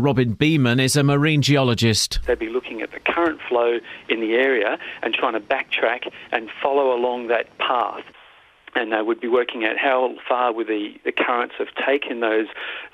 Robin Beaman is a marine geologist. They'd be looking at the current flow in the area and trying to backtrack and follow along that path and they would be working out how far would the, the currents have taken those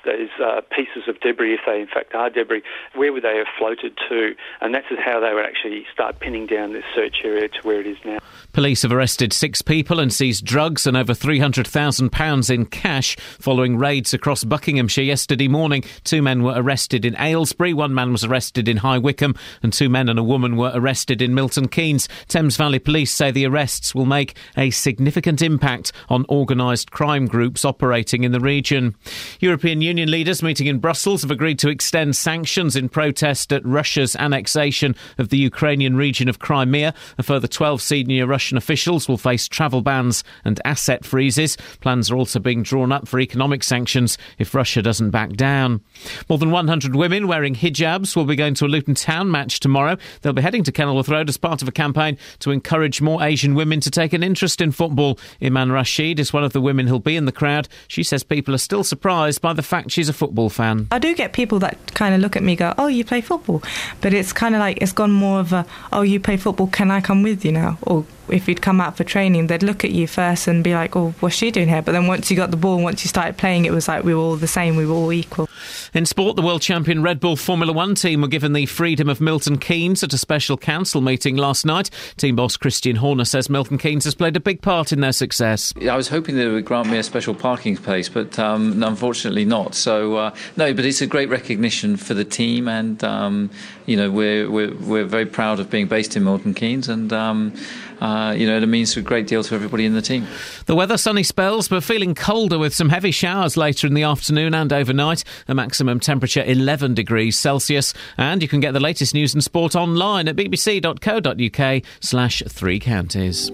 those uh, pieces of debris, if they in fact are debris, where would they have floated to? And that's how they would actually start pinning down this search area to where it is now. Police have arrested six people and seized drugs and over £300,000 in cash following raids across Buckinghamshire yesterday morning. Two men were arrested in Aylesbury, one man was arrested in High Wycombe, and two men and a woman were arrested in Milton Keynes. Thames Valley Police say the arrests will make a significant impact impact on organised crime groups operating in the region. European Union leaders meeting in Brussels have agreed to extend sanctions in protest at Russia's annexation of the Ukrainian region of Crimea. A further 12 senior Russian officials will face travel bans and asset freezes. Plans are also being drawn up for economic sanctions if Russia doesn't back down. More than 100 women wearing hijabs will be going to a Luton Town match tomorrow. They'll be heading to Kenilworth Road as part of a campaign to encourage more Asian women to take an interest in football. Iman Rashid is one of the women who'll be in the crowd. She says people are still surprised by the fact she's a football fan. I do get people that kind of look at me go, "Oh, you play football," but it's kind of like it's gone more of a, "Oh, you play football? Can I come with you now?" Or if you'd come out for training, they'd look at you first and be like, "Oh, what's she doing here?" But then once you got the ball, once you started playing, it was like we were all the same, we were all equal. In sport, the world champion Red Bull Formula One team were given the freedom of Milton Keynes at a special council meeting last night. Team boss Christian Horner says Milton Keynes has played a big part in their success. I was hoping they would grant me a special parking space, but um, unfortunately not. So uh, no, but it's a great recognition for the team, and um, you know we're, we're we're very proud of being based in Milton Keynes, and. Um, uh, you know, it means a great deal to everybody in the team. The weather sunny spells, but feeling colder with some heavy showers later in the afternoon and overnight. A maximum temperature 11 degrees Celsius. And you can get the latest news and sport online at bbc.co.uk slash three counties.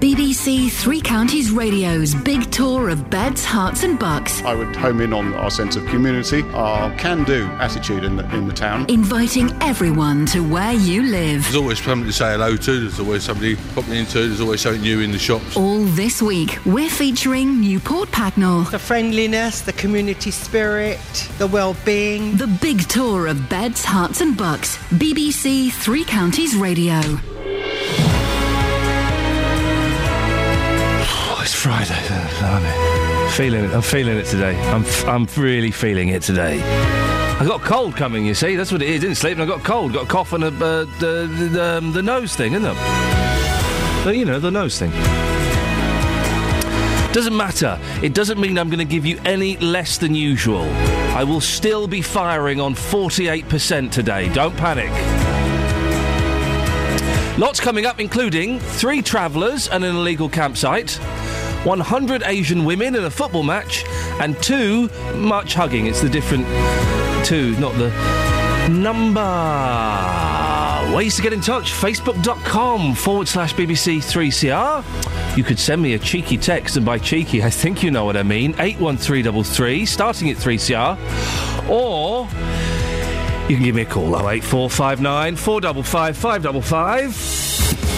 BBC Three Counties Radio's big tour of beds, Herts, and bucks. I would home in on our sense of community, our can do attitude in the, in the town. Inviting everyone to where you live. There's always somebody to say hello to, there's always somebody popping into, there's always something new in the shops. All this week, we're featuring Newport Pagnell. The friendliness, the community spirit, the well being. The big tour of beds, Herts, and bucks. BBC Three Counties Radio. It's Friday. I'm feeling it. I'm feeling it today. I'm, f- I'm really feeling it today. I got a cold coming, you see. That's what it is. Didn't sleep and I got cold. Got a cough and a, uh, the, the, um, the nose thing, isn't it? The, you know, the nose thing. Doesn't matter. It doesn't mean I'm going to give you any less than usual. I will still be firing on 48% today. Don't panic. Lots coming up, including three travellers and an illegal campsite, 100 Asian women in a football match, and two much hugging. It's the different two, not the number. Ways to get in touch facebook.com forward slash BBC3CR. You could send me a cheeky text, and by cheeky, I think you know what I mean 81333, starting at 3CR. Or you can give me a call 08459 455 555.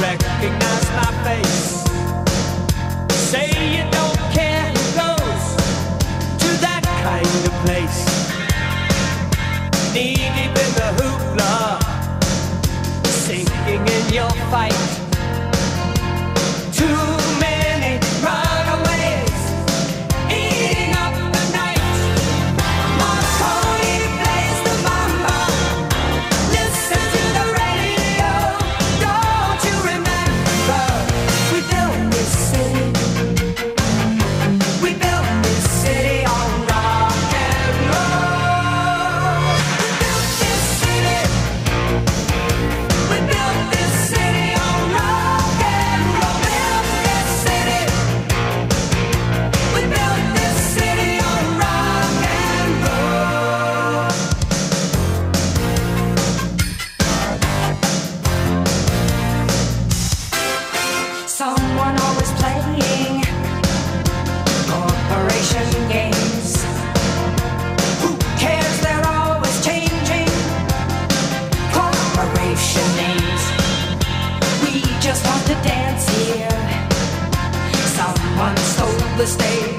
recognize my face. Say you don't care who goes to that kind of place. Knee deep in the hoopla, sinking in your fight. The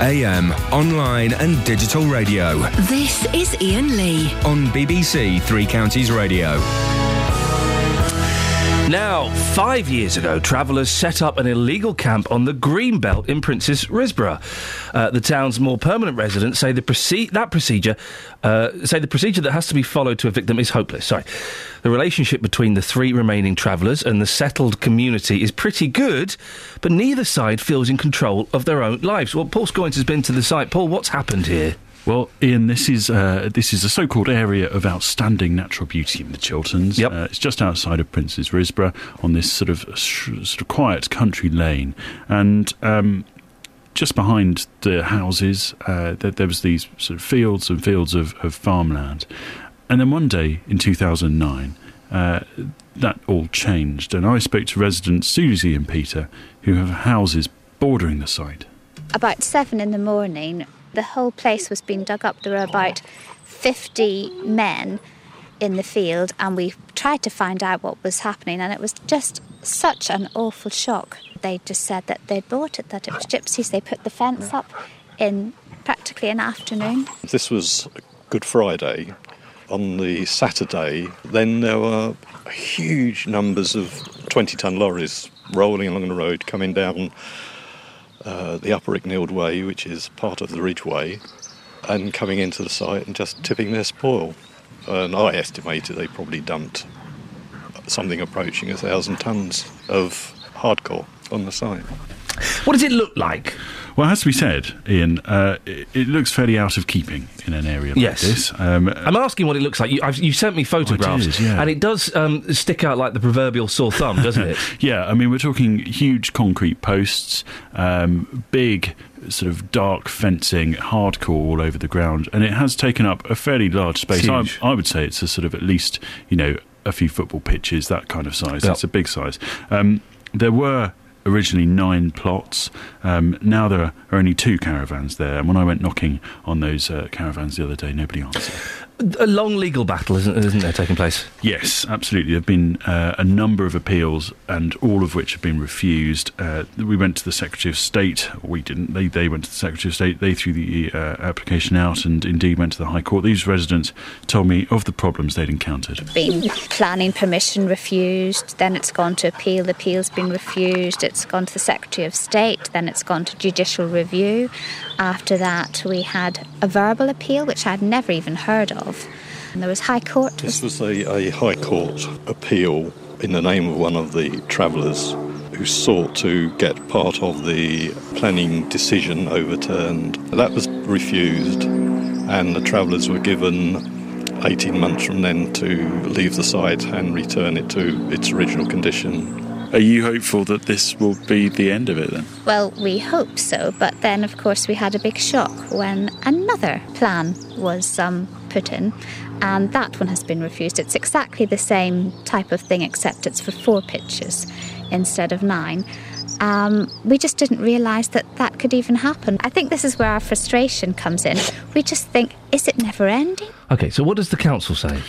AM, online, and digital radio. This is Iain Lee. On BBC Three Counties Radio. Now, five years ago, travellers set up an illegal camp on the Greenbelt in Princes Risborough. Uh, the town's more permanent residents say the proce- that procedure uh, say the procedure that has to be followed to evict them is hopeless. Sorry, the relationship between the three remaining travellers and the settled community is pretty good, but neither side feels in control of their own lives. Well, Paul Scoins has been to the site. Paul, what's happened here? Well, Iain, this is uh, this is a so-called area of outstanding natural beauty in the Chilterns. Yep. Uh, it's just outside of Princes Risborough on this sort of sh- sort of quiet country lane, and um, just behind the houses, uh, there, there was these sort of fields and fields of, of farmland, and then one day in 2009. Uh, that all changed, and I spoke to residents Susie and Peter, who have houses bordering the site. About seven in the morning, the whole place was being dug up. There were about 50 men in the field, and we tried to find out what was happening, and it was just such an awful shock. They just said that they'd bought it, that it was gypsies. They put the fence up in practically an afternoon. This was Good Friday. On the Saturday, then there were huge numbers of 20 ton lorries rolling along the road coming down uh, the Upper Icknield Way, which is part of the Ridgeway, and coming into the site and just tipping their spoil. And I estimated they probably dumped something approaching a thousand tons of hardcore on the site. What does it look like? Well, it has to be said, Iain, uh, it, it looks fairly out of keeping in an area like Yes. this. Um, I'm asking what it looks like. You, I've, you sent me photographs, did, yeah. and it does um, stick out like the proverbial sore thumb, doesn't it? yeah, I mean, we're talking huge concrete posts, um, big sort of dark fencing, hardcore all over the ground, and it has taken up a fairly large space. I, I would say it's a sort of at least, you know, a few football pitches, that kind of size. Yep. It's a big size. Um, there were originally nine plots. Um, now there are only two caravans there. And when I went knocking on those uh, caravans the other day, nobody answered. A long legal battle, isn't, isn't there, taking place? Yes, absolutely. There have been uh, a number of appeals, and all of which have been refused. Uh, we went to the Secretary of State. We didn't. They, they went to the Secretary of State. They threw the uh, application out and indeed went to the High Court. These residents told me of the problems they'd encountered. Been planning permission refused, then it's gone to appeal, the appeal's been refused, it's gone to the Secretary of State, then it's gone to judicial review. After that, we had a verbal appeal, which I'd never even heard of. And there was High Court. This was a, a High Court appeal in the name of one of the travellers who sought to get part of the planning decision overturned. That was refused, and the travellers were given 18 months from then to leave the site and return it to its original condition. Are you hopeful that this will be the end of it then? Well, we hope so, but then, of course, we had a big shock when another plan was um, put in, and that one has been refused. It's exactly the same type of thing, except it's for four pitches instead of nine. Um, we just didn't realise that that could even happen. I think this is where our frustration comes in. We just think, is it never ending? Okay, so what does the council say?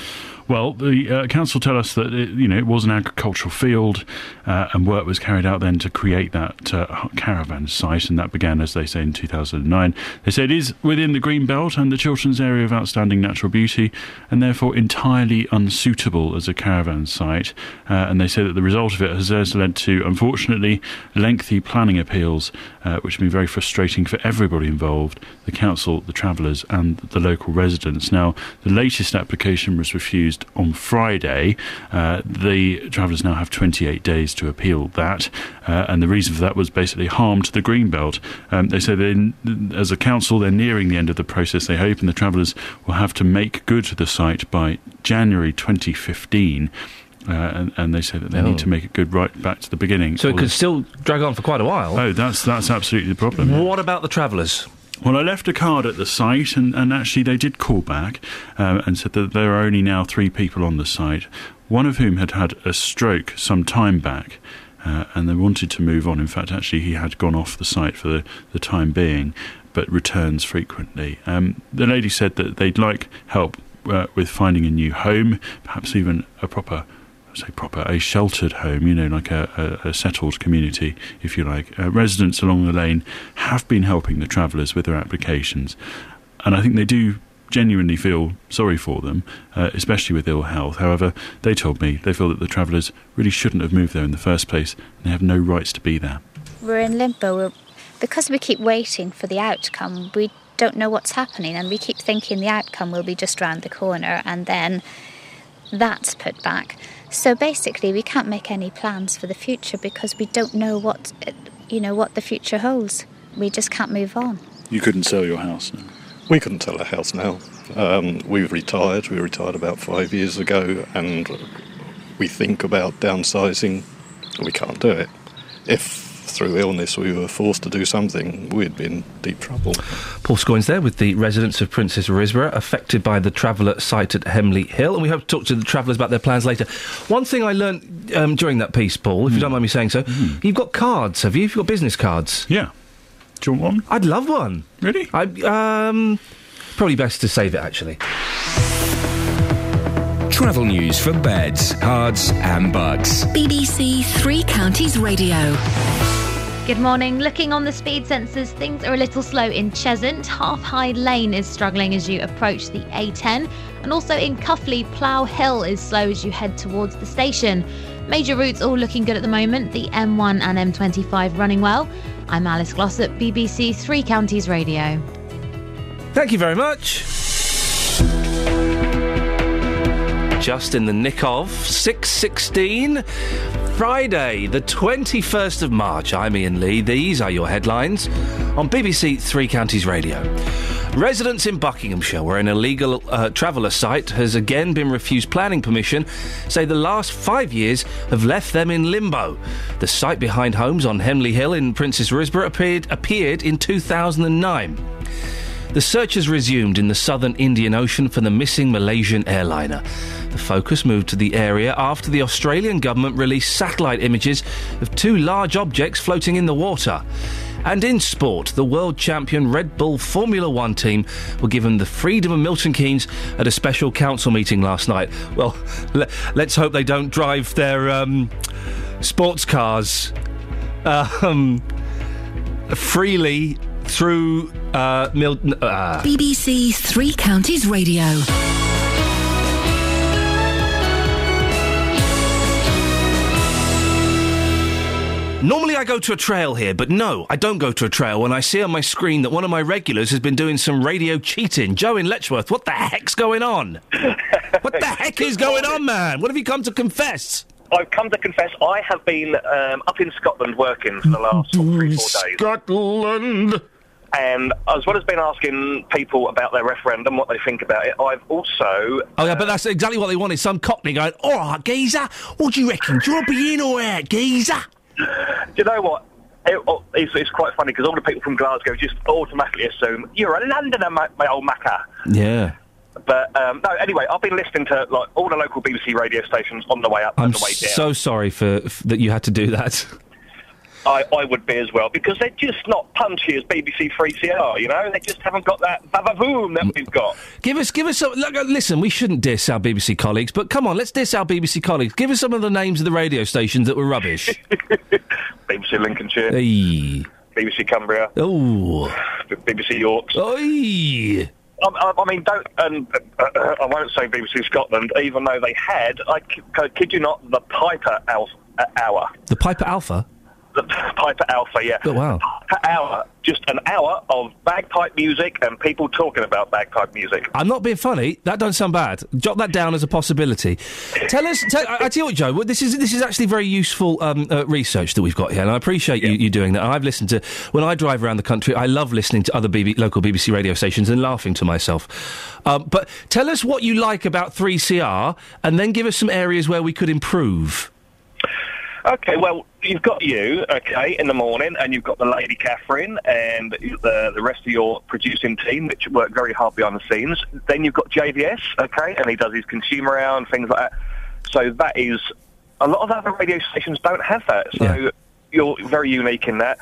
Well, the uh, council tell us that it, you know it was an agricultural field, uh, and work was carried out then to create that uh, caravan site, and that began, as they say, in 2009. They say it is within the green belt and the Chilterns area of outstanding natural beauty, and therefore entirely unsuitable as a caravan site. Uh, and they say that the result of it has, led to, unfortunately, lengthy planning appeals, uh, which have been very frustrating for everybody involved: the council, the travellers, and the local residents. Now, the latest application was refused on Friday. Uh, the travellers now have 28 days to appeal that, uh, and the reason for that was basically harm to the greenbelt. Um, they say they, as a council, they're nearing the end of the process. They hope, and the travellers will have to make good the site by January 2015. Uh, and, and, they say that they Oh. need to make it good right back to the beginning. So it could still drag on for quite a while. Oh, that's that's absolutely the problem. What about the travellers? Well, I left a card at the site, and, and actually they did call back um, and said that there are only now three people on the site, one of whom had had a stroke some time back. Uh, and they wanted to move on. In fact, actually, he had gone off the site for the, the time being, but returns frequently. Um, the lady said that they'd like help uh, with finding a new home, perhaps even a proper say proper, a sheltered home, you know, like a, a, a settled community, if you like. Uh, residents along the lane have been helping the travellers with their applications, and I think they do genuinely feel sorry for them, uh, especially with ill health. However, they told me they feel that the travellers really shouldn't have moved there in the first place, and they have no rights to be there. We're in limbo. We're, because we keep waiting for the outcome, we don't know what's happening, and we keep thinking the outcome will be just round the corner, and then that's put back. So basically, we can't make any plans for the future because we don't know what, uh, you know, what the future holds. We just can't move on. You couldn't sell your house now. We couldn't sell our house now. Um, we've retired. We retired about five years ago, and we think about downsizing. We can't do it. If through illness we were forced to do something, we'd be in deep trouble. Paul Scoins there with the residents of Princes Risborough affected by the traveller site at Hemley Hill, and we hope to talk to the travellers about their plans later. One thing I learnt um, during that piece, Paul, if you don't mind me saying so, you've got cards, have you? You've got business cards. Yeah. Do you want one? I'd love one. Really? I um, probably best to save it actually. Travel news for beds, cards, and bugs. BBC Three Counties Radio. Good morning. Looking on the speed sensors, things are a little slow in Cheshunt. Halfhide Lane is struggling as you approach the A10. And also in Cuffley, Plough Hill is slow as you head towards the station. Major routes all looking good at the moment. The M1 and M25 running well. I'm Alice Glossop, BBC Three Counties Radio. Thank you very much. Just in the nick of 6.16, Friday, the 21st of March. I'm Iain Lee. These are your headlines on BBC Three Counties Radio. Residents in Buckinghamshire, where an illegal uh, traveller site has again been refused planning permission, say the last five years have left them in limbo. The site behind homes on Hemley Hill in Princes Risborough appeared, appeared in 2009. The search has resumed in the southern Indian Ocean for the missing Malaysian airliner. The focus moved to the area after the Australian government released satellite images of two large objects floating in the water. And in sport, the world champion Red Bull Formula One team were given the freedom of Milton Keynes at a special council meeting last night. Well, le- let's hope they don't drive their um, sports cars um, freely through uh, Milton. Uh, BBC Three Counties Radio. Normally I go to a trail here, but no, I don't go to a trail when I see on my screen that one of my regulars has been doing some radio cheating. Joe in Letchworth, what the heck's going on? what the heck is going on, man? What have you come to confess? I've come to confess I have been um, up in Scotland working for the last sort three, four days. Scotland! And as well as been asking people about their referendum, what they think about it, I've also Oh yeah, but that's exactly what they wanted. Some cockney going, all right, geezer, what do you reckon? Do you want to be in or out, geezer? Do you know what? It, oh, it's, it's quite funny because all the people from Glasgow just automatically assume you're a Londoner, my, my old macker. Yeah. But um, no, anyway, I've been listening to like all the local BBC radio stations on the way up I'm and the way down. so sorry for f- that you had to do that. I, I would be as well because they're just not punchy as BBC 3CR. You know, they just haven't got that boom that we've got. Give us, give us some. Look, uh, listen, we shouldn't diss our BBC colleagues, but come on, let's diss our BBC colleagues. Give us some of the names of the radio stations that were rubbish. BBC Lincolnshire, hey. BBC Cumbria, Oh. BBC Yorks. Oi. I, I, mean, don't. Um, uh, uh, I won't say BBC Scotland, even though they had. I kid you not, the Piper Alpha uh, hour. The Piper Alpha. The Piper Alpha, yeah. Oh, wow. Piper hour, just an hour of bagpipe music and people talking about bagpipe music. I'm not being funny. That don't sound bad. Jot that down as a possibility. Tell us. Tell, I, I tell you what, Joe. This is this is actually very useful um, uh, research that we've got here, and I appreciate you, you doing that. I've listened to when I drive around the country. I love listening to other BB, local BBC radio stations and laughing to myself. Um, but tell us what you like about 3CR, and then give us some areas where we could improve. Okay, well, you've got you, okay, in the morning, and you've got the lady Catherine and the, the rest of your producing team, which work very hard behind the scenes. Then you've got JVS, okay, and he does his consumer hour and things like that. So that is a lot of other radio stations don't have that. So you're very unique in that.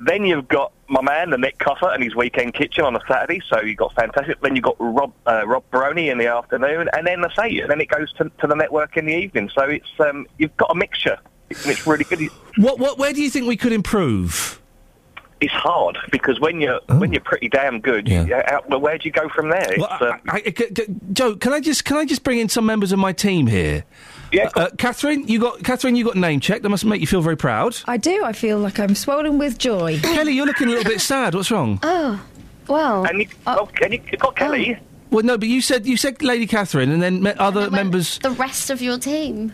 Then you've got my man, the Nick Coffer, and his weekend kitchen on a Saturday. So you've got fantastic. Then you've got Rob uh, Rob Baroni in the afternoon, and then I say, and then it goes to, to the network in the evening. So it's um, you've got a mixture, it's really good. What, what, where do you think we could improve? It's hard because when you're when you're pretty damn good, you, uh, well, where do you go from there? Well, It's, uh, I, I- c- c- Joe, can I just can I just bring in some members of my team here? Yeah, uh, Catherine, you got Catherine, you got name checked. That must make you feel very proud. I do. I feel like I'm swollen with joy. Kelly, you're looking a little bit sad. What's wrong? Oh, well. And you, oh, can you, you got Kelly? Well, no, but you said you said Lady Catherine, and then met other members. The rest of your team.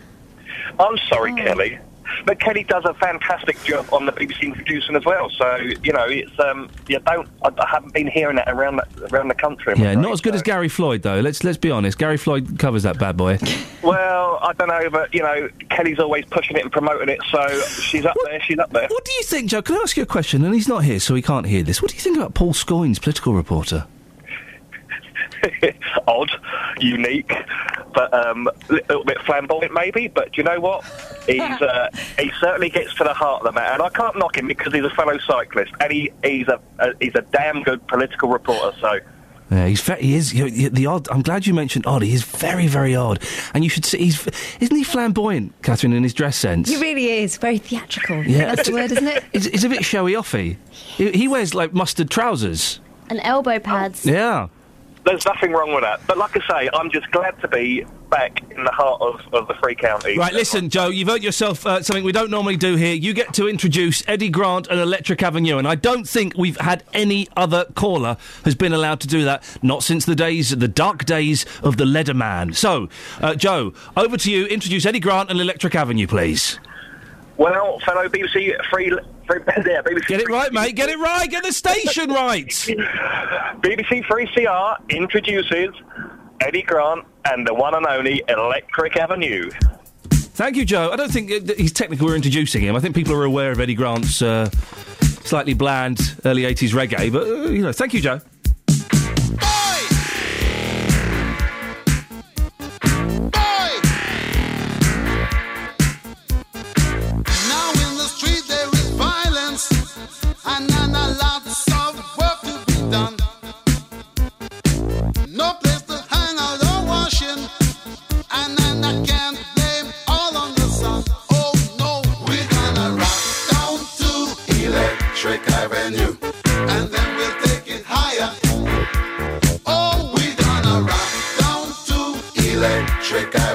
I'm sorry, Oh. Kelly. But Kelly does a fantastic job on the BBC producing as well. So you know, it's um, you don't. I, I haven't been hearing that around the, around the country. Yeah, not as good as Gary Floyd though. Let's let's be honest. Gary Floyd covers that bad boy. Well, I don't know, but you know, Kelly's always pushing it and promoting it. So she's up there. She's up there. What do you think, Joe? Can I ask you a question? And he's not here, so he can't hear this. What do you think about Paul Scoins, political reporter? Odd, unique, but um, a little bit flamboyant maybe. But do you know what? He's uh, he certainly gets to the heart of the matter, and I can't knock him because he's a fellow cyclist, and he, he's a, a he's a damn good political reporter. So. Yeah, he's ve- he is you know, the odd. I'm glad you mentioned odd. He is very very odd, and you should see. He's isn't he flamboyant, Catherine, in his dress sense? He really is very theatrical. Yeah. that's the word, isn't it? He's, he's a bit showy offy. He, he wears like mustard trousers. And elbow pads. Yeah. There's nothing wrong with that. But like I say, I'm just glad to be back in the heart of, of the Free County. Right, listen, Joe, you've earned yourself uh, something we don't normally do here. You get to introduce Eddie Grant and Electric Avenue, and I don't think we've had any other caller has been allowed to do that, not since the days, the dark days of the Leatherman. So, uh, Joe, over to you. Introduce Eddie Grant and Electric Avenue, please. Well, fellow BBC Free... yeah, BBC Get it right, mate. Get it right. Get the station right. BBC 3CR introduces Eddie Grant and the one and only Electric Avenue. Thank you, Joe. I don't think uh, he's technically we're introducing him. I think people are aware of Eddie Grant's uh, slightly bland early 80s reggae, but, uh, you know, thank you, Joe. Electric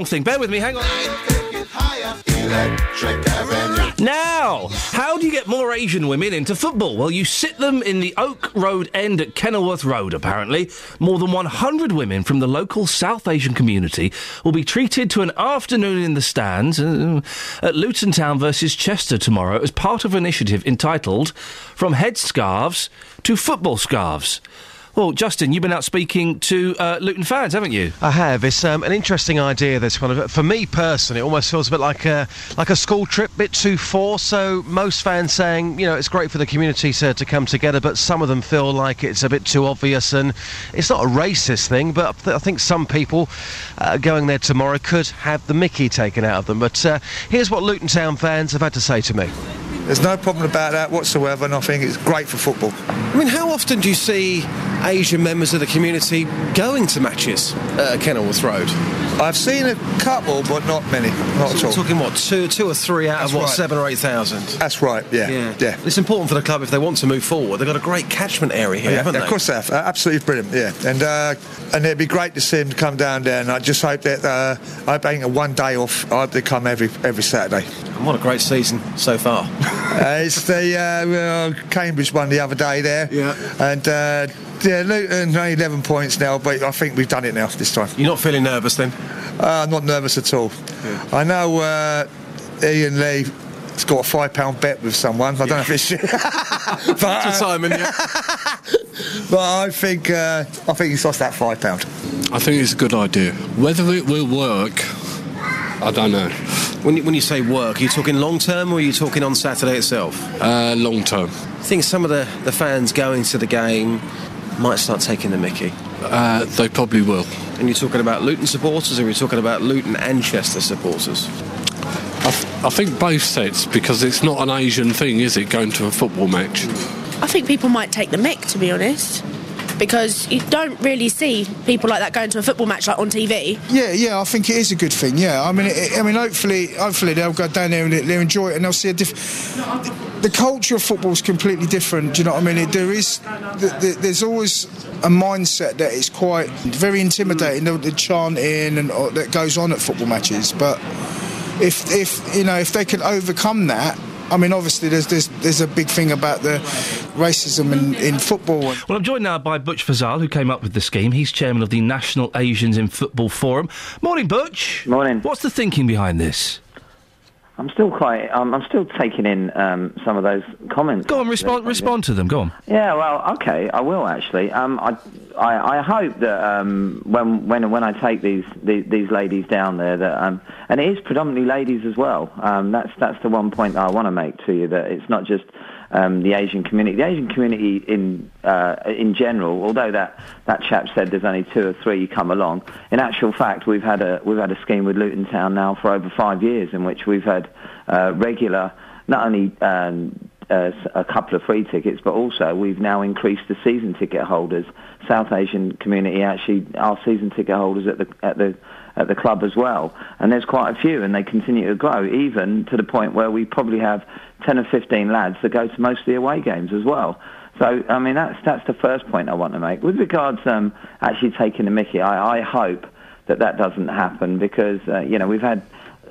wrong thing. Bear with me, hang on. Now, how do you get more Asian women into football? Well, you sit them in the Oak Road end at Kenilworth Road, apparently. More than 100 women from the local South Asian community will be treated to an afternoon in the stands uh, at Luton Town versus Chester tomorrow as part of an initiative entitled From Headscarves to Football Scarves. Well, Justin, you've been out speaking to uh, Luton fans, haven't you? I have. It's um, an interesting idea. This one, for me personally, it almost feels a bit like a like a school trip, bit too forced. So most fans saying, you know, it's great for the community to, to come together, but some of them feel like it's a bit too obvious, and it's not a racist thing. But I think some people uh, going there tomorrow could have the Mickey taken out of them. But uh, here's what Luton Town fans have had to say to me. There's no problem about that whatsoever, and I think it's great for football. I mean, how often do you see Asian members of the community going to matches at Kenilworth Road? I've seen a couple, but not many. Not So at all. talking what two, two or three out That's of what right. seven or eight thousand. That's right. Yeah. Yeah. It's important for the club if they want to move forward. They've got a great catchment area here, Yeah, haven't of they? course they have. Uh, absolutely brilliant. Yeah, and uh, and it'd be great to see him come down there. And I just hope that uh, I they can one day off. I hope they come every every Saturday. And what a great season so far. uh, it's the uh, Cambridge one the other day there. Yeah. And uh, yeah, Luton only eleven points now, but I think we've done it now this time. You're not feeling nervous then? Uh, I'm not nervous at all. I know uh, Iain Lee. has got a five pound bet with someone. I don't know if it's but, uh, To Simon, yeah. but I think uh, I think he's lost that five pound. I think it's a good idea. Whether it will work, I don't know. When you, when you say work, are you talking long term or are you talking on Saturday itself? Uh, long term. I think some of the, the fans going to the game might start taking the mickey. Uh, they probably will. And you're talking about Luton supporters or are you talking about Luton and Chester supporters? I, th- I think both sets because it's not an Asian thing, is it? Going to a football match. I think people might take the mick, to be honest, because you don't really see people like that going to a football match like on TV. Yeah, yeah, I think it is a good thing. Yeah, I mean, it, I mean, hopefully, hopefully they'll go down there and they- they'll enjoy it and they'll see a different. The culture of football is completely different. Do you know what I mean? It, there is, th th there's always a mindset that is quite very intimidating. The, the chanting and uh, that goes on at football matches, but if if you know if they can overcome that. I mean, obviously, there's there's, there's a big thing about the racism in, in football. Well, I'm joined now by Butch Fazal, who came up with the scheme. He's chairman of the National Asians in Football Forum. Morning, Butch. Morning. What's the thinking behind this? I'm still quite. Um, I'm still taking in um, some of those comments. Go on, respond respond to them. Go on. Yeah, well, okay, I will actually. Um, I, I, I hope that um, when when when I take these these, these ladies down there, that um, and it is predominantly ladies as well. Um, that's that's the one point I want to make to you that it's not just um, the Asian community. The Asian community in uh, in general, although that, that chap said there's only two or three come along, in actual fact we've had a we've had a scheme with Luton Town now for over five years, in which we've had uh, regular not only um, uh, a couple of free tickets, but also we've now increased the season ticket holders. South Asian community actually are season ticket holders at the at the at the club as well, and there's quite a few, and they continue to grow, even to the point where we probably have 10 or 15 lads that go to most of the away games as well. So, I mean, that's that's the first point I want to make. With regards um, actually taking the Mickey, I, I hope that that doesn't happen because uh, you know we've had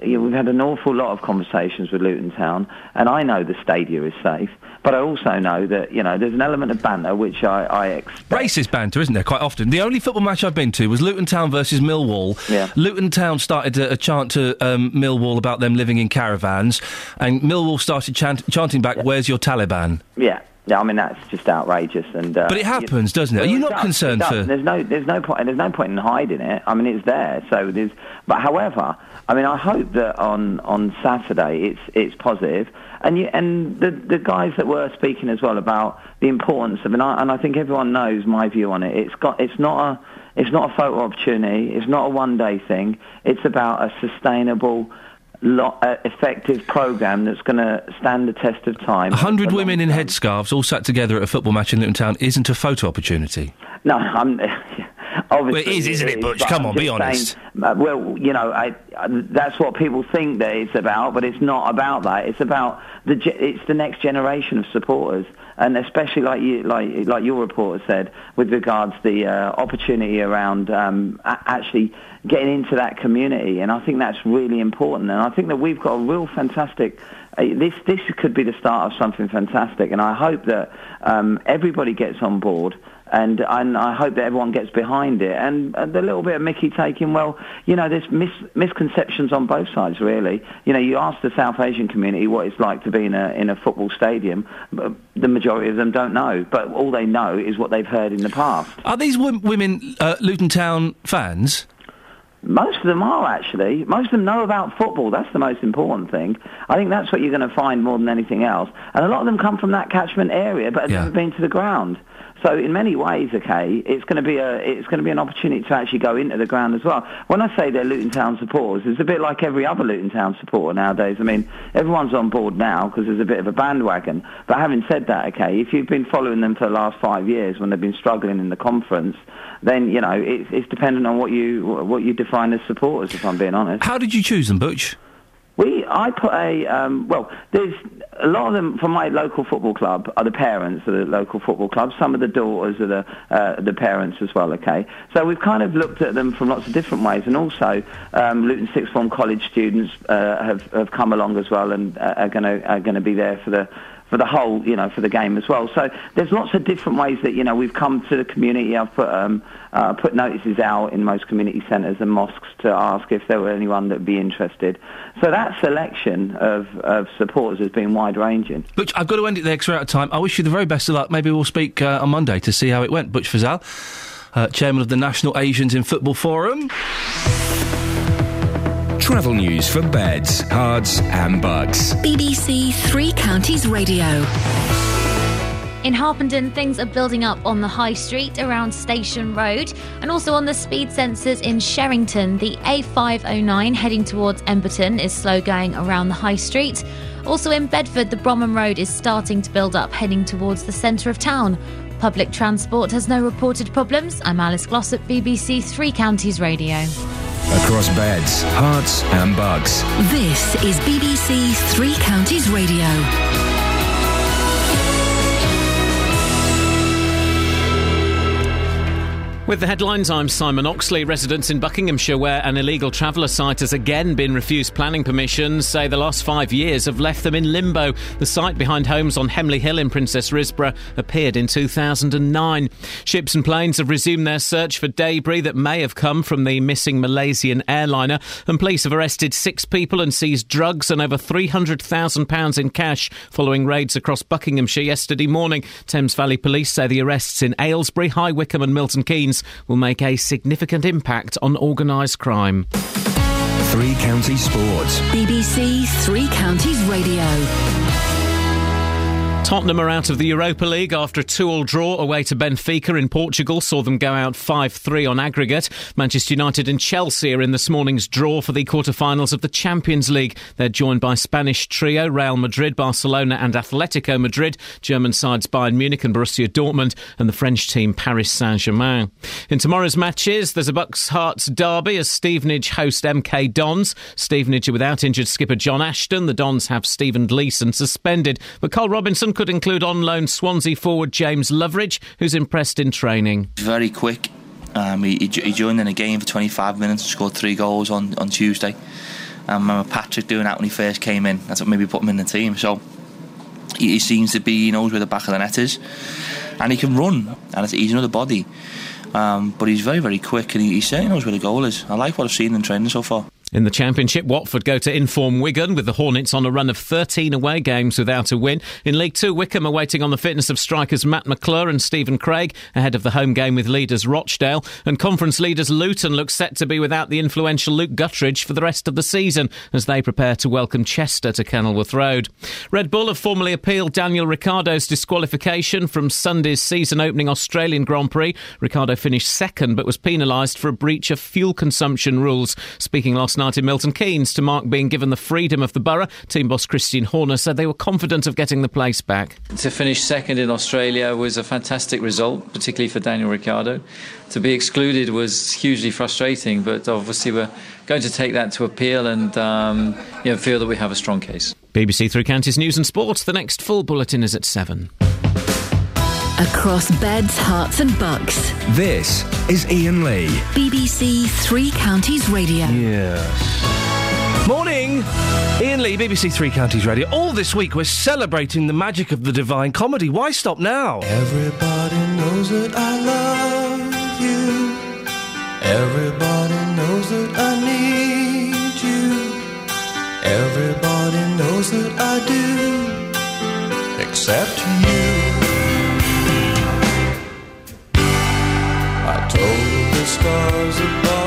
you know, we've had an awful lot of conversations with Luton Town, and I know the stadia is safe, but I also know that you know there's an element of banter which I, I expect. Racist banter, isn't there? Quite often. The only football match I've been to was Luton Town versus Millwall. Yeah. Luton Town started a, a chant to um, Millwall about them living in caravans, and Millwall started chant- chanting back, "Where's your Taliban?" Yeah. Yeah, I mean that's just outrageous, and uh, But it happens, doesn't it? Are you not does, concerned for- There's no, there's no point, there's no point in hiding it. I mean, it's there. So there's, but however, I mean, I hope that on on Saturday it's it's positive, and you, and the the guys that were speaking as well about the importance of, and I, and I think everyone knows my view on it. It's got, it's not a, it's not a photo opportunity. It's not a one day thing. It's about a sustainable. Lo- uh, effective program that's going to stand the test of time. A hundred women in headscarves all sat together at a football match in Luton Town isn't a photo opportunity. No, I'm. Obviously, Well, it is, isn't it, Butch? but Come I'm on, be honest. saying, uh, well, you know, I, I, that's what people think that it's about, but it's not about that. It's about the. ge- It's the next generation of supporters, and especially like you, like like your reporter said, with regards the uh, opportunity around um, a- actually getting into that community, and I think that's really important. And I think that we've got a real fantastic. Uh, this this could be the start of something fantastic, and I hope that um, everybody gets on board and and I hope that everyone gets behind it. And, and the little bit of Mickey taking, well, you know, there's mis- misconceptions on both sides, really. You know, you ask the South Asian community what it's like to be in a in a football stadium, but the majority of them don't know. But all they know is what they've heard in the past. Are these w- women uh, Luton Town fans? Most of them are actually. Most of them know about football. That's the most important thing. I think that's what you're going to find more than anything else. And a lot of them come from that catchment area, but have Yeah. never been to the ground. So in many ways, okay, it's going to be a it's going to be an opportunity to actually go into the ground as well. When I say they're Luton Town supporters, it's a bit like every other Luton Town supporter nowadays. I mean, everyone's on board now because there's a bit of a bandwagon. But having said that, okay, if you've been following them for the last five years when they've been struggling in the conference, then you know it's, it's dependent on what you what you define as supporters. If I'm being honest. How did you choose them, Butch? We, I put a, um, well, there's a lot of them from my local football club are the parents of the local football club. Some of the daughters are the, uh, the parents as well, okay? So we've kind of looked at them from lots of different ways. And also, um, Luton Sixth Form College students uh, have, have come along as well and uh, are going to are going to be there for the for the whole, you know, for the game as well. So there's lots of different ways that you know we've come to the community. I've put um, uh, put notices out in most community centres and mosques to ask if there were anyone that would be interested. So that selection of, of supporters has been wide ranging. Butch, I've got to end it there because we're out of time. I wish you the very best of luck. Maybe we'll speak uh, on Monday to see how it went. Butch Fazal, uh, chairman of the National Asians in Football Forum. Travel news for beds, Herts, and Bucks. BBC Three Counties Radio. In Harpenden, things are building up on the High Street around Station Road and also on the speed sensors in Sherrington. The A509 heading towards Emberton is slow going around the High Street. Also in Bedford, the Bromham Road is starting to build up heading towards the centre of town. Public transport has no reported problems. I'm Alice Glossop, BBC Three Counties Radio. Across beds, Herts, and Bucks. This is BBC Three Counties Radio. With the headlines, I'm Simon Oxley. Residents in Buckinghamshire, where an illegal traveller site has again been refused planning permission, say the last five years have left them in limbo. The site behind homes on Hemley Hill in Princes Risborough appeared in 2009. Ships and planes have resumed their search for debris that may have come from the missing Malaysian airliner, and police have arrested six people and seized drugs and over £300,000 in cash following raids across Buckinghamshire yesterday morning. Thames Valley Police say the arrests in Aylesbury, High Wycombe, and Milton Keynes will make a significant impact on organised crime. Three Counties Sports. BBC Three Counties Radio. Tottenham are out of the Europa League after a 2-all draw away to Benfica in Portugal saw them go out 5-3 on aggregate. Manchester United and Chelsea are in this morning's draw for the quarter-finals of the Champions League. They're joined by Spanish trio Real Madrid, Barcelona and Atletico Madrid, German sides Bayern Munich and Borussia Dortmund and the French team Paris Saint-Germain. In tomorrow's matches, there's a Bucks Hearts derby as Stevenage host MK Dons. Stevenage are without injured skipper John Ashton. The Dons have Stephen Gleeson suspended, but Karl Robinson could include on loan Swansea forward James Loveridge, who's impressed in training. Very quick. Um, he, he joined in a game for 25 minutes and scored three goals on, on Tuesday. Um, I remember Patrick doing that when he first came in. That's what maybe put him in the team. So he, he seems to be, he knows where the back of the net is. And he can run. And he's another body. Um, but he's very, very quick and he, he certainly knows where the goal is. I like what I've seen in training so far. In the Championship, Watford go to inform Wigan with the Hornets on a run of 13 away games without a win. In League Two, Wycombe are waiting on the fitness of strikers Matt McClure and Stephen Craig ahead of the home game with leaders Rochdale. And conference leaders Luton look set to be without the influential Luke Guttridge for the rest of the season as they prepare to welcome Chester to Kenilworth Road. Red Bull have formally appealed Daniel Ricciardo's disqualification from Sunday's season opening Australian Grand Prix. Ricciardo finished second but was penalised for a breach of fuel consumption rules. Speaking last night in Milton Keynes to mark being given the freedom of the borough, team boss Christian Horner said they were confident of getting the place back. To finish second in Australia was a fantastic result, particularly for Daniel Ricciardo. To be excluded was hugely frustrating, but obviously we're going to take that to appeal and um, you know, feel that we have a strong case. BBC Three Counties News and Sports. The next full bulletin is at 7. Across beds, Herts, and bucks. This is Iain Lee. BBC Three Counties Radio. Yes. Morning! Iain Lee, BBC Three Counties Radio. All this week we're celebrating the magic of the Divine Comedy. Why stop now? Everybody knows that I love you. Everybody knows that I need you. Everybody knows that I do. Except you. Stars above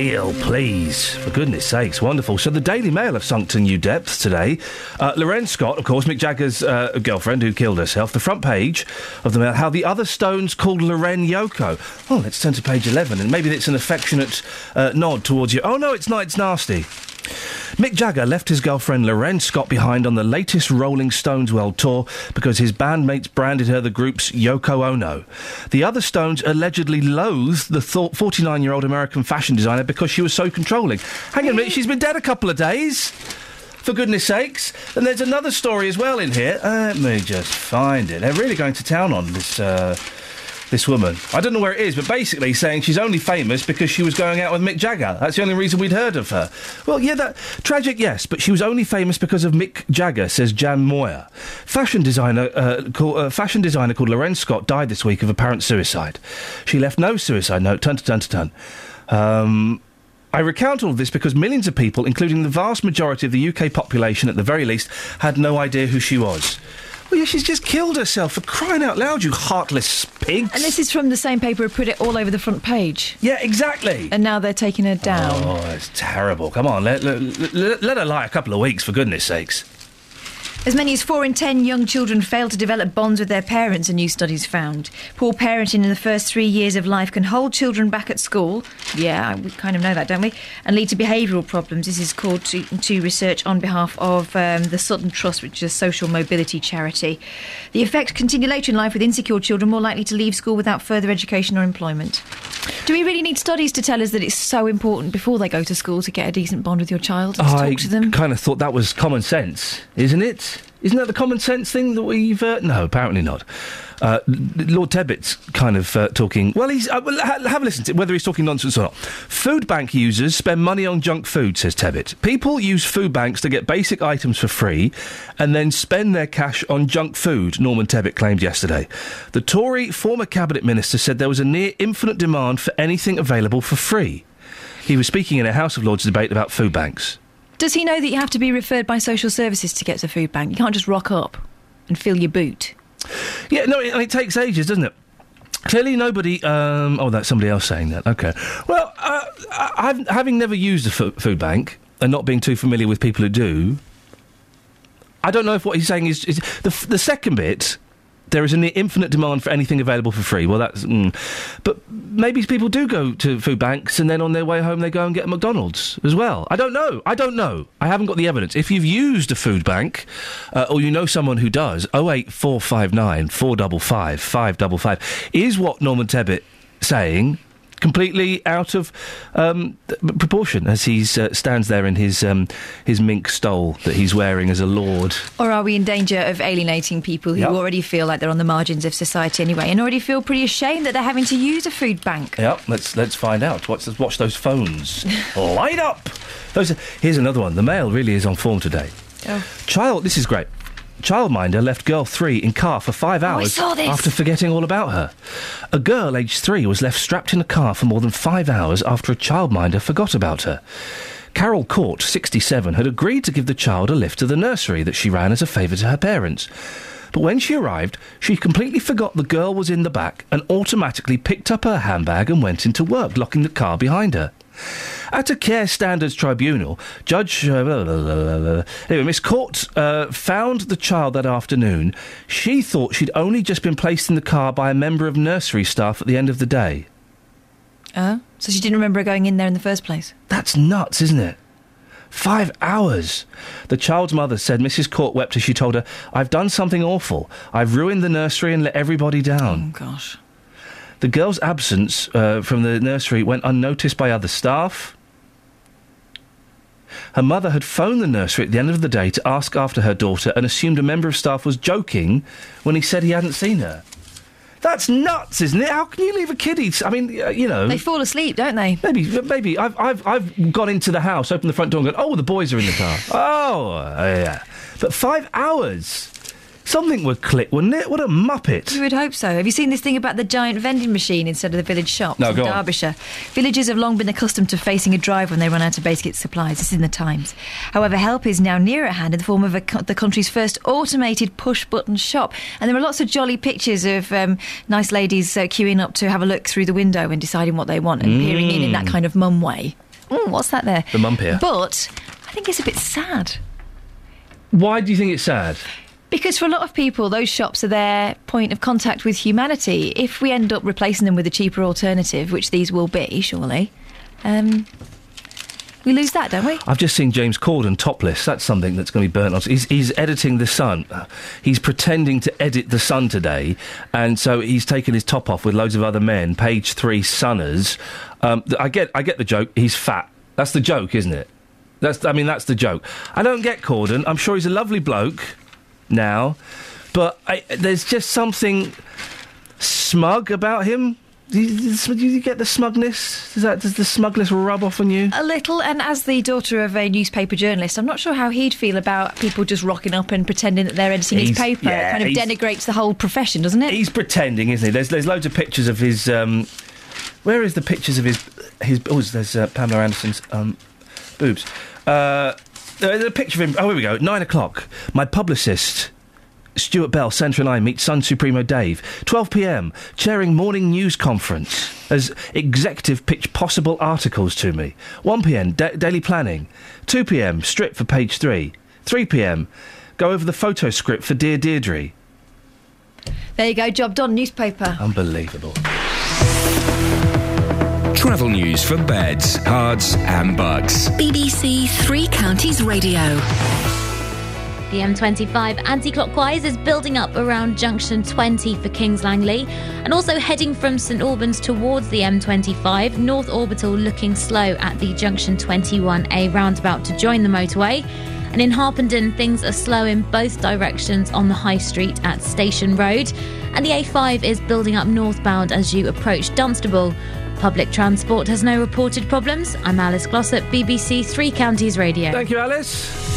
please. For goodness sakes, wonderful. So the Daily Mail have sunk to new depths today. Uh, L'Wren Scott, of course, Mick Jagger's uh, girlfriend who killed herself. The front page of the Mail, how the other Stones called L'Wren Yoko. Oh, let's turn to page 11, and maybe it's an affectionate uh, nod towards you. Oh, no, it's not, it's nasty. Mick Jagger left his girlfriend Lorraine Scott behind on the latest Rolling Stones World Tour because his bandmates branded her the group's Yoko Ono. The other Stones allegedly loathed the 49 year old American fashion designer because she was so controlling. Hang on a minute, she's been dead a couple of days. For goodness sakes. And there's another story as well in here. Let me just find it. They're really going to town on this. Uh, this woman. I don't know where it is, but basically saying she's only famous because she was going out with Mick Jagger. That's the only reason we'd heard of her. Well, yeah, that tragic, yes, but she was only famous because of Mick Jagger, says Jan Moir. Fashion designer, uh, call, uh, fashion designer called L'Wren Scott died this week of apparent suicide. She left no suicide note. Turn to turn to turn. Um, I recount all of this because millions of people, including the vast majority of the UK population at the very least, had no idea who she was. Well, yeah, she's just killed herself for crying out loud, you heartless pigs. And this is from the same paper who put it all over the front page. Yeah, exactly. And now they're taking her down. Oh, it's terrible. Come on, let, let, let, let her lie a couple of weeks, for goodness sakes. As many as four in ten young children fail to develop bonds with their parents, a new study's found. Poor parenting in the first three years of life can hold children back at school. Yeah, we kind of know that, don't we? And lead to behavioural problems. This is called to, to research on behalf of um, the Sutton Trust, which is a social mobility charity. The effect continue later in life with insecure children more likely to leave school without further education or employment. Do we really need studies to tell us that it's so important before they go to school to get a decent bond with your child and to I talk to them? kind of thought that was common sense, isn't it? Isn't that the common sense thing that we've? Uh, no, apparently not. Uh, Lord Tebbit's kind of uh, talking. Well, he's uh, well, ha- have a listen to whether he's talking nonsense or not. Food bank users spend money on junk food, says Tebbit. People use food banks to get basic items for free, and then spend their cash on junk food. Norman Tebbit claimed yesterday. The Tory former cabinet minister said there was a near infinite demand for anything available for free. He was speaking in a House of Lords debate about food banks. Does he know that you have to be referred by social services to get to food bank? You can't just rock up and fill your boot. Yeah, no, it, it takes ages, doesn't it? Clearly, nobody. Um, oh, that's somebody else saying that. Okay. Well, uh, I, having never used a fo- food bank and not being too familiar with people who do, I don't know if what he's saying is, is the f- the second bit. There is an infinite demand for anything available for free. Well, that's. Mm. But maybe people do go to food banks and then on their way home they go and get a McDonald's as well. I don't know. I don't know. I haven't got the evidence. If you've used a food bank uh, or you know someone who does, 08459 455 555 is what Norman Tebbit saying. Completely out of um, proportion as he uh, stands there in his um, his mink stole that he's wearing as a lord. Or are we in danger of alienating people who Yep. already feel like they're on the margins of society anyway and already feel pretty ashamed that they're having to use a food bank? Yep, let's let's find out. Watch, let's watch those phones light up. Those. Are, here's another one. The Mail really is on form today. Oh. Child, this is great. Childminder left girl three in car for five oh, hours saw this. after forgetting all about her. A girl aged three was left strapped in a car for more than five hours after a childminder forgot about her. Carol Court, 67, had agreed to give the child a lift to the nursery that she ran as a favour to her parents. But when she arrived, she completely forgot the girl was in the back and automatically picked up her handbag and went into work, locking the car behind her. At a care standards tribunal, Judge uh, blah, blah, blah, anyway, Miss Court uh, found the child that afternoon. She thought she'd only just been placed in the car by a member of nursery staff at the end of the day. Oh? So she didn't remember going in there in the first place? That's nuts, isn't it? Five hours. The child's mother said Mrs. Court wept as she told her, I've done something awful. I've ruined the nursery and let everybody down. Oh, gosh. The girl's absence uh, from the nursery went unnoticed by other staff. Her mother had phoned the nursery at the end of the day to ask after her daughter and assumed a member of staff was joking when he said he hadn't seen her. That's nuts, isn't it? How can you leave a kiddie? I mean, uh, you know. They fall asleep, don't they? Maybe, maybe I've, I've, I've gone into the house, opened the front door, and gone, "Oh, the boys are in the car." oh, uh, yeah. But five hours, something would click, wouldn't it? What a muppet! You would hope so. Have you seen this thing about the giant vending machine instead of the village shops No, in go on. Derbyshire? Villagers have long been accustomed to facing a drive when they run out of basic supplies. This is in the Times. However, help is now near at hand in the form of co- the country's first automated push-button shop. And there are lots of jolly pictures of um, nice ladies uh, queuing up to have a look through the window and deciding what they want and peering in in that Mm. kind of mum way. Mm, what's that there? The mum peer. But I think it's a bit sad. Why do you think it's sad? Because for a lot of people, those shops are their point of contact with humanity. If we end up replacing them with a cheaper alternative, which these will be, surely, um, we lose that, don't we? I've just seen James Corden topless. That's something that's going to be burnt on. He's, he's editing The Sun. He's pretending to edit The Sun today, and so he's taken his top off with loads of other men. Page three Sunners. Um, I get, I get the joke. He's fat. That's the joke, isn't it? That's, I mean, that's the joke. I don't get Corden. I'm sure he's a lovely bloke now, but I, there's just something smug about him. Do you, do you get the smugness? Does that does the smugness rub off on you? A little, and as the daughter of a newspaper journalist, I'm not sure how he'd feel about people just rocking up and pretending that they're editing his paper. yeah, it kind of denigrates the whole profession, doesn't it? He's pretending, isn't he? There's there's loads of pictures of his. Um, where is the pictures of his his? Oh, there's uh, Pamela Anderson's um, boobs. Uh, there's a picture of him. Oh, here we go. Nine o'clock. My publicist. Stuart Bell, Central I meet Sun Supremo Dave. 12 pm, chairing morning news conference as executive pitch possible articles to me. 1 pm, da- daily planning. 2 pm, strip for page 3. 3 pm, go over the photo script for Dear Deirdre. There you go, job done, newspaper. Unbelievable. Travel news for beds, Herts, and Bucks. BBC Three Counties Radio. The M25 anti clockwise is building up around junction 20 for Kings Langley and also heading from St Albans towards the M25. North Orbital looking slow at the junction 21A roundabout to join the motorway. And in Harpenden, things are slow in both directions on the High Street at Station Road. And the A5 is building up northbound as you approach Dunstable. Public transport has no reported problems. I'm Alice Glossop, BBC Three Counties Radio. Thank you, Alice.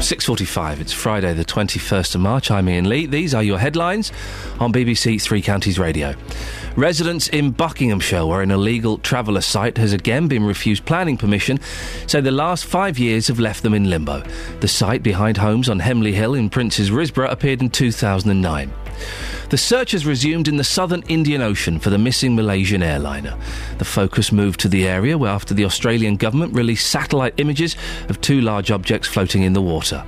6.45, it's Friday the 21st of March. I'm Iain Lee. These are your headlines on BBC Three Counties Radio. Residents in Buckinghamshire, where an illegal traveller site has again been refused planning permission, say the last five years have left them in limbo. The site behind homes on Hemley Hill in Princes Risborough appeared in 2009. The search has resumed in the southern Indian Ocean for the missing Malaysian airliner. The focus moved to the area where after the Australian government released satellite images of two large objects floating in the water.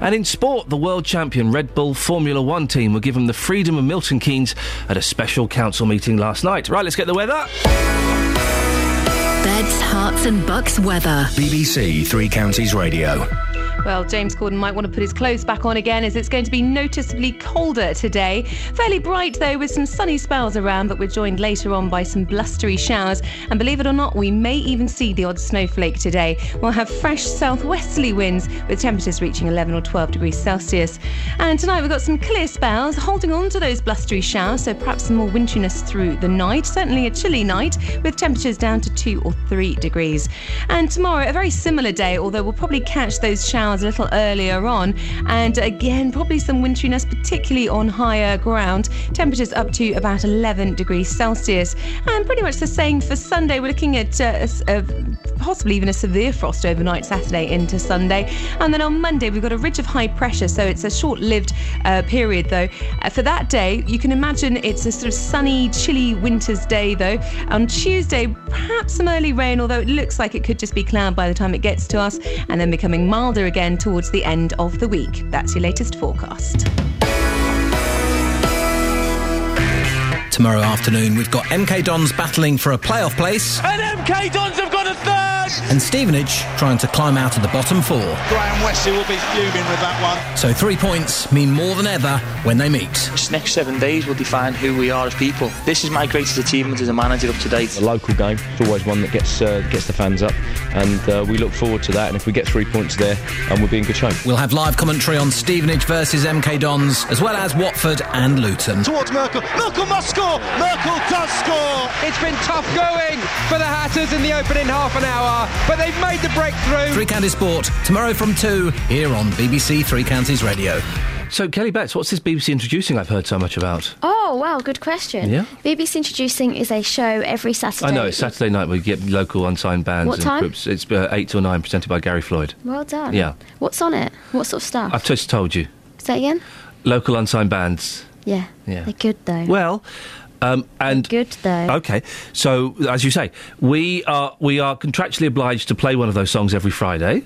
And in sport, the world champion Red Bull Formula One team were given the freedom of Milton Keynes at a special council meeting last night. Right, let's get the weather. Beds, Herts, and bucks weather. BBC Three Counties Radio. Well, James Corden might want to put his clothes back on again as it's going to be noticeably colder today. Fairly bright though, with some sunny spells around, but we're joined later on by some blustery showers. And believe it or not, we may even see the odd snowflake today. We'll have fresh southwesterly winds with temperatures reaching 11 or 12 degrees Celsius. And tonight we've got some clear spells, holding on to those blustery showers, so perhaps some more winteriness through the night. Certainly a chilly night with temperatures down to 2 or 3 degrees. And tomorrow, a very similar day, although we'll probably catch those showers a little earlier on. And again, probably some winteriness, particularly on higher ground. Temperatures up to about 11 degrees Celsius. And pretty much the same for Sunday. We're looking at uh, a a- possibly even a severe frost overnight Saturday into Sunday. And then on Monday, we've got a ridge of high pressure, so it's a short lived uh, period though. Uh, for that day, you can imagine it's a sort of sunny, chilly winter's day though. On Tuesday, perhaps some early rain, although it looks like it could just be cloud by the time it gets to us, and then becoming milder again towards the end of the week. That's your latest forecast. Tomorrow afternoon, we've got MK Dons battling for a playoff place And MK Dons have got a third! and Stevenage trying to climb out of the bottom four. Graham Westley will be fuming with that one. So three points mean more than ever when they meet. This next seven days will define who we are as people. This is my greatest achievement as a manager up to date. A local game, it's always one that gets uh, gets the fans up, and uh, we look forward to that. And if we get three points there, um, we'll be in good shape. We'll have live commentary on Stevenage versus MK Dons, as well as Watford and Luton. Towards Merkel. Merkel must score. Merkel does score. It's been tough going for the Hatters in the opening half an hour, but they've made the breakthrough. Three Counties Sport, tomorrow from 2, here on BBC Three Counties Radio. So, Kelly Betts, what's this BBC introducing I've heard so much about? Oh, wow, good question. Yeah? BBC Introducing is a show every Saturday. I know, it's Saturday night. We get local unsigned bands What and time? groups. It's uh, 8 till 9, presented by Gary Floyd. Well done. Yeah. What's on it? What sort of stuff? I've just told you. Say again? Local unsigned bands. Yeah. Yeah. They're good, though. Well, um, and good though. Okay, so as you say, we are we are contractually obliged to play one of those songs every Friday.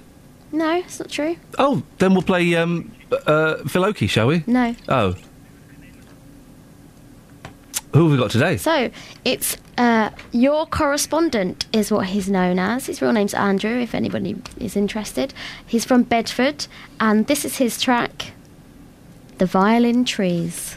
No, it's not true. Oh, then we'll play um, uh, Phil Oakey, shall we? No. Oh. Who have we got today? So it's uh, your correspondent is what he's known as. His real name's Andrew. If anybody is interested, he's from Bedford, and this is his track, "The Violin Trees."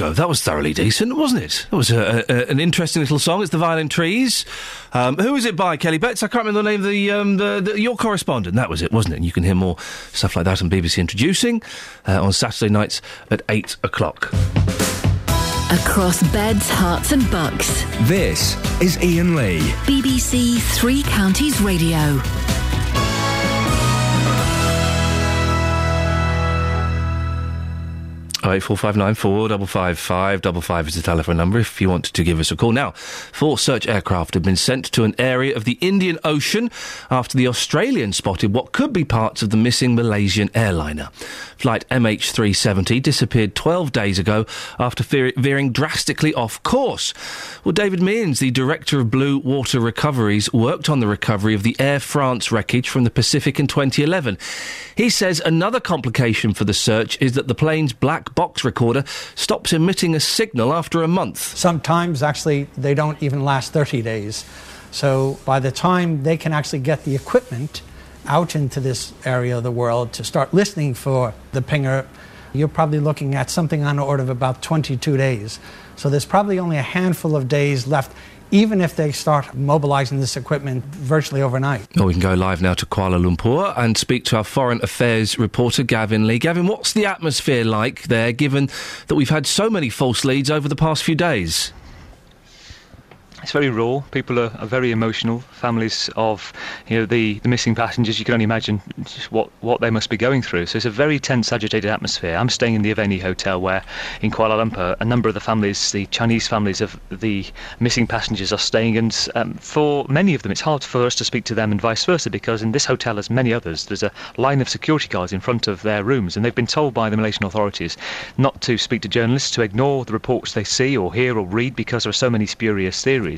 Go. That was thoroughly decent, wasn't it? That was a, a, an interesting little song. It's the Violin Trees. Um, who is it by, Kelly Betts? I can't remember the name of the, um, the, the your correspondent. That was it, wasn't it? And you can hear more stuff like that on BBC Introducing uh, on Saturday nights at eight o'clock. Across beds, Herts, and bucks. This is Iain Lee. BBC Three Counties Radio. Oh eight four five nine four double five five double five is the telephone number if you want to give us a call. Now, four search aircraft have been sent to an area of the Indian Ocean after the Australian spotted what could be parts of the missing Malaysian airliner. Flight MH370 disappeared 12 days ago after veer- veering drastically off course. Well, David Mearns, the director of Blue Water Recoveries, worked on the recovery of the Air France wreckage from the Pacific in 2011. He says another complication for the search is that the plane's black box recorder stops emitting a signal after a month. Sometimes, actually, they don't even last 30 days. So by the time they can actually get the equipment out into this area of the world to start listening for the pinger, you're probably looking at something on the order of about 22 days. So there's probably only a handful of days left, even if they start mobilizing this equipment virtually overnight. Well, we can go live now to Kuala Lumpur and speak to our foreign affairs reporter, Gavin Lee. Gavin, what's the atmosphere like there, given that we've had so many false leads over the past few days? It's very raw. People are, are very emotional. Families of you know the, the missing passengers. You can only imagine what, what they must be going through. So it's a very tense, agitated atmosphere. I'm staying in the Aveni Hotel, where in Kuala Lumpur, a number of the families, the Chinese families of the missing passengers, are staying. And um, for many of them, it's hard for us to speak to them, and vice versa, because in this hotel, as many others, there's a line of security guards in front of their rooms, and they've been told by the Malaysian authorities not to speak to journalists, to ignore the reports they see or hear or read, because there are so many spurious theories.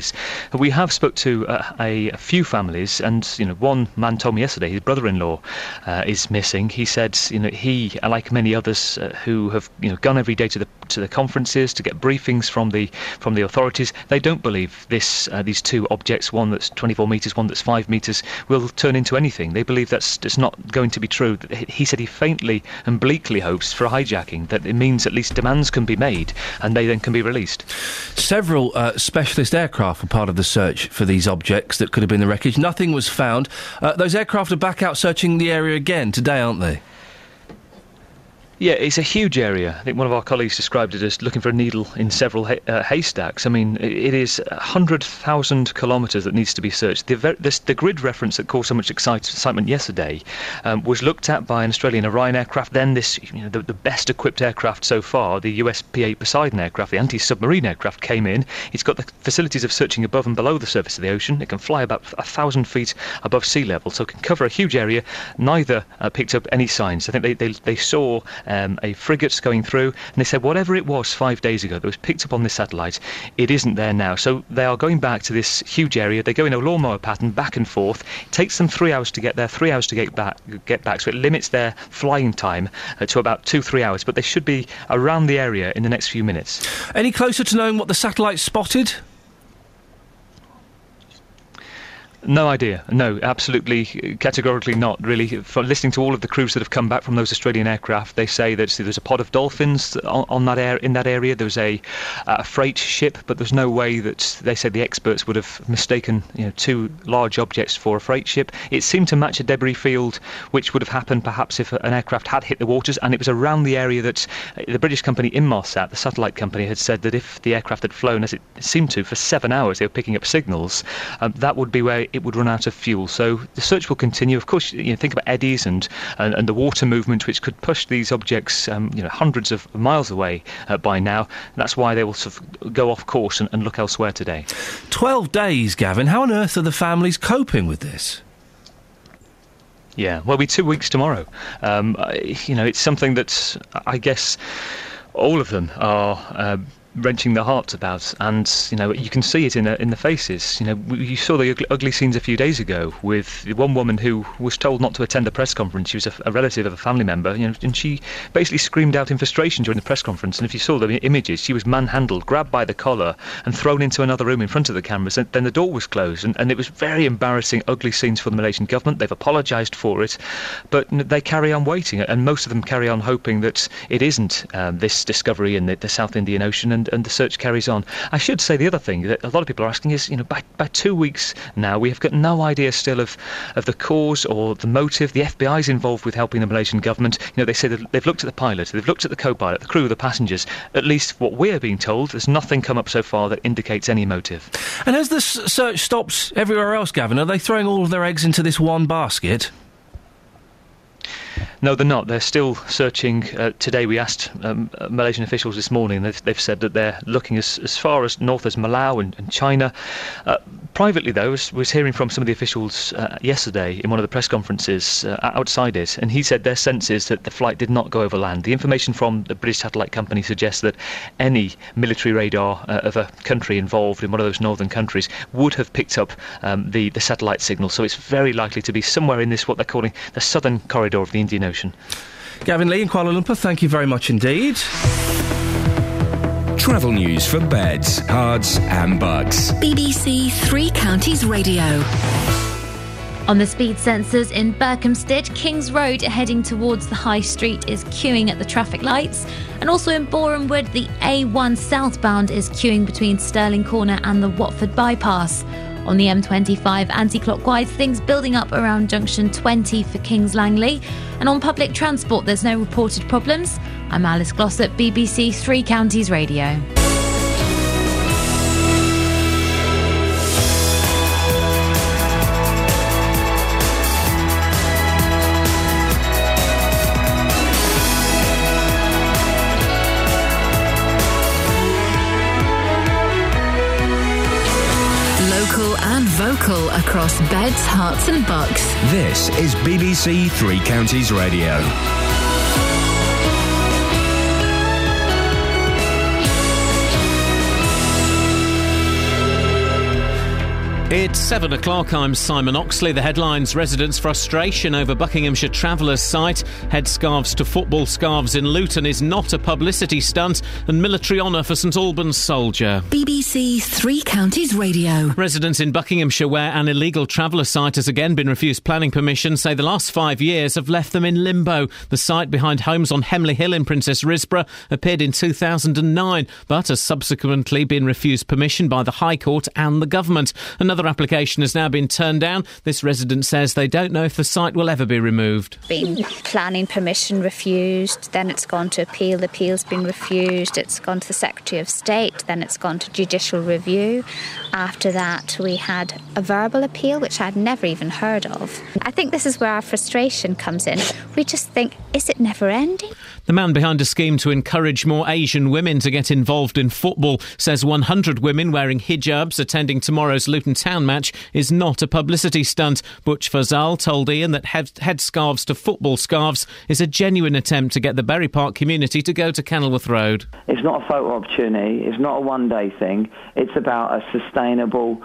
We have spoke to uh, a, a, few families, and you know, one man told me yesterday his brother-in-law uh, is missing. He said, you know, he, like many others uh, who have you know gone every day to the to the conferences to get briefings from the from the authorities, they don't believe this uh, these two objects, one that's 24 meters, one that's five meters, will turn into anything. They believe that's it's not going to be true. He said he faintly and bleakly hopes for a hijacking that it means at least demands can be made and they then can be released. Several uh, specialist aircraft were part of the search for these objects that could have been the wreckage. Nothing was found. Uh, those aircraft are back out searching the area again today, aren't they? Yeah, it's a huge area. I think one of our colleagues described it as looking for a needle in several hay- uh, haystacks. I mean, it is 100,000 kilometres that needs to be searched. The, ver- this, the grid reference that caused so much excite- excitement yesterday um, was looked at by an Australian Orion aircraft, then this, you know, the, the best equipped aircraft so far, the US P-8 Poseidon aircraft, the anti-submarine aircraft, came in. It's got the facilities of searching above and below the surface of the ocean. It can fly about a thousand feet above sea level, so it can cover a huge area. Neither uh, picked up any signs. I think they, they, they saw um, a frigate's going through, and they said whatever it was five days ago that was picked up on this satellite, it isn't there now. So they are going back to this huge area. They go in a lawnmower pattern back and forth. It takes them three hours to get there, three hours to get back. Get back. So it limits their flying time uh, to about two, three hours. But they should be around the area in the next few minutes. Any closer to knowing what the satellite spotted? No idea. No, absolutely, categorically not. Really, from listening to all of the crews that have come back from those Australian aircraft, they say that there's a pod of dolphins on, on that air in that area. There's a, a freight ship, but there's no way that they said the experts would have mistaken you know, two large objects for a freight ship. It seemed to match a debris field, which would have happened perhaps if an aircraft had hit the waters, and it was around the area that the British company Inmarsat, the satellite company, had said that if the aircraft had flown as it seemed to for seven hours, they were picking up signals. Um, that would be where it would run out of fuel. So the search will continue. Of course, you know, think about eddies and, and, and the water movement, which could push these objects, um, you know, hundreds of miles away uh, by now. That's why they will sort of go off course and, and look elsewhere today. Twelve days, Gavin. How on earth are the families coping with this? Yeah, well, we two weeks tomorrow. Um, you know, it's something that I guess all of them are. Uh, wrenching their hearts about, and you know you can see it in the, in the faces. You know, you saw the ugly, ugly scenes a few days ago with one woman who was told not to attend a press conference. She was a, a relative of a family member, you know, and she basically screamed out in frustration during the press conference. And if you saw the images, she was manhandled, grabbed by the collar, and thrown into another room in front of the cameras. And then the door was closed, and, and it was very embarrassing, ugly scenes for the Malaysian government. They've apologised for it, but they carry on waiting, and most of them carry on hoping that it isn't um, this discovery in the, the South Indian Ocean, and, and the search carries on. I should say the other thing that a lot of people are asking is, you know, by, by two weeks now, we have got no idea still of, of the cause or the motive. The FBI is involved with helping the Malaysian government. You know, they say they've looked at the pilot, they've looked at the co-pilot, the crew, the passengers. At least what we're being told, there's nothing come up so far that indicates any motive. And as this search stops everywhere else, Gavin, are they throwing all of their eggs into this one basket? No, they're not. They're still searching. Uh, today, we asked um, Malaysian officials this morning. They've, they've said that they're looking as, as far as north as Malau and, and China. Uh, privately, though, was, was hearing from some of the officials uh, yesterday in one of the press conferences uh, outside it, and he said their sense is that the flight did not go over land. The information from the British satellite company suggests that any military radar uh, of a country involved in one of those northern countries would have picked up um, the, the satellite signal. So it's very likely to be somewhere in this, what they're calling the southern corridor of the Indian Ocean. Gavin Lee in Kuala Lumpur, thank you very much indeed. Travel news for beds, Herts, and Bucks. BBC Three Counties Radio. On the speed sensors in Berkhamsted, Kings Road heading towards the High Street is queuing at the traffic lights. And also in Borehamwood, the A1 southbound is queuing between Stirling Corner and the Watford bypass. On the M25 anti clockwise, things building up around junction 20 for Kings Langley. And on public transport, there's no reported problems. I'm Alice Glossop, BBC Three Counties Radio. Across beds, Herts, and bucks. This is BBC Three Counties Radio. It's seven o'clock. I'm Simon Oxley. The headlines residents' frustration over Buckinghamshire Travellers site. Headscarves to football scarves in Luton is not a publicity stunt, and military honour for St Albans soldier. BBC Three Counties Radio. Residents in Buckinghamshire, where an illegal traveller site has again been refused planning permission, say the last five years have left them in limbo. The site behind homes on Hemley Hill in Princes Risborough appeared in 2009, but has subsequently been refused permission by the High Court and the government. Another application has now been turned down. This resident says they don't know if the site will ever be removed. been planning permission refused, then it's gone to appeal, the appeal's been refused, it's gone to the Secretary of State, then it's gone to judicial review. After that, we had a verbal appeal, which I'd never even heard of. I think this is where our frustration comes in. We just think, is it never ending? The man behind a scheme to encourage more Asian women to get involved in football says 100 women wearing hijabs attending tomorrow's Luton Town match is not a publicity stunt. Butch Fazal told Iain that head- headscarves to football scarves is a genuine attempt to get the Bury Park community to go to Kenilworth Road. It's not a photo opportunity. It's not a one-day thing. It's about a sustainable,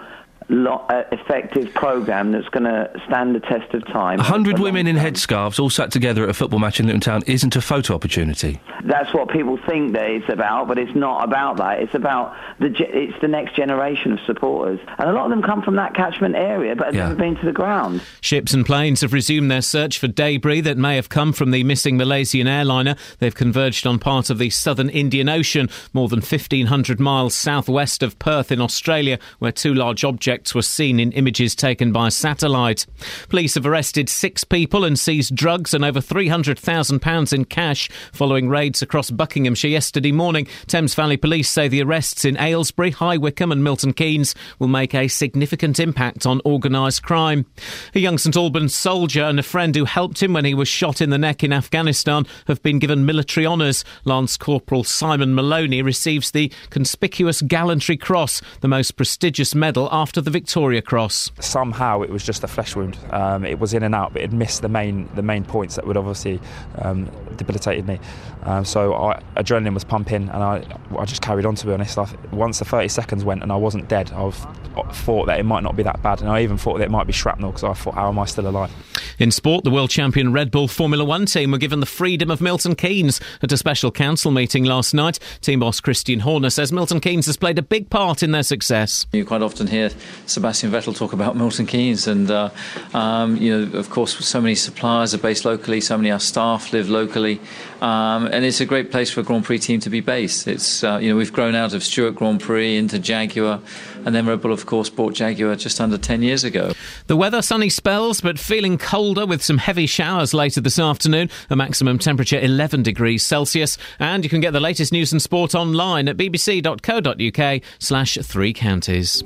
lo- uh, effective program that's going to stand the test of time. A hundred women in headscarves all sat together at a football match in Luton Town isn't a photo opportunity. That's what people think that it's about, but it's not about that. It's about the ge- it's the next generation of supporters, and a lot of them come from that catchment area, but have Yeah. never been to the ground. Ships and planes have resumed their search for debris that may have come from the missing Malaysian airliner. They've converged on part of the southern Indian Ocean, more than 1,500 miles southwest of Perth in Australia, where two large objects were seen in images taken by satellite. Police have arrested six people and seized drugs and over £300,000 in cash following raids across Buckinghamshire yesterday morning. Thames Valley Police say the arrests in Aylesbury, High Wycombe, and Milton Keynes will make a significant impact on organised crime. A young St Albans soldier and a friend who helped him when he was shot in the neck in Afghanistan have been given military honours. Lance Corporal Simon Maloney receives the Conspicuous Gallantry Cross, the most prestigious medal after the the Victoria Cross. Somehow it was just a flesh wound. Um, it was in and out, but it missed the main the main points that would obviously um, debilitated me. Um, so I, adrenaline was pumping, and I I just carried on. To be honest, I, once the 30 seconds went and I wasn't dead, I, was, I thought that it might not be that bad, and I even thought that it might be shrapnel because I thought, how am I still alive? In sport, the world champion Red Bull Formula One team were given the freedom of Milton Keynes at a special council meeting last night. Team boss Christian Horner says Milton Keynes has played a big part in their success. You quite often hear Sebastian Vettel talk about Milton Keynes, and uh, um, you know, of course, so many suppliers are based locally, so many of our staff live locally, um, and it's a great place for a Grand Prix team to be based. It's uh, you know, we've grown out of Stewart Grand Prix into Jaguar, and then Red Bull, of course, bought Jaguar just under ten years ago. The weather sunny spells, but feeling colder with some heavy showers later this afternoon. A maximum temperature 11 degrees Celsius, and you can get the latest news and sport online at bbc.co.uk/slash three counties.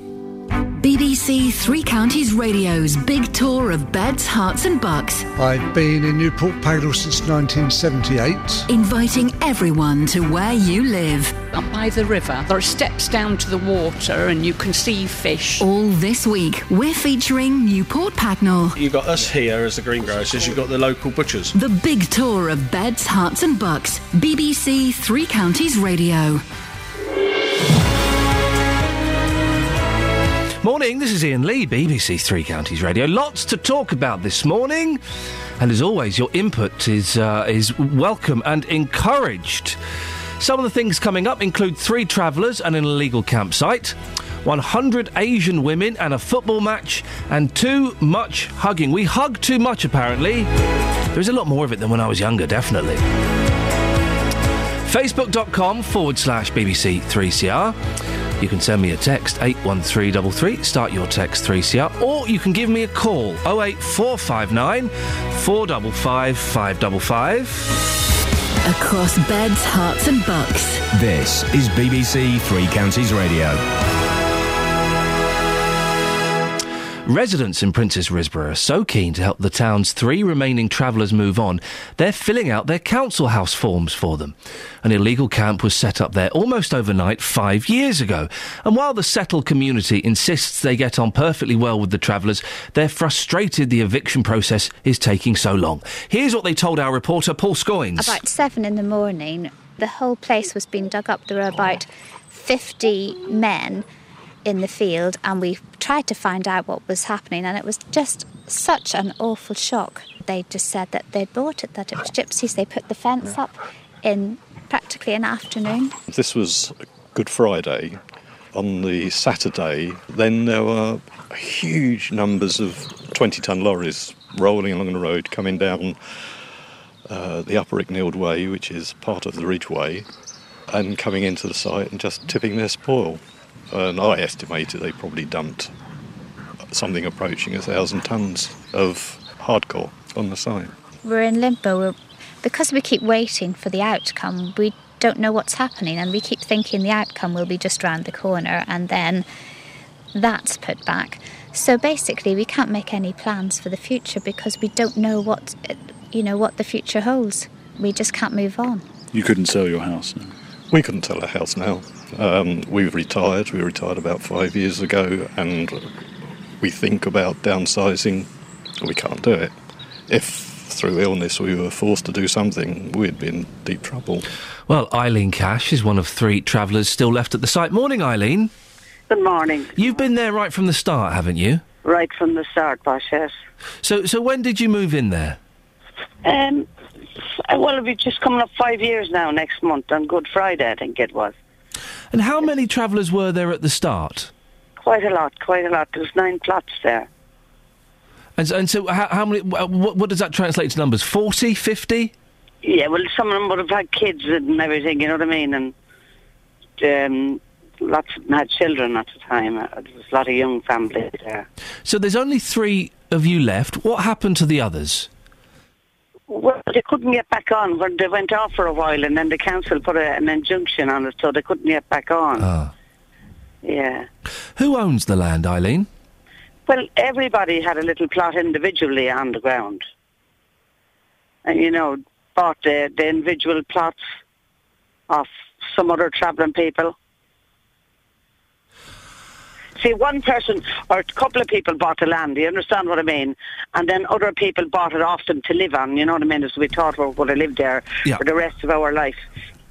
BBC Three Counties Radio's big tour of beds, Herts, and bucks. I've been in Newport Pagnell since 1978. Inviting everyone to where you live. Up by the river, there are steps down to the water and you can see fish. All this week, we're featuring Newport Pagnell. You've got us here as the greengrocers, you've got the local butchers. The big tour of beds, Herts, and bucks. BBC Three Counties Radio. Morning, this is Iain Lee, BBC Three Counties Radio. Lots to talk about this morning, and as always, your input is uh, is welcome and encouraged. Some of the things coming up include three travellers and an illegal campsite, 100 Asian women and a football match, and too much hugging. We hug too much, apparently. There's a lot more of it than when I was younger, definitely. Facebook.com forward slash BBC 3CR. You can send me a text 81333, start your text 3CR, or you can give me a call 08459 455 555. Across beds, Herts, and bucks. This is BBC Three Counties Radio. Residents in Princes Risborough are so keen to help the town's three remaining travellers move on, they're filling out their council house forms for them. An illegal camp was set up there almost overnight five years ago. And while the settled community insists they get on perfectly well with the travellers, they're frustrated the eviction process is taking so long. Here's what they told our reporter, Paul Scoins. About seven in the morning, the whole place was being dug up. There were about 50 men in the field, and we tried to find out what was happening, and it was just such an awful shock. They just said that they'd bought it, that it was gypsies. They put the fence up in practically an afternoon. This was Good Friday. On the Saturday, then there were huge numbers of 20 ton lorries rolling along the road, coming down uh, the Upper Icknield Way, which is part of the Ridgeway, and coming into the site and just tipping their spoil. And I estimated they probably dumped something approaching a thousand tons of hardcore on the site. We're in limbo. We're, because we keep waiting for the outcome, we don't know what's happening, and we keep thinking the outcome will be just round the corner, and then that's put back. So basically, we can't make any plans for the future because we don't know what, you know, what the future holds. We just can't move on. You couldn't sell your house now? We couldn't sell our house now. Um, we've retired. We retired about five years ago, and we think about downsizing. We can't do it. If through illness we were forced to do something, we'd be in deep trouble. Well, Eileen Cash is one of three travellers still left at the site. Morning, Eileen. Good morning. You've been there right from the start, haven't you? Right from the start, Bosh, yes. So, so when did you move in there? Um, f- well, it'll be just coming up five years now next month on Good Friday, I think it was. And how many travellers were there at the start? Quite a lot, quite a lot. There's nine plots there. And so, and so how, how many? What, what does that translate to numbers? 40, 50? Yeah, well, some of them would have had kids and everything, you know what I mean? And um, lots of them had children at the time. Uh, There was a lot of young families there. So there's only three of you left. What happened to the others? Well, they couldn't get back on. When they went off for a while, and then the council put a, an injunction on it, so they couldn't get back on. Ah. Yeah. Who owns the land, Eileen? Well, everybody had a little plot individually on the ground. And, you know, bought the, the individual plots off some other travelling people. See, one person or a couple of people bought the land. You understand what I mean? And then other people bought it off them to live on. You know what I mean? So we thought we were going to live there Yeah. for the rest of our life,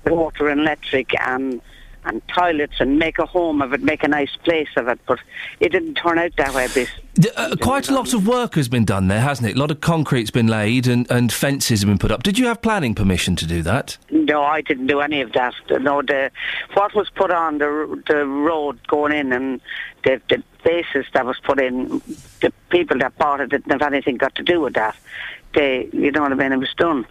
water and electric and and toilets and make a home of it, make a nice place of it. But it didn't turn out that way. This uh, quite a lot of work has been done there, hasn't it? A lot of concrete's been laid and, and fences have been put up. Did you have planning permission to do that? No, I didn't do any of that. No, the what was put on the the road going in and the the basis that was put in, the people that bought it didn't have anything got to do with that. They, you know what I mean? It was done.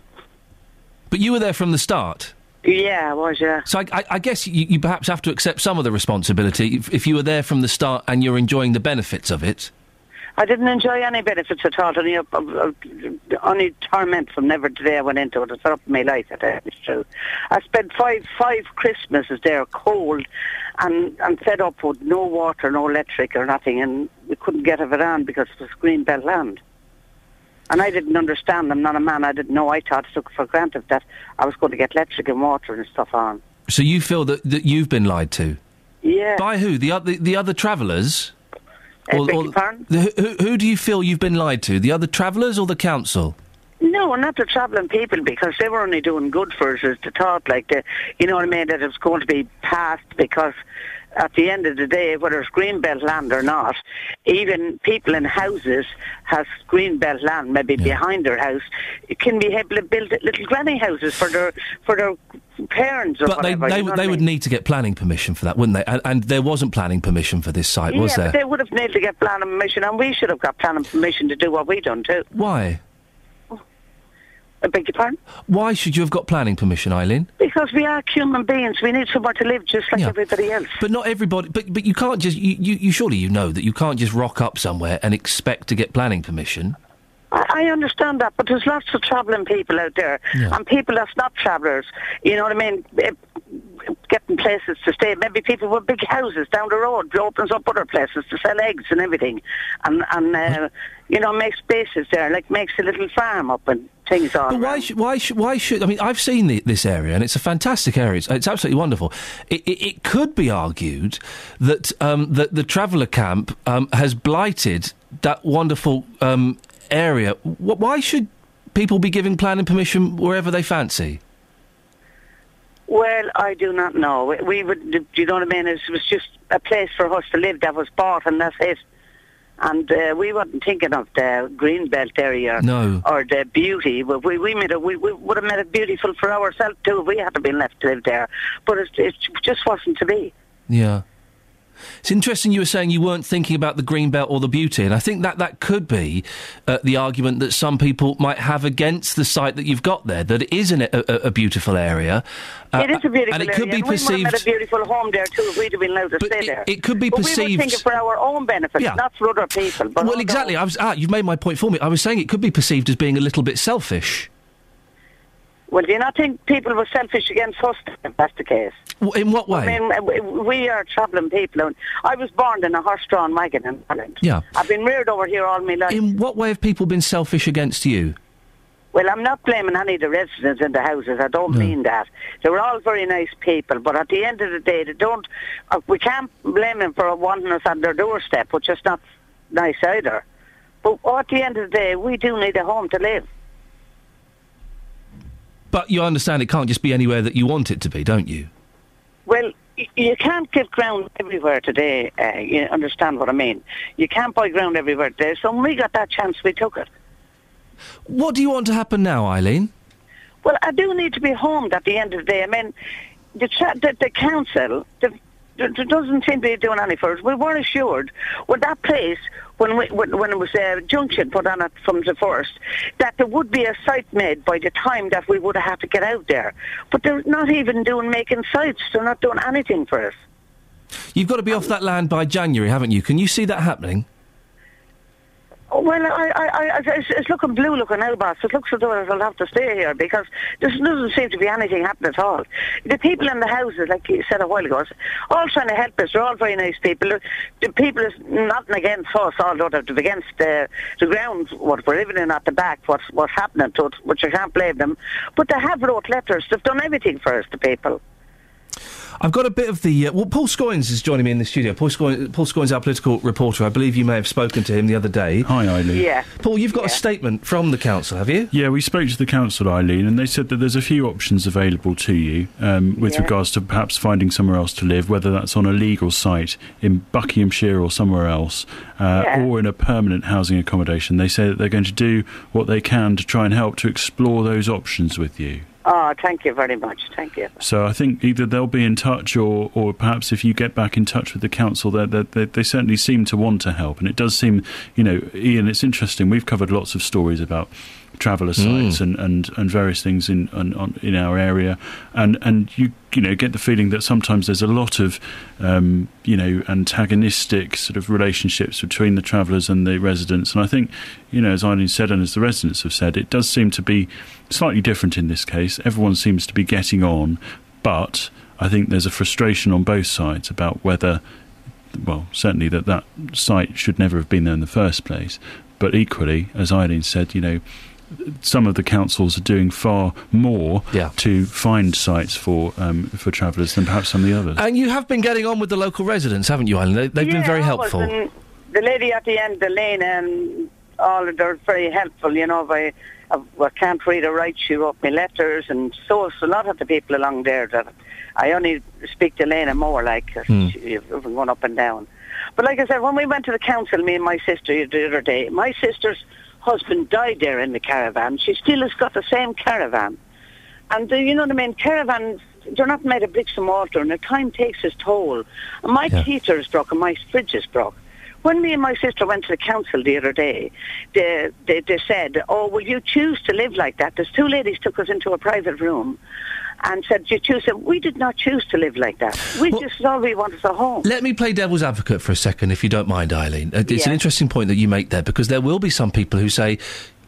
But you were there from the start. Yeah, I was. Yeah. So I, I, I guess you, you perhaps have to accept some of the responsibility if, if you were there from the start and you're enjoying the benefits of it. I didn't enjoy any benefits at all. Only, uh, uh, only torment from never today I went into it. It's up my life. I It's true. I spent five five Christmases there, cold, and and fed up with no water, no electric or nothing, and we couldn't get of it on because it was green belt land. And I didn't understand. I'm not a man. I didn't know. I thought took for granted that I was going to get electric and water and stuff on. So you feel that, that you've been lied to? Yeah. By who? The other the other travellers? Uh, beg your the, who, who do you feel you've been lied to? The other travellers or the council? No, not the travelling people because they were only doing good for us. As the thought, like the, you know what I mean, that it was going to be passed because at the end of the day, whether it's greenbelt land or not, even people in houses has greenbelt land maybe behind their house. It can be able to build little granny houses for their for their parents or But they, whatever. they, you know would- what they I would mean? need to get planning permission for that, wouldn't they? And, and there wasn't planning permission for this site, was there? they would have needed to get planning permission, and we should have got planning permission to do what we've done too. Why? I beg your pardon? Why should you have got planning permission, Eileen? Because we are human beings. We need somewhere to live just like everybody else. But not everybody. But but you can't just you, you, you surely you know that you can't just rock up somewhere and expect to get planning permission. I, I understand that, but there's lots of travelling people out there, Yeah. and people that's not travellers. You know what I mean? Eh, Getting places to stay. Maybe people with big houses down the road opens up other places to sell eggs and everything, and and uh, you know makes spaces there, like makes a little farm up and things all. But why should why should why should I mean I've seen the, this area and it's a fantastic area. It's, it's absolutely wonderful. It, it, it could be argued that um, that the traveller camp um, has blighted that wonderful um, area. Wh- Why should people be giving planning permission wherever they fancy? Well, I do not know. We, we would, do you know what I mean? It was just a place for us to live that was bought, and that's it. And uh, we weren't thinking of the green belt area No. or the beauty. But we we made it. We, we would have made it beautiful for ourselves too if we had been left to live there. But it, it just wasn't to be. Yeah. It's interesting you were saying you weren't thinking about the green belt or the beauty, and I think that that could be uh, the argument that some people might have against the site that you've got there, that it is an, a, a, beautiful area. uh, it is a beautiful and it area. could be and we would have made perceived. a beautiful home there too if we'd have been allowed to stay there. it could be but We perceived- were thinking for our own benefit, Yeah. not for other people. But well, exactly. I was, ah, you've made my point for me. I was saying it could be perceived as being a little bit selfish. Well, do you not think people were selfish against us if that's the case? In what way? I mean, we- we are travelling people. and I was born in a horse-drawn wagon in Ireland. yeah. I've been reared over here all my life. In what way have people been selfish against you? Well, I'm not blaming any of the residents in the houses. I don't mean that. They were all very nice people, but at the end of the day, they don't. Uh, we can't blame them for wanting us on their doorstep, which is not nice either. But at the end of the day, we do need a home to live. But you understand it can't just be anywhere that you want it to be, don't you? Well, y- you can't get ground everywhere today. Uh, you understand what I mean? You can't buy ground everywhere today. So when we got that chance, we took it. What do you want to happen now, Eileen? Well, I do need to be homed at the end of the day. I mean, the, tra- the, the council the, the, the doesn't seem to be doing any for us. We were assured with that place when we, when, when it was a junction put on it from the first that there would be a site made by the time that we would have to get out there. But they're not even doing making sites. They're not doing anything for us. You've got to be off that land by January, haven't you? Can you see that happening? Well, I, I, I, it's, it's looking blue looking now, boss. It looks as though I'll have to stay here because there doesn't seem to be anything happening at all. The people in the houses, like you said a while ago, all trying to help us. They're all very nice people. The- The people is nothing against us, although they're against the, the ground, what we're living in at the back, what's, what's happening to it, which I can't blame them. But they have wrote letters. They've done everything for us, the people. I've got a bit of the. Uh, well, Paul Scoins is joining me in the studio. Paul Scoins, Paul Scoins, our political reporter. I believe you may have spoken to him the other day. Hi, Eileen. Yeah. Paul, you've got a statement from the council, have you? Yeah, we spoke to the council, Eileen, and they said that there's a few options available to you um, with Yeah. regards to perhaps finding somewhere else to live, whether that's on a legal site in Buckinghamshire or somewhere else, uh, Yeah. or in a permanent housing accommodation. They say that they're going to do what they can to try and help to explore those options with you. Oh, thank you very much. Thank you. So I think either they'll be in touch, or, or perhaps if you get back in touch with the council, they, they, they, they certainly seem to want to help. And it does seem, you know, Iain, it's interesting. We've covered lots of stories about traveller Mm. sites and, and, and various things in on, on, in our area, and and you you know get the feeling that sometimes there's a lot of um, you know antagonistic sort of relationships between the travellers and the residents. And I think you know, as Eileen said and as the residents have said, it does seem to be slightly different in this case. Everyone seems to be getting on, but I think there's a frustration on both sides about whether well, certainly that that site should never have been there in the first place. But equally, as Eileen said, you know, some of the councils are doing far more to find sites for um, for travellers than perhaps some of the others. And you have been getting on with the local residents, haven't you, Eileen? They, they've been very I was, helpful. the lady at the end, Elaine, and all they're very helpful. You know, I, I, I can't read or write. She wrote me letters, and so is a lot of the people along there that I only speak to Elena more, like Hmm. she- we've been going up and down. But like I said, when we went to the council, me and my sister the other day, my sister's husband died there in the caravan. She still has got the same caravan. And uh, you know what I mean? Caravans, they're not made of bricks and mortar, and the time takes its toll. And my heater is broke, and my fridge is broke. When me and my sister went to the council the other day, they, they, they said, oh, will you choose to live like that? There's two ladies took us into a private room and said, you choose it. We did not choose to live like that. We just all we want is a home. Let me play devil's advocate for a second, if you don't mind, Eileen. Uh, It's an interesting point that you make there because there will be some people who say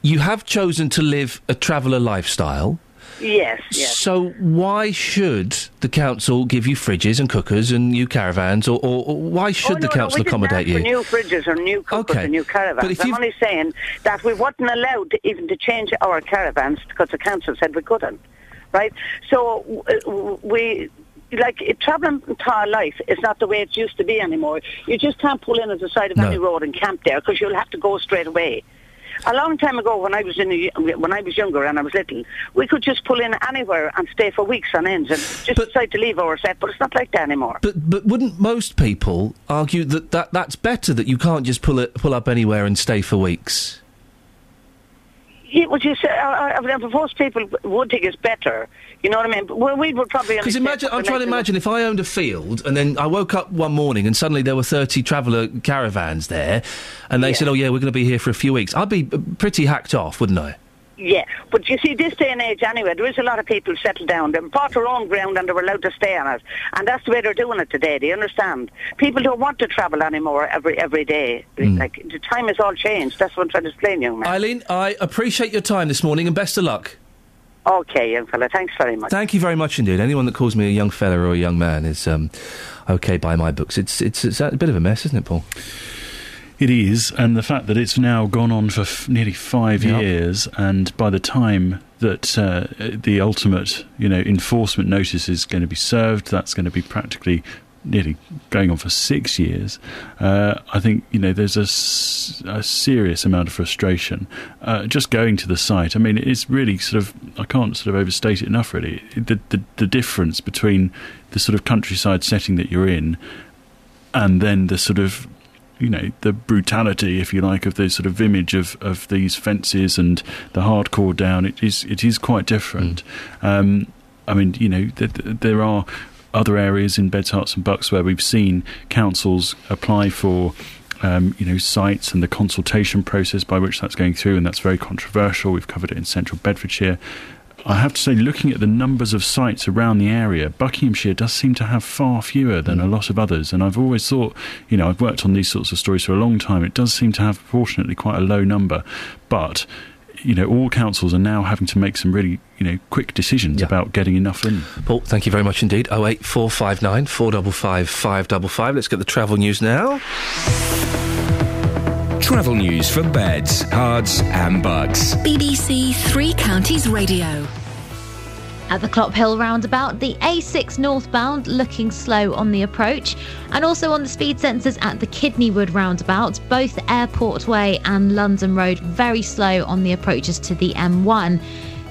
you have chosen to live a traveller lifestyle. Yes, yes. So why should the council give you fridges and cookers and new caravans, or, or, or why should oh, the council no, accommodate you? new fridges or new cookers Okay. or new caravans. But if I'm you've- only saying that we weren't allowed to, even to change our caravans because the council said we couldn't. Right? So uh, w- we. Like it, traveling entire life is not the way it used to be anymore. You just can't pull in at the side of No. any road and camp there because you'll have to go straight away. A long time ago, when I was in the, when I was younger and I was little, we could just pull in anywhere and stay for weeks on ends and just decide to leave our set. But it's not like that anymore. But but wouldn't most people argue that, that that's better that you can't just pull it pull up anywhere and stay for weeks? Yeah, well, you say, I, I, most people would think it's better. You know what I mean? But we, would probably Because imagine, I'm trying to imagine if I owned a field and then I woke up one morning and suddenly there were 30 traveller caravans there, and they said, "Oh yeah, we're going to be here for a few weeks." I'd be pretty hacked off, wouldn't I? Yeah, but you see, this day and age, anyway, there is a lot of people settled down. They bought their own ground and they were allowed to stay on it, and that's the way they're doing it today. Do you understand? People don't want to travel anymore every every day. Hmm. Like the time has all changed. That's what I'm trying to explain, young man. Eileen, I appreciate your time this morning and best of luck. Okay, young fella. Thanks very much. Thank you very much indeed. Anyone that calls me a young fella or a young man is um, okay by my books. It's, it's it's a bit of a mess, isn't it, Paul? It is, and the fact that it's now gone on for f- nearly five Yep. years, and by the time that uh, the ultimate, you know, enforcement notice is going to be served, that's going to be practically nearly going on for six years. Uh, I think you know there's a, s- a serious amount of frustration uh, just going to the site. I mean, it's really sort of I can't sort of overstate it enough. Really, the the, the difference between the sort of countryside setting that you're in and then the sort of you know the brutality, if you like, of the sort of image of, of these fences and the hardcore down. It is it is quite different. Um, I mean, you know, th- th- there are other areas in Beds, Herts and Bucks where we've seen councils apply for. Um, you know, sites and the consultation process by which that's going through, and that's very controversial. We've covered it in central Bedfordshire. I have to say, looking at the numbers of sites around the area, Buckinghamshire does seem to have far fewer than a mm. lot of others. And I've always thought, you know, I've worked on these sorts of stories for a long time. It does seem to have proportionately quite a low number. But, you know, all councils are now having to make some really, you know, quick decisions about getting enough in. Paul, thank you very much indeed. Oh eight four five nine four double five five double five. Let's get the travel news now. Travel news for beds, cards, and Bucks. BBC Three Counties Radio. At the Clop Hill roundabout, the A6 northbound looking slow on the approach, and also on the speed sensors at the Kidneywood roundabout, both Airport Way and London Road very slow on the approaches to the M1.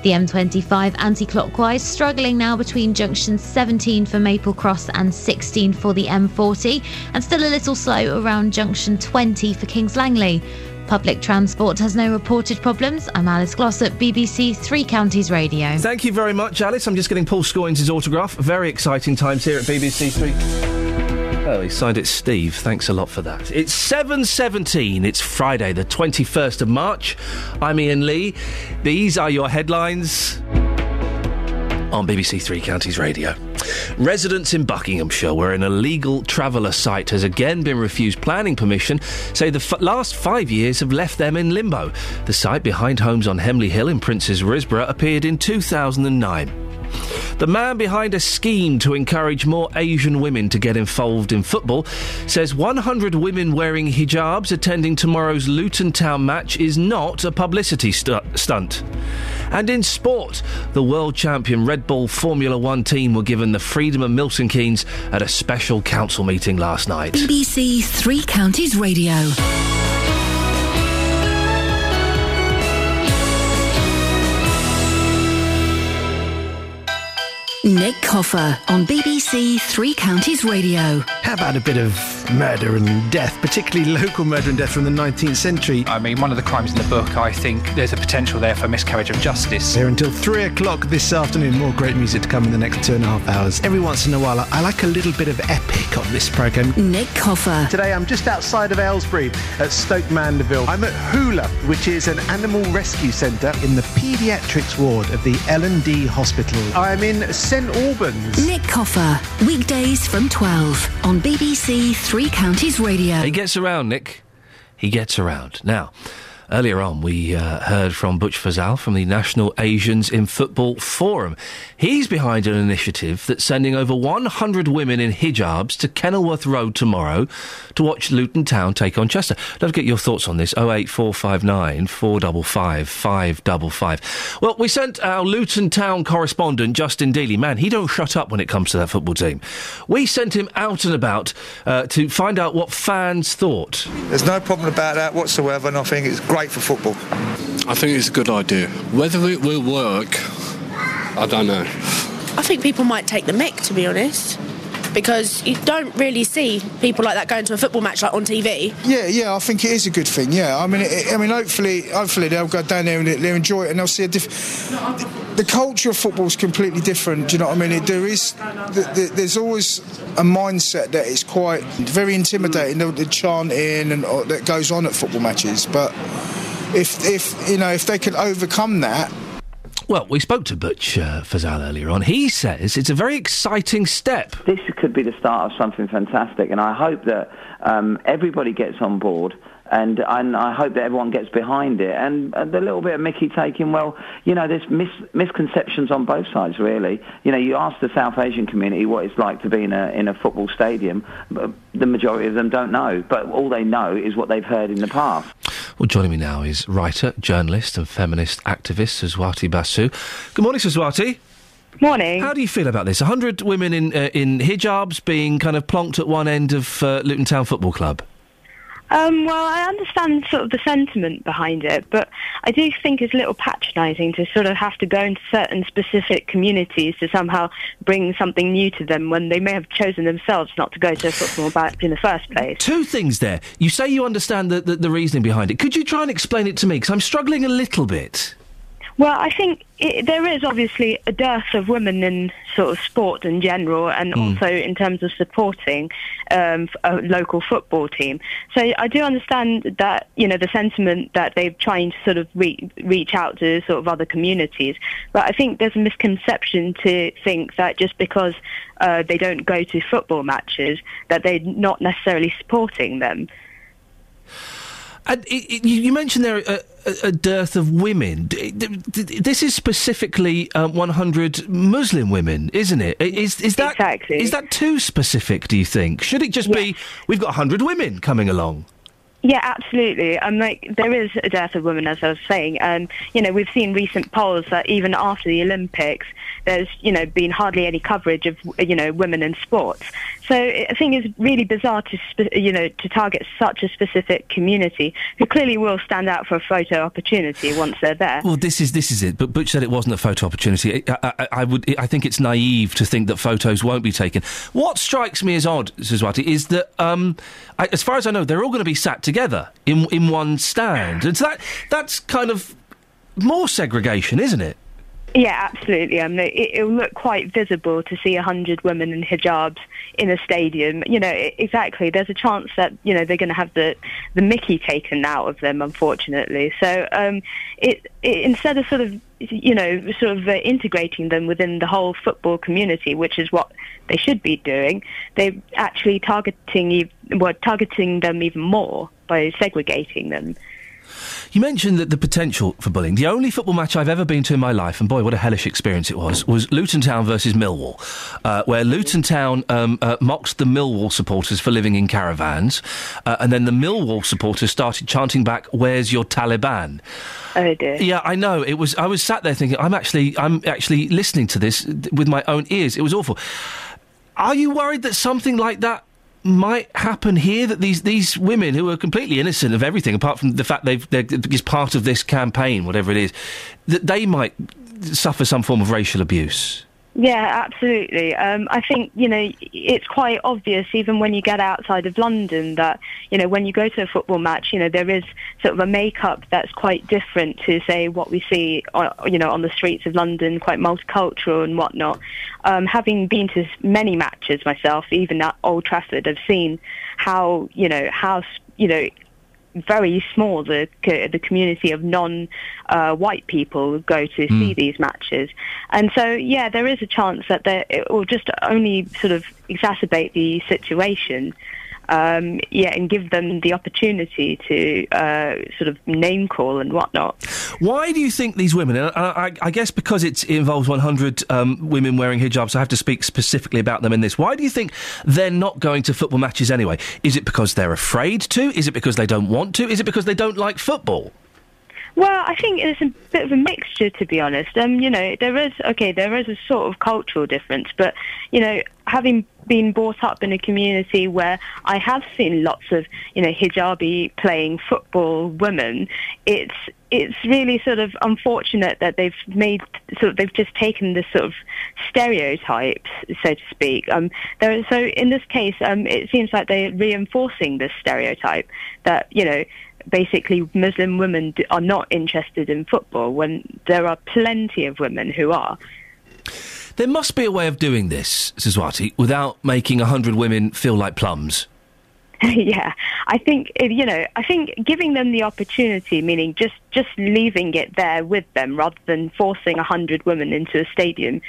The M25 anti clockwise struggling now between junction 17 for Maple Cross and 16 for the M40, and still a little slow around junction 20 for Kings Langley. Public transport has no reported problems. I'm Alice Glossop, BBC Three Counties Radio. Thank you very much, Alice. I'm just getting Paul Scoins' autograph. Very exciting times here at BBC Three. Oh, he signed it Steve. Thanks a lot for that. It's 7.17. It's Friday, the 21st of March. I'm Iain Lee. These are your headlines on BBC Three Counties Radio. Residents in Buckinghamshire, where an illegal traveller site has again been refused planning permission, say the f- last five years have left them in limbo. The site behind homes on Hemley Hill in Princes Risborough appeared in 2009. The man behind a scheme to encourage more Asian women to get involved in football says 100 women wearing hijabs attending tomorrow's Luton Town match is not a publicity stu- stunt. And in sport, the world champion Red Bull Formula One team were given the freedom of Milton Keynes at a special council meeting last night. BBC Three Counties Radio. Nick Coffer on BBC Three Counties Radio. How about a bit of murder and death, particularly local murder and death from the 19th century? I mean, one of the crimes in the book, I think there's a potential there for miscarriage of justice. Here until three o'clock this afternoon. More great music to come in the next two and a half hours. Every once in a while, I like a little bit of epic on this programme. Nick Coffer. Today, I'm just outside of Aylesbury at Stoke Mandeville. I'm at Hula, which is an animal rescue centre in the paediatrics ward of the L&D Hospital. I'm in St Albans. Nick Coffer. Weekdays from 12 on BBC Three Counties Radio. He gets around, Nick. He gets around. Now, earlier on, we uh, heard from Butch Fazal from the National Asians in Football Forum. He's behind an initiative that's sending over 100 women in hijabs to Kenilworth Road tomorrow to watch Luton Town take on Chester. Love to get your thoughts on this. 08459 455 555. Well, we sent our Luton Town correspondent, Justin Dealey. Man, he don't shut up when it comes to that football team. We sent him out and about uh, to find out what fans thought. There's no problem about that whatsoever, and I think it's great for football. I think it's a good idea. Whether it will work, I don't know. I think people might take the mick, to be honest, because you don't really see people like that going to a football match like on TV. Yeah, yeah, I think it is a good thing. Yeah, I mean, it, I mean, hopefully, hopefully they'll go down there and they'll enjoy it and they'll see a different. The culture of football is completely different. Do you know what I mean? It, there is, the, the, there's always a mindset that is quite very intimidating. The, the chanting and uh, that goes on at football matches, but if if you know if they can overcome that. Well, we spoke to Butch uh, Fazal earlier on. He says it's a very exciting step. This could be the start of something fantastic, and I hope that um, everybody gets on board. And, and I hope that everyone gets behind it. And the little bit of Mickey taking, well, you know, there's mis- misconceptions on both sides, really. You know, you ask the South Asian community what it's like to be in a in a football stadium. But the majority of them don't know, but all they know is what they've heard in the past. Well, joining me now is writer, journalist, and feminist activist Suswati Basu. Good morning, Suswati. Morning. How do you feel about this? A hundred women in uh, in hijabs being kind of plonked at one end of uh, Luton Town Football Club. Um, well, I understand sort of the sentiment behind it, but I do think it's a little patronising to sort of have to go into certain specific communities to somehow bring something new to them when they may have chosen themselves not to go to a football match in the first place. Two things there. You say you understand the, the, the reasoning behind it. Could you try and explain it to me? Because I'm struggling a little bit. Well, I think it, there is obviously a dearth of women in sort of sport in general, and Hmm. also in terms of supporting um, a local football team. So I do understand that you know the sentiment that they're trying to sort of re- reach out to sort of other communities, but I think there's a misconception to think that just because uh, they don't go to football matches that they're not necessarily supporting them. And it, it, you mentioned there a, a, a dearth of women. This is specifically um, 100 Muslim women, isn't it? I- Is, is that too specific? Do you think? Should it just be we've got 100 women coming along? Yeah, absolutely. Um, like there is a dearth of women, as I was saying. Um, you know, we've seen recent polls that even after the Olympics, there's you know been hardly any coverage of you know women in sports. So I think it's really bizarre to you know to target such a specific community who clearly will stand out for a photo opportunity once they're there. Well, this is this is it. But Butch said it wasn't a photo opportunity. I, I, I would. I think it's naive to think that photos won't be taken. What strikes me as odd, Suswati, is that um, I, as far as I know, they're all going to be sat together in in one stand, and so that that's kind of more segregation, isn't it? Yeah, absolutely. Um, it, it'll look quite visible to see a hundred women in hijabs in a stadium. You know, i exactly. There's a chance that you know they're going to have the the Mickey taken out of them, unfortunately. So um, it, it instead of sort of you know sort of uh, integrating them within the whole football community, which is what they should be doing, they're actually targeting well, targeting them even more by segregating them. You mentioned that the potential for bullying. The only football match I've ever been to in my life, and boy, what a hellish experience it was, was Luton Town versus Millwall, uh, where Luton Town um, uh, mocked the Millwall supporters for living in caravans, uh, and then the Millwall supporters started chanting back, "Where's your Taliban?" Oh dear. Yeah, I know. It was. I was sat there thinking, I'm actually, I'm actually listening to this with my own ears. It was awful. Are you worried that something like that might happen here? That these these women who are completely innocent of everything, apart from the fact they've they're is part of this campaign, whatever it is, that they might suffer some form of racial abuse. Yeah, absolutely. Um, I think you know it's quite obvious even when you get outside of London that you know when you go to a football match, you know there is sort of a makeup that's quite different to say what we see, uh, you know, on the streets of London, quite multicultural and whatnot. Um, having been to many matches myself, even at Old Trafford, I've seen how you know how you know very small. The the community of non uh, white people go to see these matches, and so yeah, there is a chance that there, it will just only sort of exacerbate the situation. Um, yeah, and give them the opportunity to uh, sort of name call and whatnot. Why do you think these women? And I, I, guess because it involves 100 um, women wearing hijabs, I have to speak specifically about them in this. Why do you think they're not going to football matches anyway? Is it because they're afraid to? Is it because they don't want to? Is it because they don't like football? Well, I think it's a bit of a mixture, to be honest. Um, you know, there is okay, there is a sort of cultural difference, but you know, having been brought up in a community where I have seen lots of you know hijabi playing football women, it's it's really sort of unfortunate that they've made sort of they've just taken this sort of stereotypes, so to speak. Um, there, so in this case, um, it seems like they're reinforcing this stereotype that you know basically Muslim women are not interested in football when there are plenty of women who are. There must be a way of doing this, Siswati, without making 100 women feel like plums. yeah, I think uh, you know. I think giving them the opportunity, meaning just just leaving it there with them, rather than forcing a hundred women into a stadium.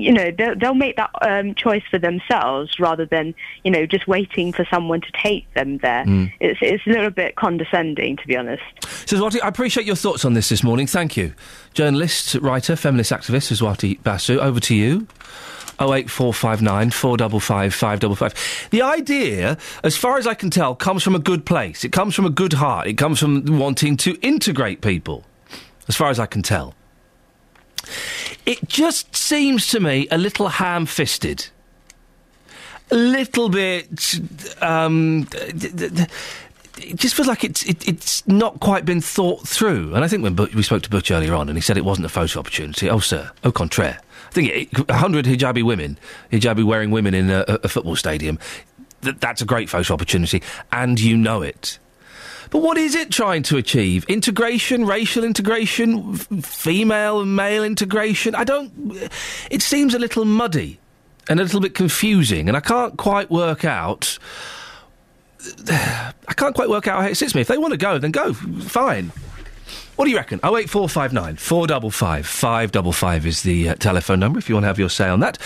You know, they'll, they'll make that um, choice for themselves rather than you know just waiting for someone to take them there. Mm. It's it's a little bit condescending, to be honest. Siswati, I appreciate your thoughts on this this morning. Thank you. Journalist, writer, feminist activist, Siswati Basu, over to you. 08459 455 555. The idea, as far as I can tell, comes from a good place. It comes from a good heart. It comes from wanting to integrate people, as far as I can tell. It just seems to me a little ham fisted. A little bit. Um, it just feels like it's it, it's not quite been thought through. And I think when Butch, we spoke to Butch earlier on, and he said it wasn't a photo opportunity. Oh, sir, au contraire. I think it- a hundred hijabi women, hijabi wearing women in a, a football stadium. Th- that's a great photo opportunity, and you know it. But what is it trying to achieve? Integration, racial integration, f- female and male integration? I don't. It seems a little muddy and a little bit confusing, and I can't quite work out. I can't quite work out how it sits me. If they want to go, then go. Fine. What do you reckon? 08459 455 555 is the uh, telephone number if you want to have your say on that.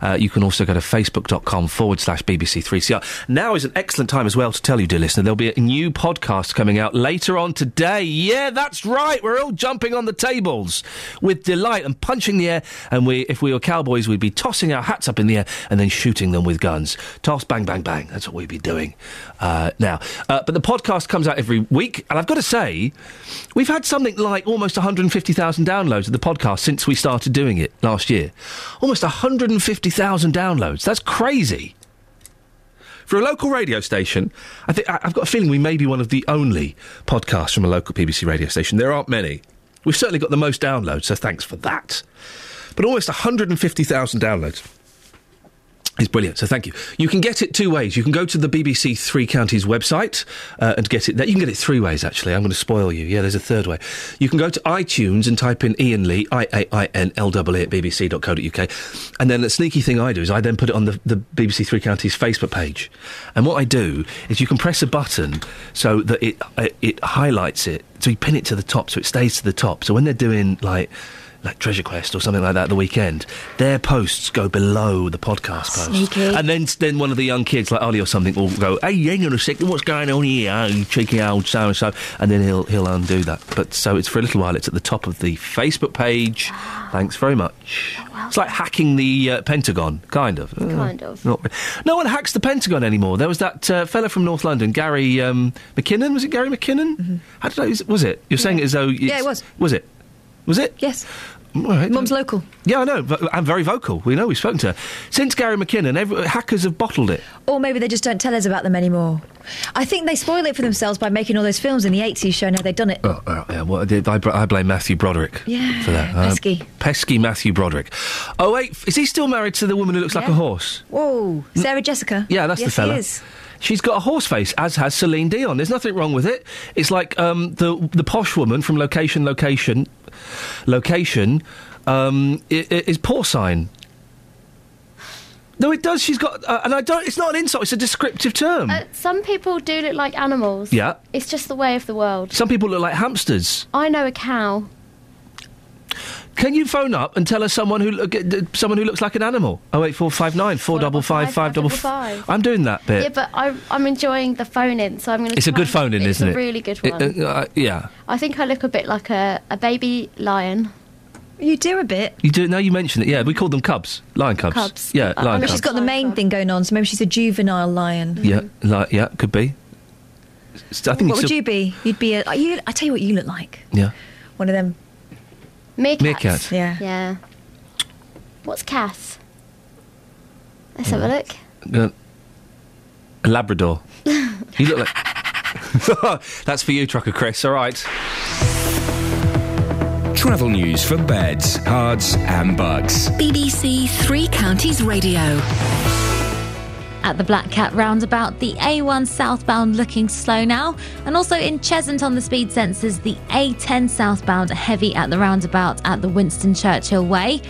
Uh, you can also go to facebook.com forward slash BBC3CR. Now is an excellent time as well to tell you, dear listener, there'll be a new podcast coming out later on today. Yeah, that's right. We're all jumping on the tables with delight and punching the air. And we, if we were cowboys, we'd be tossing our hats up in the air and then shooting them with guns. Toss, bang, bang, bang. That's what we'd be doing uh, now. Uh, but the podcast comes out every week. And I've got to say, we've had something like almost 150,000 downloads of the podcast since we started doing it last year. Almost 150,000 downloads. That's crazy. For a local radio station, I think I- I've got a feeling we may be one of the only podcasts from a local BBC radio station. There aren't many. We've certainly got the most downloads, so thanks for that. But almost 150,000 downloads. It's brilliant, so thank you. You can get it two ways. You can go to the BBC Three Counties website uh, and get it there. You can get it three ways, actually. I'm going to spoil you. Yeah, there's a third way. You can go to iTunes and type in Iain Lee, I A I N L E at bbc.co.uk. And then the sneaky thing I do is I then put it on the, the BBC Three Counties Facebook page. And what I do is you can press a button so that it, it, it highlights it. So you pin it to the top so it stays to the top. So when they're doing like like Treasure Quest or something like that the weekend, their posts go below the podcast posts. Sneaky. And then then one of the young kids, like Ollie or something, will go, "Hey, hang on a second, what's going on here? Oh, you cheeky old so and so," and then he'll he'll undo that. But so it's for a little while. It's at the top of the Facebook page. Thanks very much. It's like hacking the uh, Pentagon, kind of. Uh, Kind of. Not, no one hacks the Pentagon anymore. There was that uh, fella from North London, Gary um, McKinnon. Was it Gary McKinnon? How did I? Was it- Was it? You're saying it as though. It's, Mm-hmm. Yeah, it was. Was it? Was it? Yes. Mum's local. Yeah, I know. But I'm very vocal. We know we've spoken to her. Since Gary McKinnon, every, hackers have bottled it. Or maybe they just don't tell us about them anymore. I think they spoil it for themselves by making all those films in the 80s showing how they'd done it. Oh, oh, yeah, well, I, I, blame Matthew Broderick Yeah, for that. pesky. pesky Matthew Broderick. Oh, wait, is he still married to the woman who looks like a horse? Whoa, Sarah Jessica. Yeah, that's yes, the fella. He is. She's got a horse face, as has Celine Dion. There's nothing wrong with it. It's like um, the the posh woman from Location, Location, Location um, is porcine. No, it does. She's got, uh, and I don't. It's not an insult. It's a descriptive term. Uh, some people do look like animals. yeah. It's just the way of the world. Some people look like hamsters. I know a cow. Can you phone up and tell us someone who uh, someone who looks like an animal? Oh eight four five nine four double five five double five. I'm doing that bit. Yeah, but I, I'm enjoying the phone in, so I'm going to. it's a good phone in, isn't a it? really good It- one. uh, uh, yeah. I think I look a bit like a, a baby lion. You do a bit. You do now. You mention it. Yeah, we call them cubs, lion cubs. Cubs. Yeah, I lion mean, cubs. she's got the main thing going on, so maybe she's a juvenile lion. Yeah, like yeah, could be. S- I think what would a- you be? You'd be a. You, I tell you what you look like. Yeah. One of them. Meerkats. Meerkat. Yeah. Yeah. What's Cass? Let's have a look. Uh, a Labrador. you look like. That's for you, Trucker Chris. All right. Travel news for beds, cards, and Bucks. BBC Three Counties Radio. At the Black Cat roundabout, the A1 southbound looking slow now, and also in Cheshunt on the speed sensors, the A10 southbound heavy at the roundabout at the Winston Churchill Way.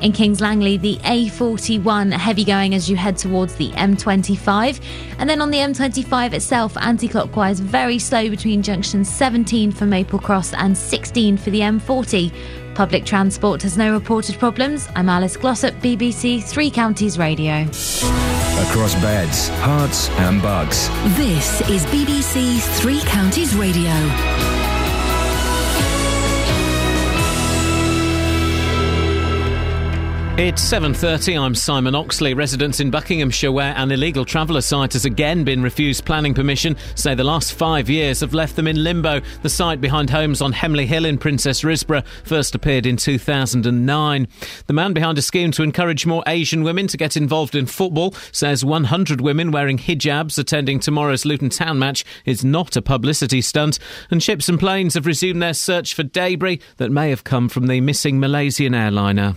In Kings Langley, the A41 heavy going as you head towards the M25. And then on the M25 itself, anti clockwise, very slow between junctions 17 for Maple Cross and 16 for the M40. Public transport has no reported problems. I'm Alice Glossop, BBC Three Counties Radio. Across beds, Herts, and Bucks. This is BBC Three Counties Radio. It's 7.30, I'm Simon Oxley. Residents in Buckinghamshire where an illegal traveller site has again been refused planning permission say the last five years have left them in limbo. The site behind homes on Hemley Hill in Princes Risborough first appeared in 2009. The man behind a scheme to encourage more Asian women to get involved in football says 100 women wearing hijabs attending tomorrow's Luton Town match is not a publicity stunt. And ships and planes have resumed their search for debris that may have come from the missing Malaysian airliner.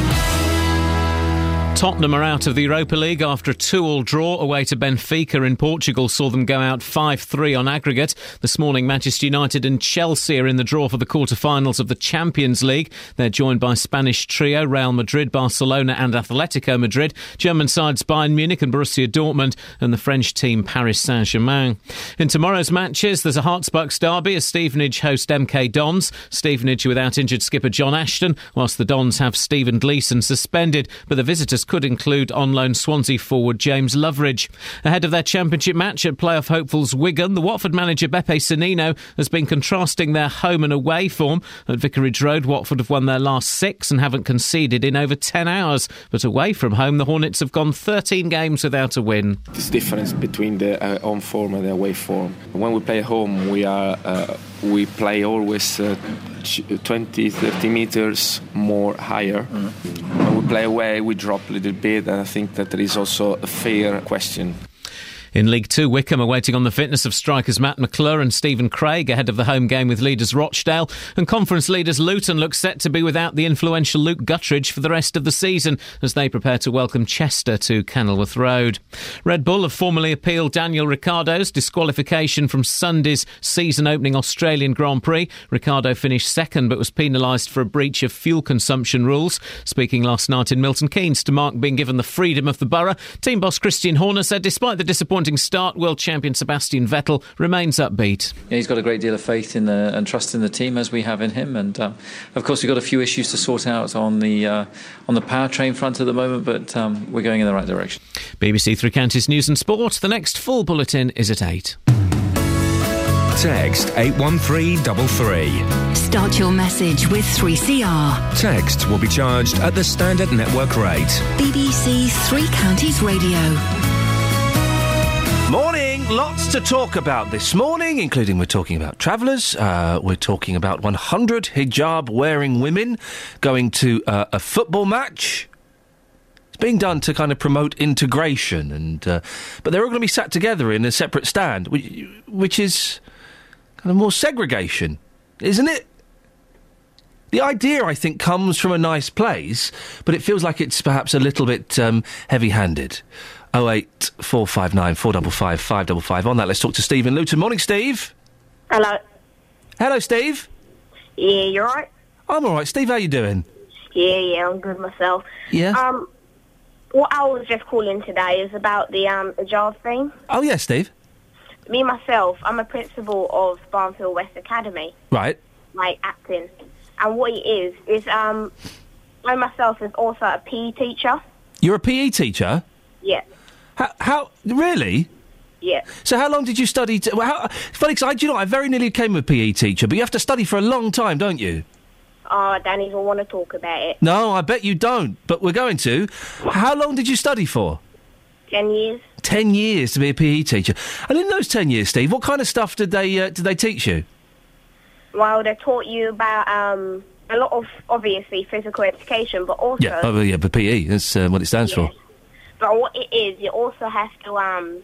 Tottenham are out of the Europa League after a 2 all draw away to Benfica in Portugal saw them go out 5 3 on aggregate. This morning, Manchester United and Chelsea are in the draw for the quarter-finals of the Champions League. They're joined by Spanish trio Real Madrid, Barcelona, and Atletico Madrid, German sides Bayern Munich and Borussia Dortmund, and the French team Paris Saint Germain. In tomorrow's matches, there's a Herts Bucks derby as Stevenage host MK Dons. Stevenage without injured skipper Jon Ashton, whilst the Dons have Stephen Gleeson suspended, but the visitors could include on loan Swansea forward James Loveridge. Ahead of their championship match at playoff hopefuls Wigan, the Watford manager Beppe Sannino has been contrasting their home and away form. At Vicarage Road, Watford have won their last six and haven't conceded in over 10 hours. But away from home, the Hornets have gone 13 games without a win. This difference between the uh, home form and the away form. When we play home, we are uh, we play always uh, 20, 30 meters more higher. When we play away, we drop a little bit, and I think that there is also a fair question. In League Two, Wycombe are waiting on the fitness of strikers Matt McClure and Stephen Craig ahead of the home game with leaders Rochdale. And conference leaders Luton look set to be without the influential Luke Guttridge for the rest of the season as they prepare to welcome Chester to Kenilworth Road. Red Bull have formally appealed Daniel Ricciardo's disqualification from Sunday's season opening Australian Grand Prix. Ricciardo finished second but was penalised for a breach of fuel consumption rules. Speaking last night in Milton Keynes to Mark being given the freedom of the borough, team boss Christian Horner said despite the disappointing start, world champion Sebastian Vettel remains upbeat. Yeah, he's got a great deal of faith in the, and trust in the team as we have in him, and um, of course we've got a few issues to sort out on the uh, on the powertrain front at the moment, but um, we're going in the right direction. BBC Three Counties News and Sport. The next full bulletin is at eight. Text 81333. Start your message with 3CR. Text will be charged at the standard network rate. BBC Three Counties Radio. Morning, lots to talk about this morning, including we're talking about travellers, uh, we're talking about 100 hijab wearing women going to uh, a football match. It's being done to kind of promote integration, and uh, but they're all going to be sat together in a separate stand, which, which is kind of more segregation, isn't it? The idea, I think, comes from a nice place, but it feels like it's perhaps a little bit um, heavy-handed. 08459 455 555. On that, let's talk to Stephen Luton. Morning, Steve. Hello. Hello, Steve. Yeah, you're right. I'm all right. Steve, how you doing? Yeah, yeah, I'm good myself. Yeah? Um, what I was just calling today is about the um hijab thing. Oh, yes, Steve. Me myself, I'm a principal of Barnfield West Academy, Right. like acting, and what it is is um, I myself is also a PE teacher. You're a PE teacher? Yeah, How? how really? yeah. So, how long did you study? T- well, how, funny, 'cause I, do you know, I very nearly became a PE teacher, but you have to study for a long time, don't you? Oh, I don't even want to talk about it. No, I bet you don't, but we're going to. How long did you study for? Ten years. Ten years to be a PE teacher. And in those ten years, Steve, what kind of stuff did they uh, did they teach you? Well, they taught you about um a lot of obviously physical education, but also Yeah, oh, yeah, but PE, that's uh, what it stands for. But what it is, you also have to, um,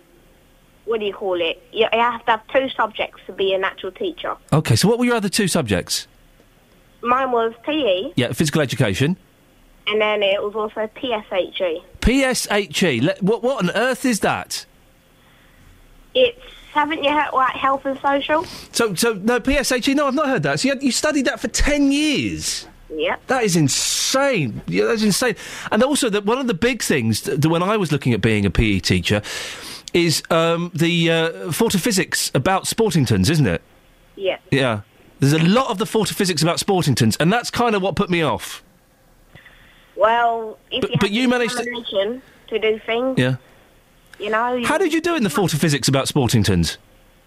what do you call it? You, you have to have two subjects to be a natural teacher. Okay, so what were your other two subjects? Mine was PE, Yeah, physical education. and then it was also PSHE. PSHE. Le- what, what on earth is that? It's, haven't you heard, like, health and social? So, so no, PSHE, no, I've not heard that. So you, had, you studied that for 10 years? Yep. That is insane. Yeah, that's insane. And also, that one of the big things that, that when I was looking at being a PE teacher is um, the uh, physics about Sportingtons, isn't it? Yeah. Yeah. There's a lot of the physics about Sportingtons, and that's kind of what put me off. Well, if But- you but you managed to- to do things, Yeah. you know... You, How did you do in the physics about Sportingtons?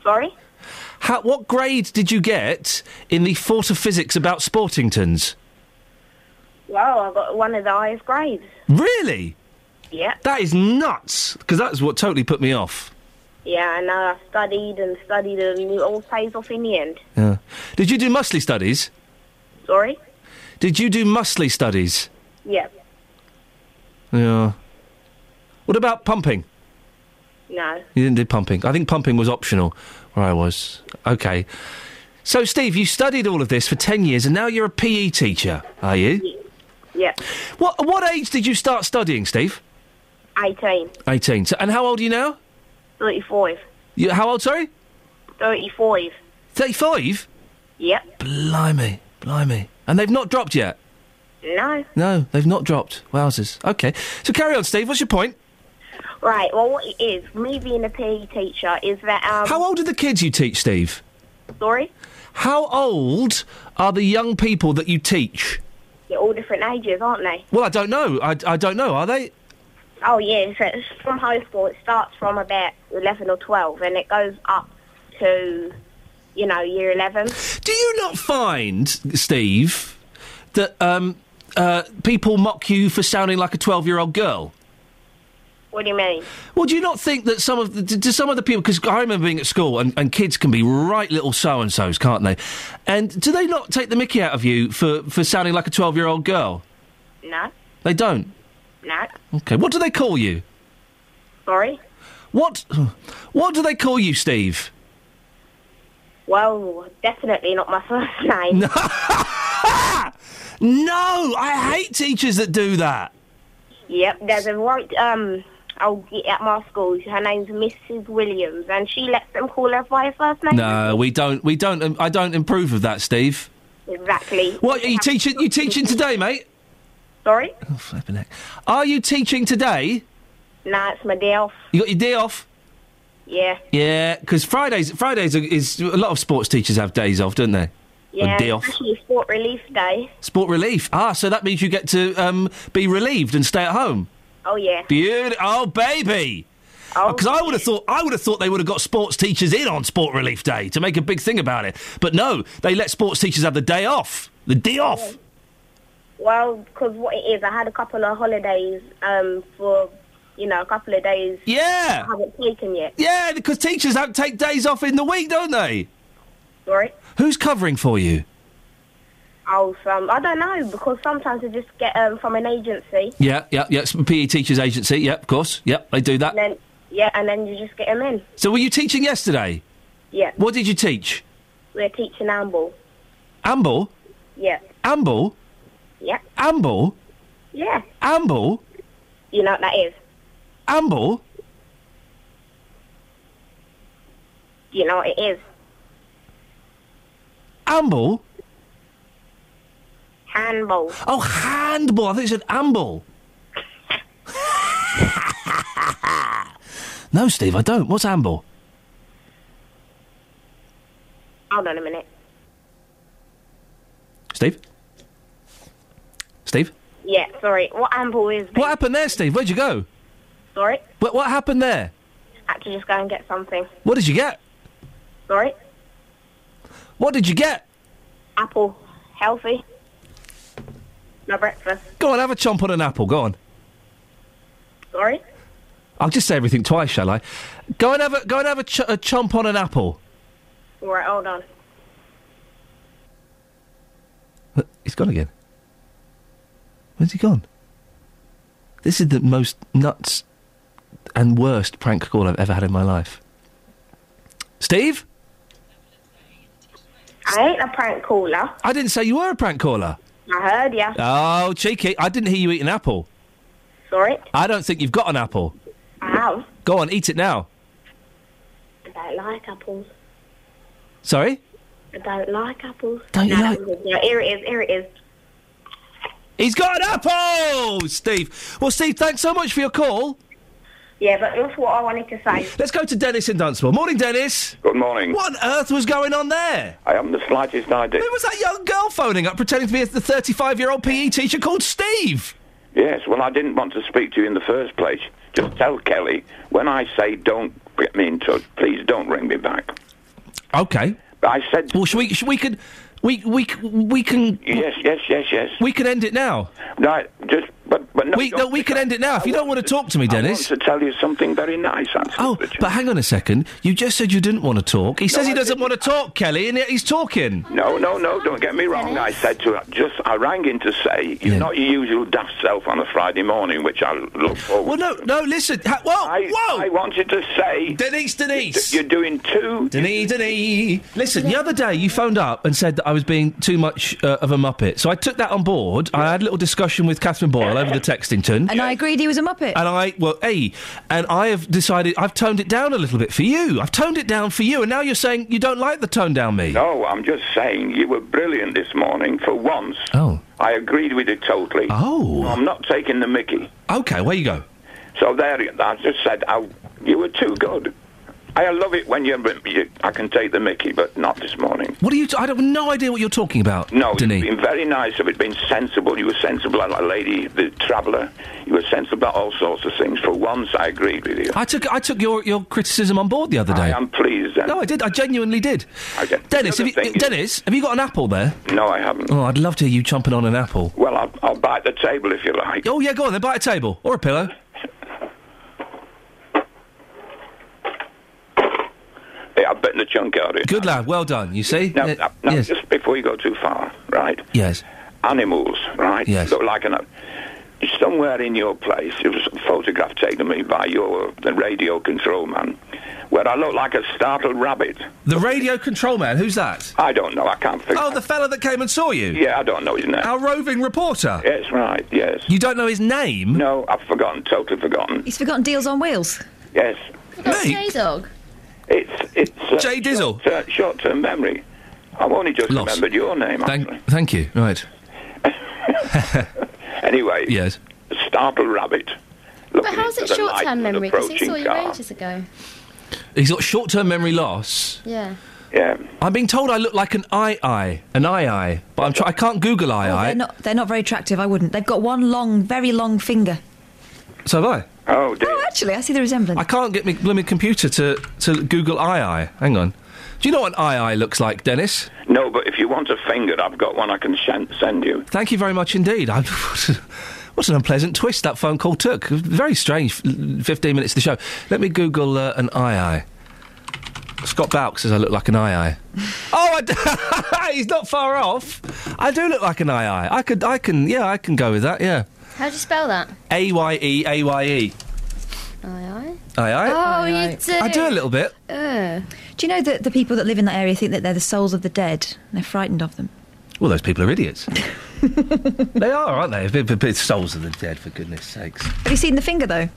Sorry? How, what grade did you get in the physics about Sportingtons? Well, I got one of the highest grades. Really? Yeah. That is nuts. Because that's what totally put me off. Yeah, I know. I studied and studied and it all pays off in the end. Yeah. Did you do muscly studies? Sorry? Did you do muscly studies? Yeah. Yeah. What about pumping? No. You didn't do pumping. I think pumping was optional where I was. Okay. So, Steve, you studied all of this for 10 years and now you're a PE teacher, are you? Yep. What what age did you start studying, Steve? 18. 18. So, and how old are you now? 35. You, how old, sorry? 35. 35? Yep. Blimey, blimey. And they've not dropped yet? No. No, they've not dropped. Wowzers. Okay. So carry on, Steve. What's your point? Right, well, what it is, me being a PE teacher, is that, um... How old are the kids you teach, Steve? Sorry? How old are the young people that you teach? They're all different ages, aren't they? Well, I don't know. I, I don't know. Are they? Oh, yeah, so it's from high school, it starts from about 11 or 12, and it goes up to, you know, year 11. Do you not find, Steve, that um, uh, people mock you for sounding like a 12 year old girl? What do you mean? Well, do you not think that some of the, do- some of the people because I remember being at school and, and kids can be right little so and so's, can't they? And do they not take the Mickey out of you for, for sounding like a twelve year old girl? No, They don't. no, Okay, what do they call you? sorry. What what do they call you, Steve? Well, definitely not my first name. No, I hate teachers that do that. Yep, there's a right, um, oh, at my school, her name's Mrs. Williams, and she lets them call her by her first name. No, we don't. We don't. um, I don't improve of that, Steve. Exactly. What are you teaching? You teaching today, mate? Sorry? Oh, flipping heck. Are you teaching today? No, it's my day off. You got your day off? Yeah. Yeah, because Fridays Fridays are, is a lot of sports teachers have days off, don't they? Yeah, day off. especially Sport Relief Day. Sport relief. Ah, so that means you get to um, be relieved and stay at home. Oh, yeah. Beautiful. Oh, baby. Because I would have thought I would have thought they would have got sports teachers in on Sport Relief Day to make a big thing about it, but no, they let sports teachers have the day off. The day off. Well, because what it is, I had a couple of holidays um, for, you know, a couple of days. Yeah. I haven't taken yet. Yeah, because teachers don't take days off in the week, don't they? Sorry? Who's covering for you? Oh, some, I don't know, because sometimes I just get um, from an agency, Yeah, yeah, yeah. it's PE Teachers Agency. Yeah, of course. Yeah, they do that. and then, yeah, and then you just get them in. So, were you teaching yesterday? Yeah. What did you teach? We're teaching Amble. Amble? Yeah. Amble? Yeah. Amble? Yeah. Amble? You know what that is? Amble? You know what it is? Amble? Handball. Oh, handball. I think you said amble. no, Steve, I don't. What's amble? Hold on a minute. Steve? Steve? Yeah, sorry. What Amble is... What happened there, Steve? Where'd you go? Sorry? What, what happened there? I Had to just go and get something. What did you get? Sorry? What did you get? Apple. Healthy. My breakfast. Go on, have a chomp on an apple. Go on. Sorry? I'll just say everything twice, shall I? Go and have a go and have a, ch- a chomp on an apple. All right, hold on. He's gone again. Where's he gone? This is the most nuts and worst prank call I've ever had in my life. Steve? I ain't a prank caller. I didn't say you were a prank caller. I heard ya. Oh, cheeky. I didn't hear you eat an apple. Sorry? I don't think you've got an apple. I have. Go on, eat it now. I don't like apples. Sorry? I don't like apples. Don't you No, like- Yeah, here it is, here it is. He's got an apple! Steve. Well, Steve, thanks so much for your call. Yeah, but that's what I wanted to say. Let's go to Dennis in Dunstable. Morning, Dennis. Good morning. What on earth was going on there? I haven't the slightest idea. Who was that young girl phoning up pretending to be the 35 year old PE teacher called Steve? Yes, well, I didn't want to speak to you in the first place. Just tell Kelly, when I say don't get me in touch, please don't ring me back. Okay. But I said. Well, should we? Should we could. We we we can. Yes, yes, yes, yes. We can end it now. Right, just but but But no, we, no, we can end it now. If you don't want to talk to me, I want Dennis. to tell you something very nice, actually. Oh, but hang on a second. You just said you didn't want to talk. He says he doesn't want to talk, Kelly, and yet he's talking. No, no, no, don't get me wrong. I said to her, just, I rang in to say, you're not your usual daft self on a Friday morning, which I look forward Well, no, no, listen. Ha- whoa, I, whoa! I wanted to say... Denise, Denise! You're doing too. Denise, Denise! Listen, the other day you phoned up and said that I was being too much uh, of a muppet. So I took that on board. I had a little discussion with Catherine Boyle over the textington. And I agreed he was a muppet. And I, well, A, and I have decided I've toned it down a little bit for you. I've toned it down for you, and now you're saying you don't like the tone down me. No, I'm just saying you were brilliant this morning for once. Oh. I agreed with it totally. Oh. I'm not taking the mickey. Okay, where you go? So there, you- I just said I, you were too good. I love it when you're, you, I can take the mickey, but not this morning. What are you? T- I have no idea what you're talking about. No, Denise. you've been very nice of it, been sensible. You were sensible like a lady, the traveller. You were sensible about all sorts of things. For once, I agreed with you. I took I took your, your criticism on board the other day. I am pleased. Then. No, I did. I genuinely did. Okay. Dennis, have you, is- Dennis, have you got an apple there? No, I haven't. Oh, I'd love to hear you chomping on an apple. Well, I'll, I'll bite the table if you like. Oh yeah, go on then. Bite a table or a pillow. Yeah, I've bitten the chunk out of it. Good lad. Well done. You see? Now, Uh, now, now, yes. just before you go too far, right? Yes. Animals, right? Yes. Look like an. Somewhere in your place, it was a photograph taken of me by your the radio control man, where I look like a startled rabbit. The radio control man. Who's that? I don't know. I can't figure. Oh, the fella that came and saw you. Yeah, I don't know his name. Our roving reporter. Yes, right. Yes. You don't know his name? No, I've forgotten. Totally forgotten. He's forgotten deals on wheels. Yes. J Dog. It's it's uh, Jay Dizzle. short- uh, short-term memory. I've only just Lost. remembered your name. Thank, thank you. Right. Anyway. Yes. A startled rabbit. But how's it short-term memory? Because he saw you car. ages ago. He's got short-term memory loss. Yeah. Yeah. I'm being told I look like an eye eye, an eye eye, but I'm try- I can't Google eye Oh, eye. they're not. They're not very attractive. I wouldn't. They've got one long, very long finger. So have I. Oh, dear. Oh, actually, I see the resemblance. I can't get my blooming computer to, to Google eye eye. Hang on. Do you know what an eye eye looks like, Dennis? No, but if you want a finger, I've got one I can shen- send you. Thank you very much indeed. I, what an unpleasant twist that phone call took. Very strange. f- Fifteen minutes of the show. Let me Google uh, an eye eye. Scott Bowk says I look like an eye eye. oh, I d- he's not far off. I do look like an eye eye. I could, I can, yeah, I can go with that. Yeah. How do you spell that? A y e a y e. Aye aye. Aye aye. Oh, you do. I do a little bit. Uh. Do you know that the people that live in that area think that they're the souls of the dead? And they're frightened of them. Well, those people are idiots. they are, aren't they? Bit, bit, bit souls of the dead, for goodness sakes. Have you seen the finger though?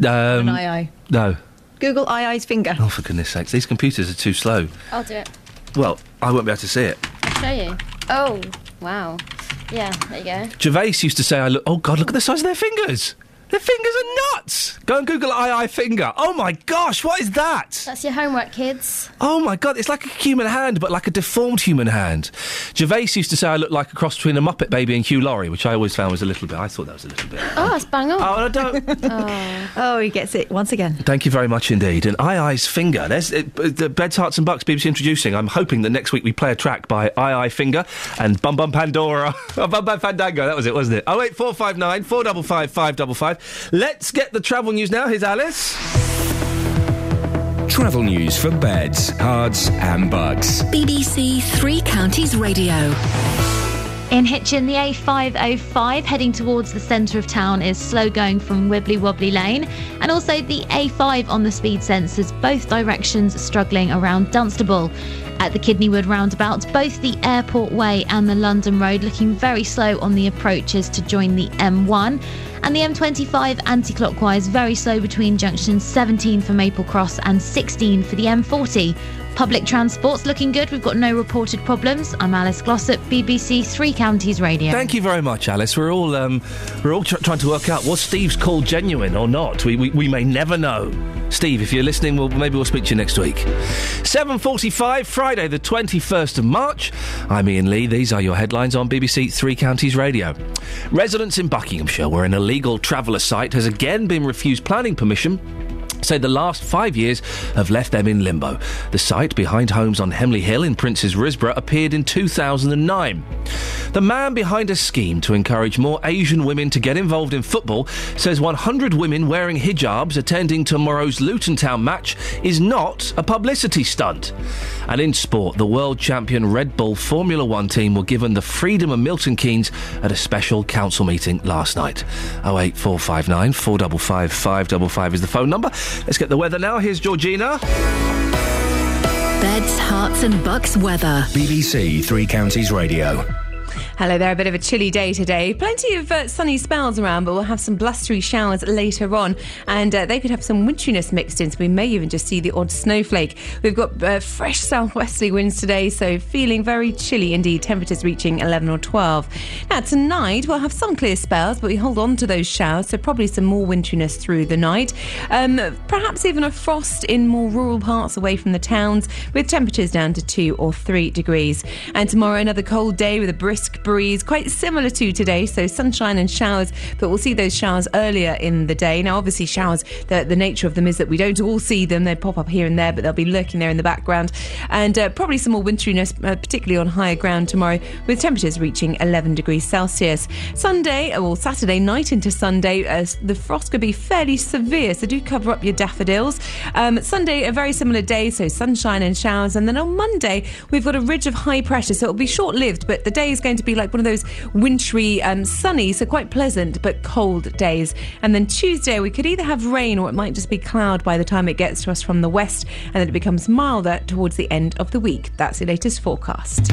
Um, An eye eye. No. Google eye eye's finger. Oh, for goodness sakes, these computers are too slow. I'll do it. Well, I won't be able to see it. I'll show you. Oh, wow. Yeah, there you go. Gervais used to say, "I look. Oh God, look at the size of their fingers. Their fingers are nuts. Go and Google eye eye finger. Oh my gosh, what is that? That's your homework, kids. Oh my God, it's like a human hand, but like a deformed human hand. Gervais used to say I look like a cross between a Muppet Baby and Hugh Laurie, which I always found was a little bit. I thought that was a little bit. Oh, that's bang on. Oh, I don't. oh. Oh, he gets it once again. Thank you very much indeed. And Aye Aye's Finger. There's uh, the Beds, Herts and Bucks BBC introducing. I'm hoping that next week we play a track by Aye Aye Finger and Bum Bum Pandora. oh, Bum Bum Fandango. That was it, wasn't it? Oh wait, Oh eight four five nine four double five five double five. Let's get the travel news now. Here's Alice. Travel news for beds, cards, and bugs. BBC Three Counties Radio. In Hitchin, the A505 heading towards the centre of town is slow going from Wibbly Wobbly Lane, and also the A5 on the speed sensors, both directions struggling around Dunstable. At the Kidneywood roundabout, both the Airport Way and the London Road looking very slow on the approaches to join the M1. And the M25 anti clockwise very slow between junctions 17 for Maple Cross and 16 for the M40. Public transport's looking good. We've got no reported problems. I'm Alice Glossop, BBC Three Counties Radio. Thank you very much, Alice. We're all um, we're all tr- trying to work out was Steve's call genuine or not. We, we we may never know. Steve, if you're listening, we'll, maybe we'll speak to you next week. 7:45, Friday, the 21st of March. I'm Iain Lee. These are your headlines on BBC Three Counties Radio. Residents in Buckinghamshire, where an illegal traveller site has again been refused planning permission say the last five years have left them in limbo. The site behind homes on Hemley Hill in Princes Risborough appeared in 2009. The man behind a scheme to encourage more Asian women to get involved in football says 100 women wearing hijabs attending tomorrow's Luton Town match is not a publicity stunt. And in sport, the world champion Red Bull Formula One team were given the freedom of Milton Keynes at a special council meeting last night. 08459 455 555 is the phone number. Let's get the weather now. Here's Georgina. Beds, Herts and Bucks weather. BBC Three Counties Radio. Hello there, a bit of a chilly day today. Plenty of uh, sunny spells around, but we'll have some blustery showers later on, and uh, they could have some winteriness mixed in, so we may even just see the odd snowflake. We've got uh, fresh southwesterly winds today, so feeling very chilly indeed, temperatures reaching 11 or 12. Now, tonight we'll have some clear spells, but we hold on to those showers, so probably some more winteriness through the night. Um, perhaps even a frost in more rural parts away from the towns, with temperatures down to 2 or 3 degrees. And tomorrow, another cold day with a brisk breeze, quite similar to today. So sunshine and showers, but we'll see those showers earlier in the day. Now, obviously, showers, the, the nature of them is that we don't all see them. They pop up here and there, but they'll be lurking there in the background. And uh, probably some more winteriness, uh, particularly on higher ground tomorrow, with temperatures reaching 11 degrees Celsius. Sunday, or Saturday night into Sunday, uh, the frost could be fairly severe, so do cover up your daffodils. Um, Sunday, a very similar day, so sunshine and showers. And then on Monday, we've got a ridge of high pressure, so it'll be short lived, but the day is going to be like one of those wintry, um, sunny, so quite pleasant but cold days. And then Tuesday, we could either have rain or it might just be cloud by the time it gets to us from the west, and then it becomes milder towards the end of the week. That's the latest forecast.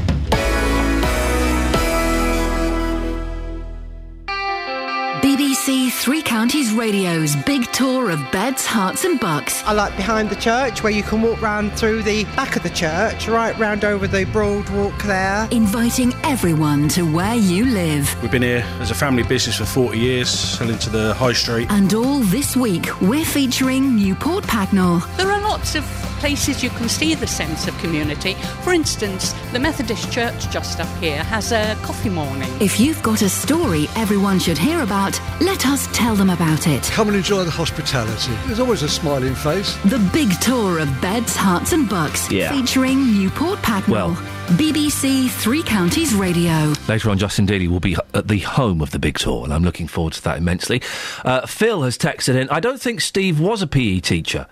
BBC Three Counties Radio's big tour of beds, Herts and bucks. I like behind the church where you can walk round through the back of the church, right round over the broad walk there. Inviting everyone to where you live. We've been here as a family business for 40 years, selling to the high street. And all this week, we're featuring Newport Pagnell. There are lots of places you can see the sense of community. For instance, the Methodist Church just up here has a coffee morning. If you've got a story everyone should hear about, let us tell them about it. Come and enjoy the hospitality. There's always a smiling face. The big tour of beds, Herts and bucks, Yeah. featuring Newport Pagnell. Well- BBC Three Counties Radio. Later on, Justin Dealey will be at the home of the big tour, and I'm looking forward to that immensely. Uh, Phil has texted in. I don't think Steve was a PE teacher.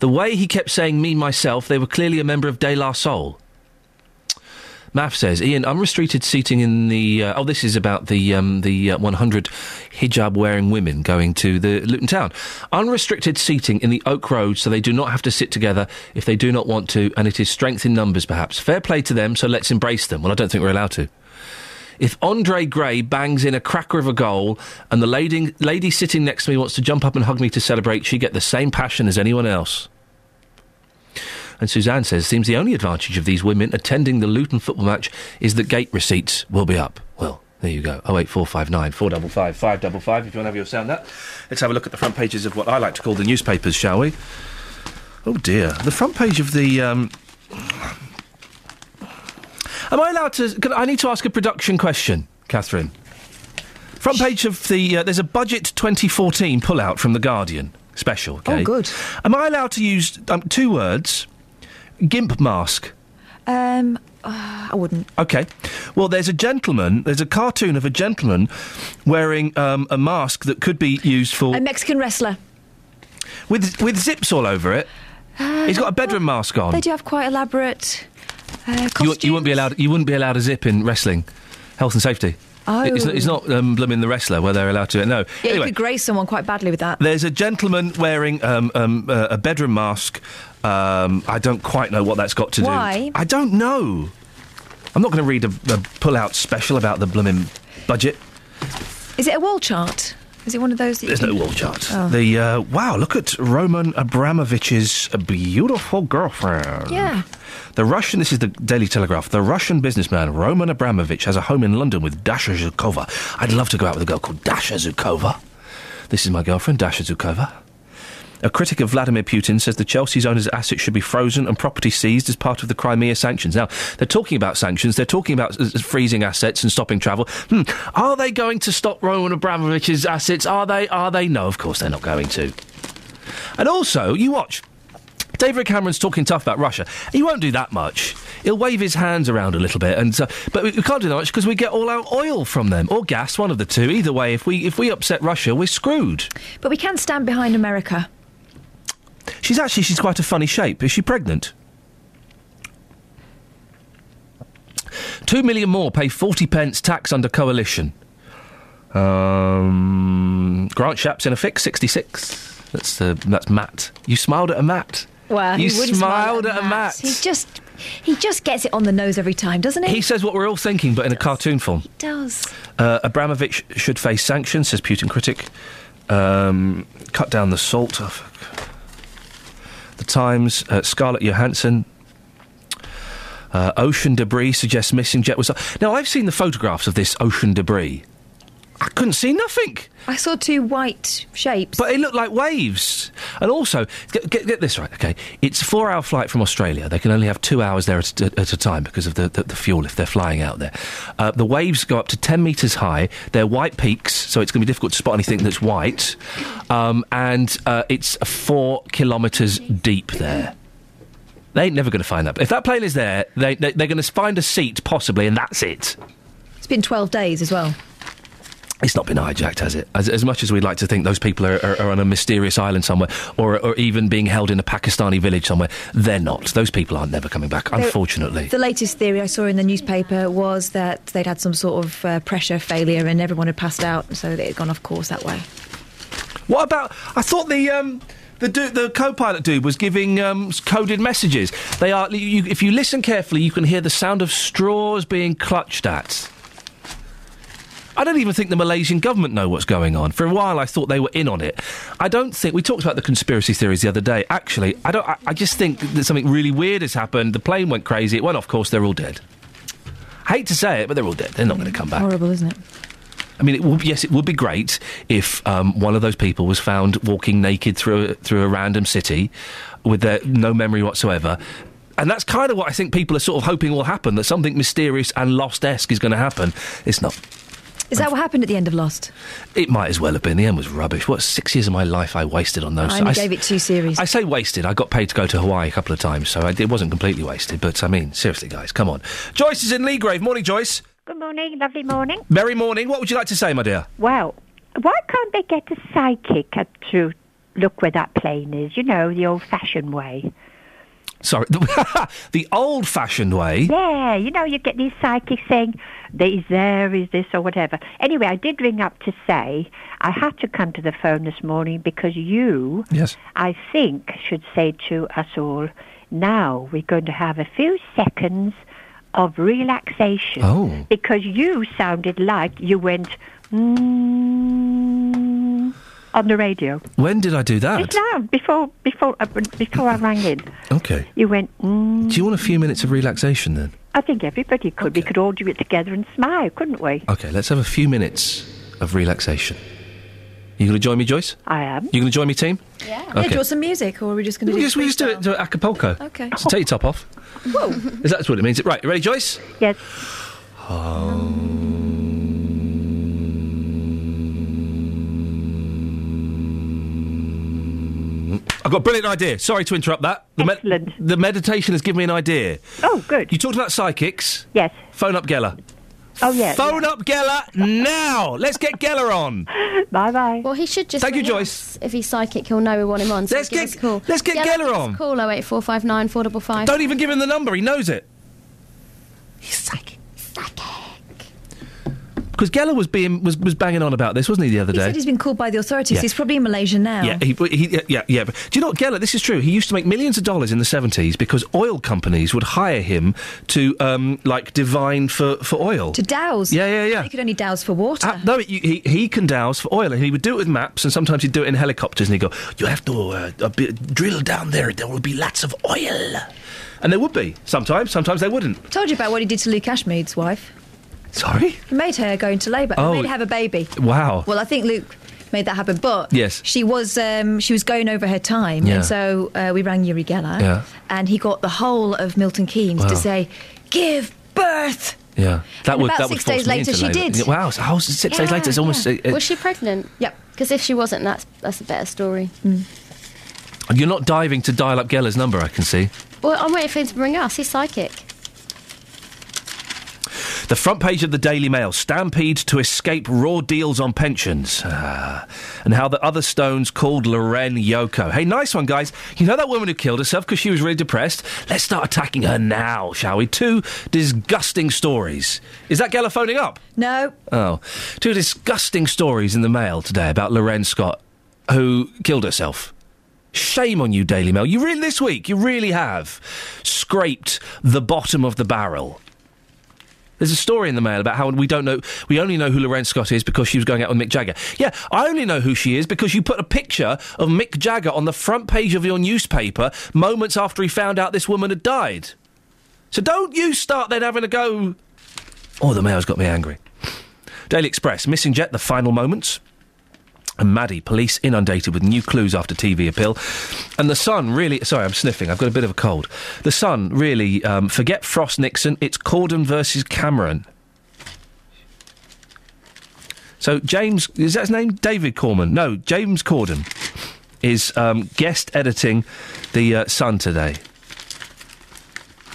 The way he kept saying me, myself, they were clearly a member of De La Soul. Math says, Iain, unrestricted seating in the. Uh, oh, this is about the um, the uh, 100 hijab wearing women going to the Luton Town. Unrestricted seating in the Oak Road so they do not have to sit together if they do not want to, and it is strength in numbers, perhaps. Fair play to them, so let's embrace them. Well, I don't think we're allowed to. If Andre Gray bangs in a cracker of a goal and the lady, lady sitting next to me wants to jump up and hug me to celebrate, she get the same passion as anyone else. And Suzanne says, seems the only advantage of these women attending the Luton football match is that gate receipts will be up. Well, there you go. 08459 455 555 if you want to have your sound that. Let's have a look at the front pages of what I like to call the newspapers, shall we? Oh dear. The front page of the. Um, Am I allowed to? Can, I need to ask a production question, Catherine. Front page of the. Uh, there's a budget 2014 pullout from the Guardian special. Okay? Oh, good. Am I allowed to use um, two words? Gimp mask. Um, uh, I wouldn't. Okay. Well, there's a gentleman. There's a cartoon of a gentleman wearing um, a mask that could be used for A Mexican wrestler. with with zips all over it. He's got a bedroom mask on. They do have quite elaborate uh, You, costumes. you wouldn't be allowed. You wouldn't be allowed a zip in wrestling, health and safety. Oh. It's, not- it's not um, blooming the wrestler where they're allowed to. No. Yeah, anyway, you could graze someone quite badly with that. there's a gentleman wearing um, um, uh, a bedroom mask. Um, I don't quite know what that's got to Why? do. I don't know. I'm not going to read a, a pull-out special about the blooming budget. Is it a wall chart? Is it one of those? That There's can- no wall chart. Oh. The uh, wow, look at Roman Abramovich's beautiful girlfriend. Yeah. The Russian, this is the Daily Telegraph. The Russian businessman Roman Abramovich has a home in London with Dasha Zhukova. I'd love to go out with a girl called Dasha Zhukova. This is my girlfriend, Dasha Zhukova. A critic of Vladimir Putin says the Chelsea's owner's assets should be frozen and property seized as part of the Crimea sanctions. Now, they're talking about sanctions, they're talking about freezing assets and stopping travel. Hmm, are they going to stop Roman Abramovich's assets? Are they? Are they? No, of course they're not going to. And also, you watch. David Cameron's talking tough about Russia. He won't do that much. He'll wave his hands around a little bit, and uh, but we we can't do that much because we get all our oil from them or gas, one of the two. Either way, if we if we upset Russia, we're screwed. But we can stand behind America. She's actually she's quite a funny shape. Is she pregnant? Two million more pay forty pence tax under coalition. Um, Grant Shapps in a fix, sixty six. That's that's Matt. You smiled at a Matt. Well, you he smiled smile at a Matt. He just he just gets it on the nose every time, doesn't he? He says what we're all thinking, but in a cartoon form. He does. Uh, Abramovich should face sanctions, says Putin critic. Um, cut down the salt. Oh. The Times, uh, Scarlett Johansson. Uh, ocean debris suggests missing jet was. Now, I've seen the photographs of this ocean debris. I couldn't see nothing. I saw two white shapes. But it looked like waves. And also, get, get, get this right, okay? It's a four hour flight from Australia. They can only have two hours there at, a- at a time because of the, the, the fuel if they're flying out there. Uh, the waves go up to 10 metres high. They're white peaks, so it's going to be difficult to spot anything that's white. Um, and uh, it's four kilometres deep there. They ain't never going to find that. If that plane is there, they, they, they're going to find a seat, possibly, and that's it. It's been 12 days as well. It's not been hijacked, has it? As, as much as we'd like to think those people are, are, are on a mysterious island somewhere, or, or even being held in a Pakistani village somewhere, they're not. Those people aren't never coming back, unfortunately. The latest theory I saw in the newspaper was that they'd had some sort of uh, pressure failure and everyone had passed out, so they had gone off course that way. What about? I thought the um, the du- the co-pilot dude was giving um, coded messages. They are. You, if you listen carefully, you can hear the sound of straws being clutched at. I don't even think the Malaysian government know what's going on. For a while, I thought they were in on it. I don't think we talked about the conspiracy theories the other day. Actually, I don't. I, I just think that something really weird has happened. The plane went crazy. It went off course. They're all dead. hate to say it, but they're all dead. They're not going to come back. Horrible, isn't it? I mean, it would, yes, it would be great if um, one of those people was found walking naked through a, through a random city with their, no memory whatsoever. And that's kind of what I think people are sort of hoping will happen that something mysterious and lost esque is going to happen. It's not. Is that what happened at the end of Lost? It might as well have been. The end was rubbish. What, six years of my life I wasted on those? I only I, gave it two series. I say wasted. I got paid to go to Hawaii a couple of times, so I, it wasn't completely wasted. But I mean, seriously, guys, come on. Joyce is in Leagrave. Morning, Joyce. Good morning, lovely morning. Merry morning. What would you like to say, my dear? Well, why can't they get a psychic up to look where that plane is? You know, the old-fashioned way. Sorry, the old-fashioned way. Yeah, you know, you get these psychics saying, is there, is this, or whatever. Anyway, I did ring up to say I had to come to the phone this morning because you, Yes. I think, should say to us all, now we're going to have a few seconds of relaxation. Oh. Because you sounded like you went, mm, on the radio. When did I do that? Just now, before, before, uh, before I rang in. Okay. You went, mm, Do you want a few minutes of relaxation then? I think everybody could. We could all do it together and smile, couldn't we? Okay, let's have a few minutes of relaxation. You going to join me, Joyce? I am. You going to join me, team? Yeah. Okay. Yeah, do you want some music, or are we just going to do Yes, we just do it to Acapulco. Okay. So take your top off. Whoa. Is that what it means? Right, you ready, Joyce? Yes. I've got a brilliant idea. Sorry to interrupt that. The Excellent. the meditation has given me an idea. Oh, good. You talked about psychics. Yes. Phone up Geller. Oh, yes. Phone up Geller now. Let's get Geller on. Bye bye. Well, he should just. Thank you, ring Joyce. us. If he's psychic, he'll know we want him on. So Let's give get- us a call. let's get Geller, Geller give us on. Call 08459 455. Don't even give him the number. He knows it. He's psychic. Because Geller was being was, was banging on about this, wasn't he, the other He day? said he's been called by the authorities. Yeah. He's probably in Malaysia now. Yeah, he, he, yeah, yeah. But do you know what, Geller? This is true. He used to make millions of dollars in the seventies because oil companies would hire him to, um, like, divine for, for oil. To douse. Yeah, yeah, yeah. He could only douse for water. Uh, no, he, he he can douse for oil, and he would do it with maps, and sometimes he'd do it in helicopters, and he'd go, "You have to uh, bit, drill down there. There will be lots of oil." And there would be sometimes. Sometimes they wouldn't. Told you about what he did to Luke Ashmead's wife. Sorry. He made her go into labour. Oh. He made her have a baby. Wow. Well, I think Luke made that happen, but Yes. she was um, she was going over her time, Yeah. and so uh, we rang Uri Geller, Yeah. and he got the whole of Milton Keynes Wow. to say, "Give birth." Yeah, that And would about that would six force days later she labour. did. Wow, so how, six days later, it's almost. yeah. Uh, Was she pregnant? Yep. Because if she wasn't, that's that's a better story. You're not diving to dial up Geller's number, I can see. Well, I'm waiting for him to bring us. He's psychic. The front page of the Daily Mail stampede to escape raw deals on pensions. Ah. and how the other Stones called L'Wren Yoko. Hey, nice one, guys. You know that woman who killed herself because she was really depressed? Let's start attacking her now, shall we? Two disgusting stories. Is that Geller phoning up? No. Oh. Two disgusting stories in the Mail today about L'Wren Scott, who killed herself. Shame on you, Daily Mail. You really, this week, you really have scraped the bottom of the barrel. There's a story in the mail about how we don't know, we only know who L'Wren Scott is because she was going out with Mick Jagger. Yeah, I only know who she is because you put a picture of Mick Jagger on the front page of your newspaper moments after he found out this woman had died. So don't you start then having a go. Oh, the mail's got me angry. Daily Express, missing jet, the final moments. And Maddie, police inundated with new clues after TV appeal. And the Sun really. Sorry, I'm sniffing. I've got a bit of a cold. The Sun really. Um, forget Frost Nixon. It's Corden versus Cameron. So James. Is that his name? David Corman. No, James Corden is um, guest editing the uh, Sun today.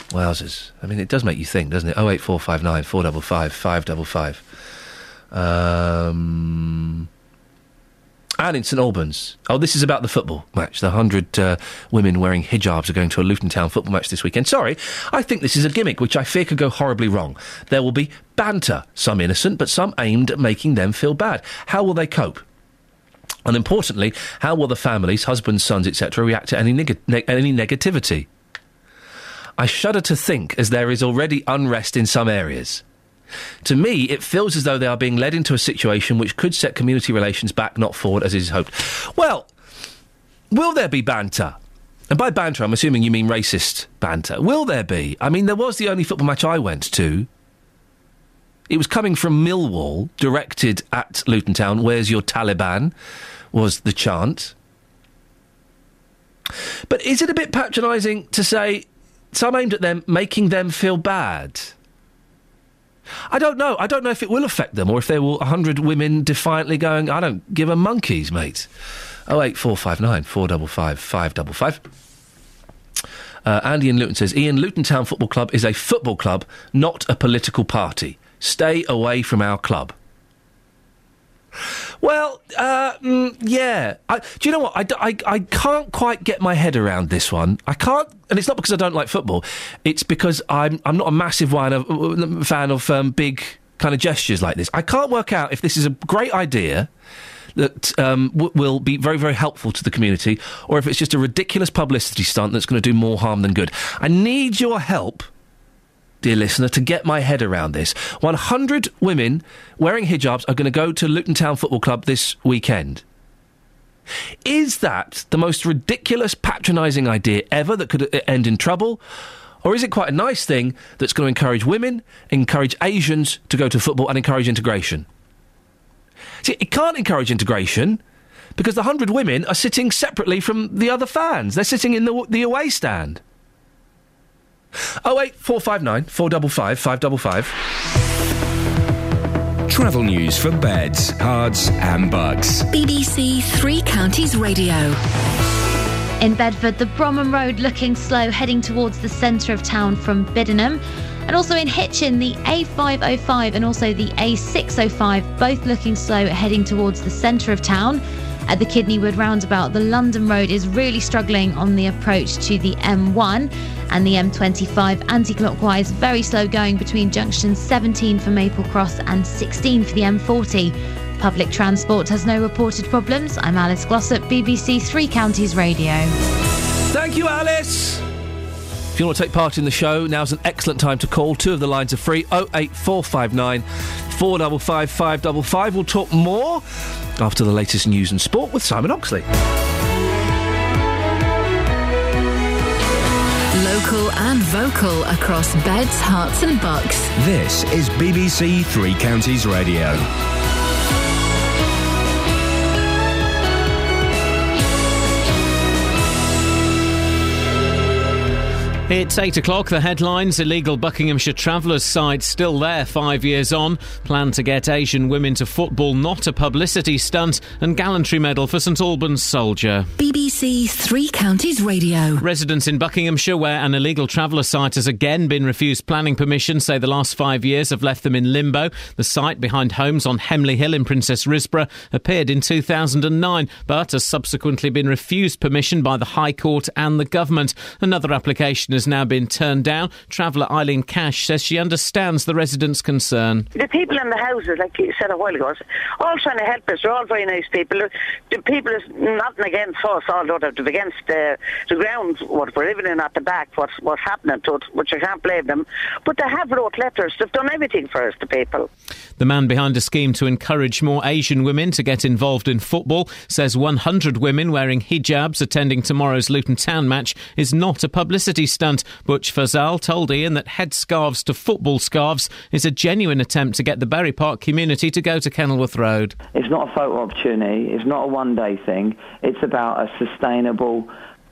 Wowzers. I mean, it does make you think, doesn't it? 08459 455 555. Um. And in St Albans. Oh, this is about the football match. The 100 uh, women wearing hijabs are going to a Luton Town football match this weekend. Sorry, I think this is a gimmick which I fear could go horribly wrong. There will be banter, some innocent, but some aimed at making them feel bad. How will they cope? And importantly, how will the families, husbands, sons, etc., react to any, neg- ne- any negativity? I shudder to think, as there is already unrest in some areas. To me, it feels as though they are being led into a situation which could set community relations back, not forward, as is hoped. Well, will there be banter? And by banter, I'm assuming you mean racist banter. Will there be? I mean, there was the only football match I went to. It was coming from Millwall, directed at Luton Town. Where's your Taliban? Was the chant. But is it a bit patronising to say some aimed at them, making them feel bad? I don't know. I don't know if it will affect them or if there will 100 women defiantly going, I don't give a monkeys, mate. 08459 455 555. Uh, Andy in Luton says, Iain, Luton Town Football Club is a football club, not a political party. Stay away from our club. Well, uh, mm, yeah. I, do you know what? I, d- I, I can't quite get my head around this one. I can't, and it's not because I don't like football. It's because I'm I'm not a massive one of, fan of um, big kind of gestures like this. I can't work out if this is a great idea that um, w- will be very, very helpful to the community, or if it's just a ridiculous publicity stunt that's going to do more harm than good. I need your help dear listener, to get my head around this. 100 women wearing hijabs are going to go to Luton Town Football Club this weekend. Is that the most ridiculous, patronising idea ever that could uh, end in trouble? Or is it quite a nice thing that's going to encourage women, encourage Asians to go to football, and encourage integration? See, it can't encourage integration because the 100 women are sitting separately from the other fans. They're sitting in the, the away stand. 08459 455 555. Travel news for beds, cards, and bugs. BBC Three Counties Radio. In Bedford, the Bromham Road looking slow, heading towards the centre of town from Biddenham. And also in Hitchin, the A505 and also the A605 both looking slow, heading towards the centre of town. At the Kidneywood roundabout, the London Road is really struggling on the approach to the M1 and the M25 anti clockwise, very slow going between junctions 17 for Maple Cross and 16 for the M40. Public transport has no reported problems. I'm Alice Glossop, BBC Three Counties Radio. Thank you, Alice. If you want to take part in the show, now's an excellent time to call. Two of the lines are free 08459 455 555. We'll talk more after the latest news and sport with Simon Oxley. Local and vocal across beds, Herts, and bucks. This is BBC Three Counties Radio. It's 8 o'clock. The headlines illegal Buckinghamshire travellers site still there five years on. Plan to get Asian women to football, not a publicity stunt. And gallantry medal for St Albans soldier. BBC Three Counties Radio. Residents in Buckinghamshire, where an illegal traveller site has again been refused planning permission, say the last five years have left them in limbo. The site behind homes on Hemley Hill in Princes Risborough appeared in 2009, but has subsequently been refused permission by the High Court and the government. Another application has now been turned down. Traveller Eileen Cash says she understands the residents' concern. The people in the houses, like you said a while ago, all trying to help us. They're all very nice people. The people is nothing against us, although they're against uh, the ground, what we're living in at the back, what's, what's happening to it, which I can't blame them. But they have wrote letters. They've done everything for us, the people. The man behind a scheme to encourage more Asian women to get involved in football says 100 women wearing hijabs attending tomorrow's Luton Town match is not a publicity stunt. Butch Fazal told Iain that headscarves to football scarves is a genuine attempt to get the Bury Park community to go to Kenilworth Road. It's not a photo opportunity. It's not a one-day thing. It's about a sustainable,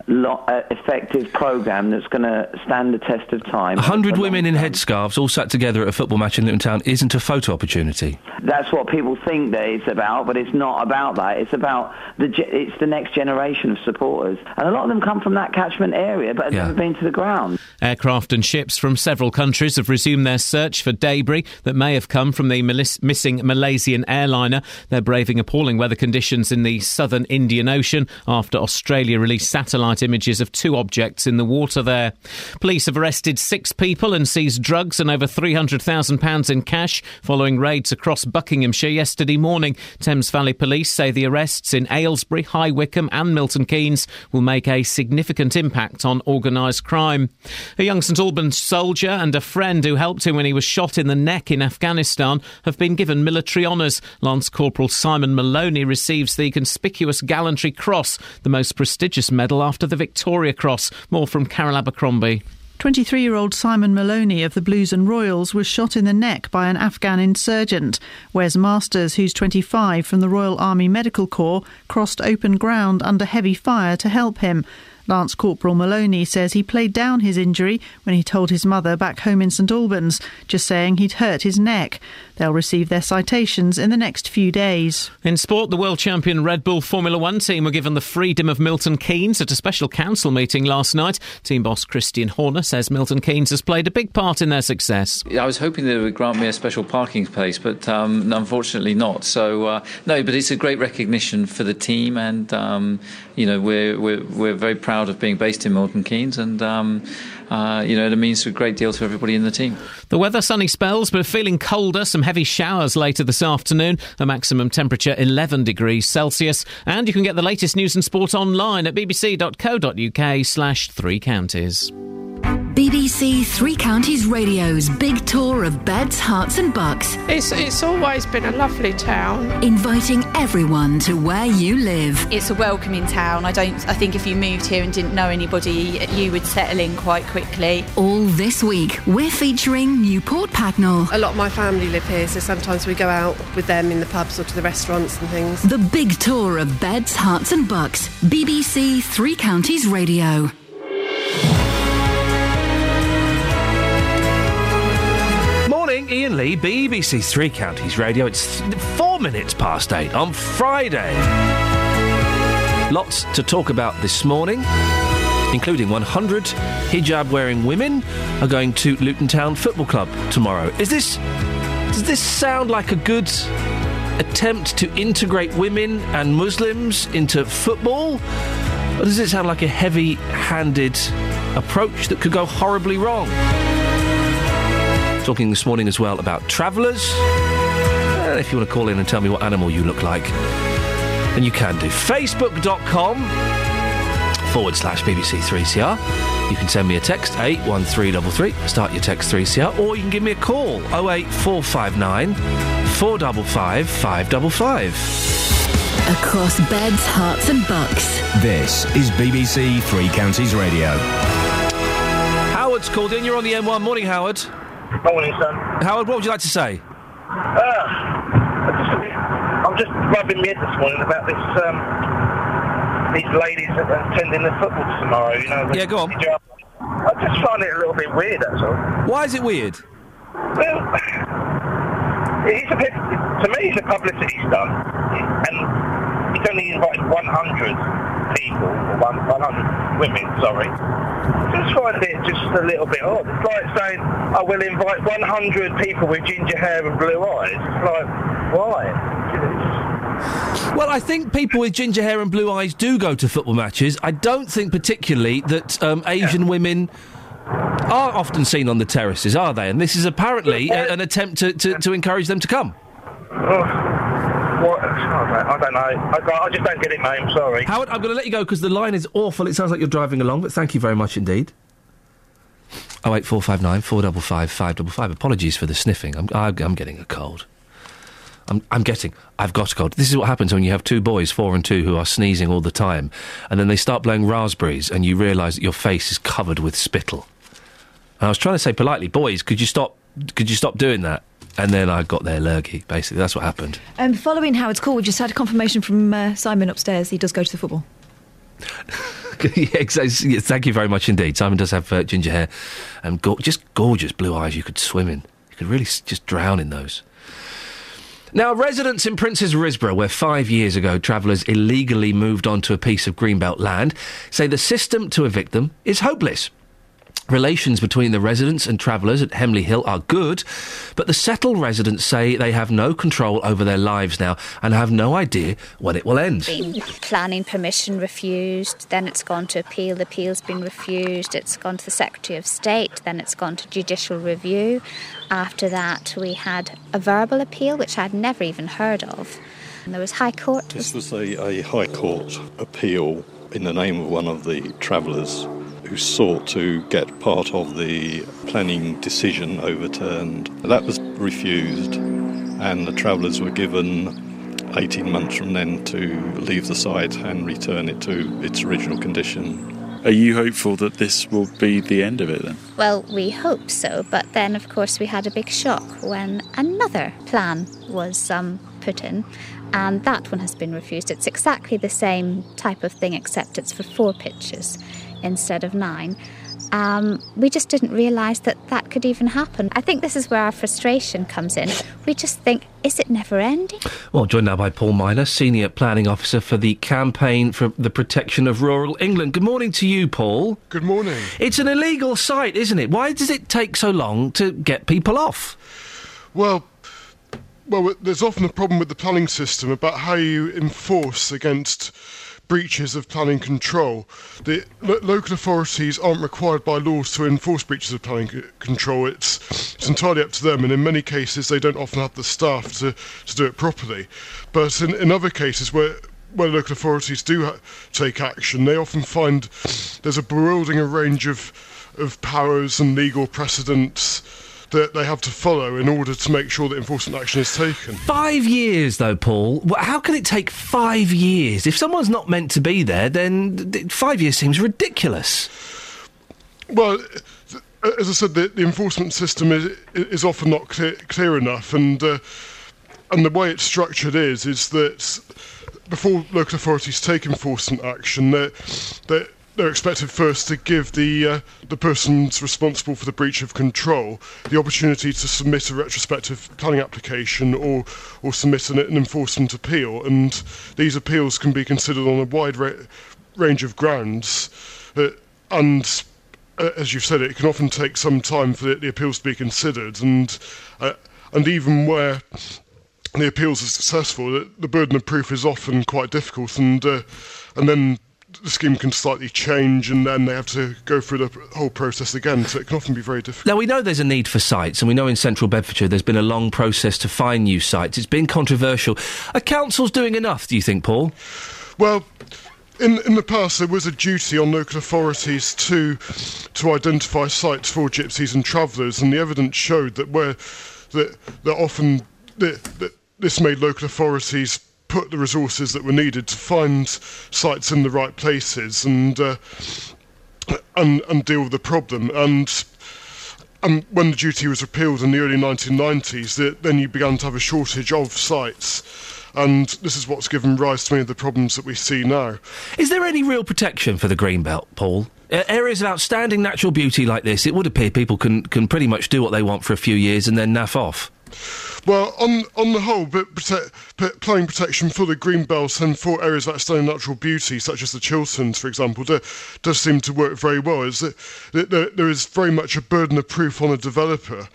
lo- uh, effective program that's going to stand the test of time. A hundred women in headscarves all sat together at a football match in Luton Town isn't a photo opportunity. That's what people think that it's about, but it's not about that. It's about the ge- it's the next generation of supporters, and a lot of them come from that catchment area, but have Yeah. never been to the ground. Aircraft and ships from several countries have resumed their search for debris that may have come from the Malis- missing Malaysian airliner. They're braving appalling weather conditions in the southern Indian Ocean after Australia released satellite images of two objects in the water there. Police have arrested six people and seized drugs and over £300,000 in cash following raids across Buckinghamshire yesterday morning. Thames Valley Police say the arrests in Aylesbury, High Wycombe, and Milton Keynes will make a significant impact on organised crime. A young St Albans soldier and a friend who helped him when he was shot in the neck in Afghanistan have been given military honours. Lance Corporal Simon Maloney receives the Conspicuous Gallantry Cross, the most prestigious medal after the Victoria Cross. More from Carol Abercrombie. 23 year old Simon Maloney of the Blues and Royals was shot in the neck by an Afghan insurgent. Wes Masters, who's 25 from the Royal Army Medical Corps, crossed open ground under heavy fire to help him. Lance Corporal Maloney says he played down his injury when he told his mother back home in St Albans, just saying he'd hurt his neck. They'll receive their citations in the next few days. In sport, the world champion Red Bull Formula One team were given the freedom of Milton Keynes at a special council meeting last night. Team boss Christian Horner says Milton Keynes has played a big part in their success. I was hoping they would grant me a special parking space, but um, unfortunately not. So uh, no, but it's a great recognition for the team, and um, you know we're, we're we're very proud of being based in Milton Keynes, and um, uh, you know it means a great deal to everybody in the team. The weather sunny spells, but feeling colder. Some heavy showers later this afternoon. A maximum temperature 11 degrees Celsius. And you can get the latest news and sport online at bbc.co.uk slash three counties. BBC Three Counties Radio's big tour of beds, Herts, and Bucks. It's, it's always been a lovely town. Inviting everyone to where you live. It's a welcoming town. I don't. I think if you moved here and didn't know anybody, you would settle in quite quickly. All this week, we're featuring Newport Pagnell. A lot of my family live here, so sometimes we go out with them in the pubs or to the restaurants and things. The big tour of beds, Herts, and Bucks. BBC Three Counties Radio. Morning, Iain Lee, BBC Three Counties Radio. It's th- four minutes past eight on Friday. Lots to talk about this morning, including 100 hijab wearing women are going to Luton Town Football Club tomorrow. Is this. Does this sound like a good attempt to integrate women and Muslims into football? Or does it sound like a heavy handed approach that could go horribly wrong? Talking this morning as well about travellers. Uh, if you want to call in and tell me what animal you look like, then you can do. Facebook.com forward slash BBC3CR. You can send me a text, 81333, start your text 3CR, or you can give me a call, 08459 455 555. Across beds, Herts, and Bucks. This is BBC Three Counties Radio. Howard's called in. You're on the M1. Morning, Howard. Morning, son. Howard, what would you like to say? Uh, just, I'm just rubbing my head this morning about this, um, these ladies attending the football tomorrow, you know. Yeah, go on. I just find it a little bit weird, that's all. Why is it weird? Well, it's a bit, to me, it's a publicity stunt. And he's only invited 100 people, or 100 women, sorry. Just find it just a little bit odd. It's like saying, I will invite 100 people with ginger hair and blue eyes. It's like, why? Well, I think people with ginger hair and blue eyes do go to football matches. I don't think particularly that um, Asian women are often seen on the terraces, are they? And this is apparently a, an attempt to, to, to encourage them to come. What? Oh, I don't know. I, I just don't get it, mate. I'm sorry. Howard, I'm going to let you go because the line is awful. It sounds like you're driving along, but thank you very much indeed. Oh eight four five nine four double five five double five. Apologies for the sniffing. I'm I'm, I'm getting a cold. I'm I'm getting. I've got a cold. This is what happens when you have two boys, four and two, who are sneezing all the time, and then they start blowing raspberries, and you realise that your face is covered with spittle. And I was trying to say politely, boys, could you stop? Could you stop doing that? And then I got their lurgy. Basically, that's what happened. Um, following Howard's call, we just had a confirmation from uh, Simon upstairs. He does go to the football. yeah, exactly. Thank you very much indeed. Simon does have uh, ginger hair and go- just gorgeous blue eyes you could swim in. You could really s- just drown in those. Now, residents in Princes Risborough, where five years ago travellers illegally moved onto a piece of Greenbelt land, say the system to evict them is hopeless. Relations between the residents and travellers at Hemley Hill are good, but the settled residents say they have no control over their lives now and have no idea when it will end. been planning permission refused, then it's gone to appeal, the appeal's been refused, it's gone to the Secretary of State, then it's gone to judicial review. After that, we had a verbal appeal, which I'd never even heard of. And there was High Court. This was a, a High Court appeal in the name of one of the travellers who sought to get part of the planning decision overturned. That was refused, and the travellers were given 18 months from then to leave the site and return it to its original condition. Are you hopeful that this will be the end of it then? Well, we hope so, but then, of course, we had a big shock when another plan was um, put in, and that one has been refused. It's exactly the same type of thing, except it's for four pitches instead of nine. Um, we just didn't realise that that could even happen. I think this is where our frustration comes in. We just think, is it never ending? Well, joined now by Paul Miner, Senior Planning Officer for the Campaign for the Protection of Rural England. Good morning to you, Paul. Good morning. It's an illegal site, isn't it? Why does it take so long to get people off? Well, well, there's often a problem with the planning system about how you enforce against breaches of planning control. The lo- local authorities aren't required by laws to enforce breaches of planning c- control. It's, it's entirely up to them, and in many cases, they don't often have the staff to, to do it properly. But in, in other cases where where local authorities do ha- take action, they often find there's a bewildering range of of powers and legal precedents that they have to follow in order to make sure that enforcement action is taken. Five years, though, Paul. How can it take five years? If someone's not meant to be there, then five years seems ridiculous. Well, as I said, the, the enforcement system is, is often not clear, clear enough, and uh, and the way it's structured is is that before local authorities take enforcement action, they're, they're, they're expected first to give the uh, the persons responsible for the breach of control the opportunity to submit a retrospective planning application or or submit an, an enforcement appeal, and these appeals can be considered on a wide ra- range of grounds, uh, and uh, as you've said, it can often take some time for the, the appeals to be considered, and uh, and even where the appeals are successful, the, the burden of proof is often quite difficult, and uh, and then the scheme can slightly change, and then they have to go through the whole process again. So it can often be very difficult. Now, we know there's a need for sites, and we know in central Bedfordshire there's been a long process to find new sites. It's been controversial. Are councils doing enough, do you think, Paul? Well, in in the past there was a duty on local authorities to to identify sites for gypsies and travellers, and the evidence showed that where that that often that, that this made local authorities put the resources that were needed to find sites in the right places and uh, and and deal with the problem and. And when the duty was repealed in the early 1990s, the, then you began to have a shortage of sites, and this is what's given rise to many of the problems that we see now. Is there any real protection for the green belt, Paul? areas of outstanding natural beauty like this, it would appear people can can pretty much do what they want for a few years and then naff off. Well, on on the whole, but prote- planning protection for the green belt and for areas of outstanding natural beauty, such as the Chilterns, for example, do, does seem to work very well. Is that that there, is very much a burden of proof on a developer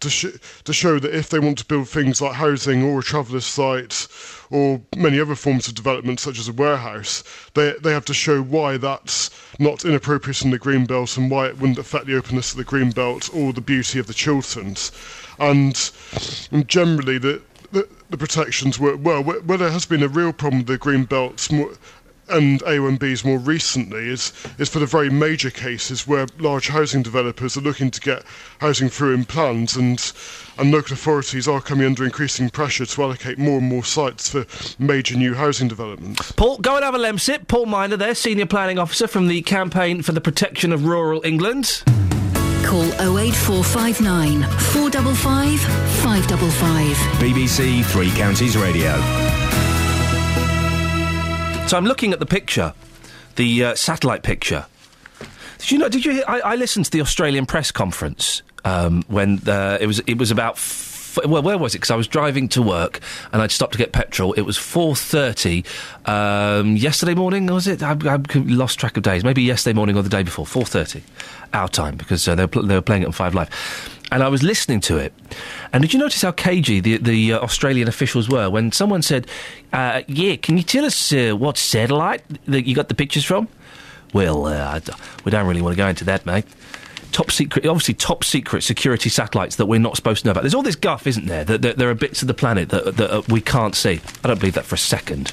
to sh- to show that if they want to build things like housing or a traveller's site or many other forms of development, such as a warehouse, they they have to show why that's not inappropriate in the green belt and why it wouldn't affect the openness of the green belt or the beauty of the Chilterns and, and generally the, the, the protections work well. Where, where, there has been a real problem with the green belts more, and AONBs more recently is is for the very major cases where large housing developers are looking to get housing through in plans and and local authorities are coming under increasing pressure to allocate more and more sites for major new housing developments. Paul, go and have a lemsip. Paul Miner there, Senior Planning Officer from the Campaign for the Protection of Rural England. Call 08459 455 555. BBC Three Counties Radio. So I'm looking at the picture, the uh, satellite picture. Did you know? Did you hear? I, I listened to the Australian press conference um, when uh, it was it was about. F- well, where was it? Because I was driving to work and I'd stopped to get petrol. It was four thirty um, yesterday morning. Was it? I, I lost track of days. Maybe yesterday morning or the day before. Four thirty, our time because uh, they, were pl- they were playing it on Five Live. And I was listening to it, and did you notice how cagey the the uh, Australian officials were when someone said, uh, "Yeah, can you tell us uh, what satellite that you got the pictures from?" Well, uh, we don't really want to go into that, mate. Top secret, obviously, top secret security satellites that we're not supposed to know about. There's all this guff, isn't there? That, there are bits of the planet that, that uh, we can't see. I don't believe that for a second.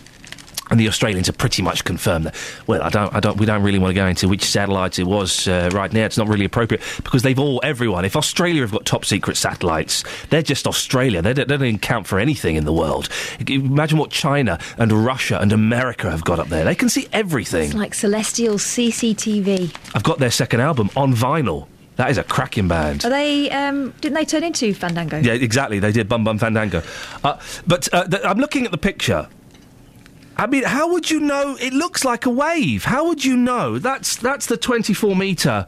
And the Australians have pretty much confirmed that. Well, I don't, I don't, we don't really want to go into which satellites it was uh, right now. It's not really appropriate because they've all, everyone. If Australia have got top secret satellites, they're just Australia. They don't, they don't even count for anything in the world. Imagine what China and Russia and America have got up there. They can see everything. It's like celestial CCTV. I've got their second album on vinyl. That is a cracking band. Are they? Um, didn't they turn into Fandango? Yeah, exactly. They did Bum Bum Fandango. Uh, but uh, th- I'm looking at the picture. I mean, how would you know? It looks like a wave. How would you know? That's that's the 24 meter.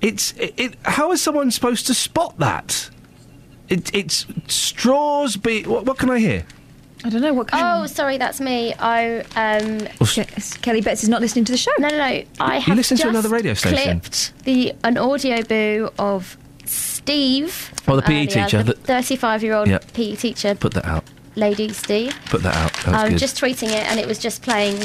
It's it, it. How is someone supposed to spot that? It, it's straws. Be what, what can I hear? I don't know what. Kind Oh, sorry, that's me. I um. of... Kelly Betts is not listening to the show. No, no, no. I have you listen to another radio station? Clipped the an Audioboo of Steve. Oh, the PE earlier, teacher the thirty-five-year-old Yeah. PE teacher, Put that out. Lady Steve. Put that out. That's I'm good. just tweeting it, and it was just playing.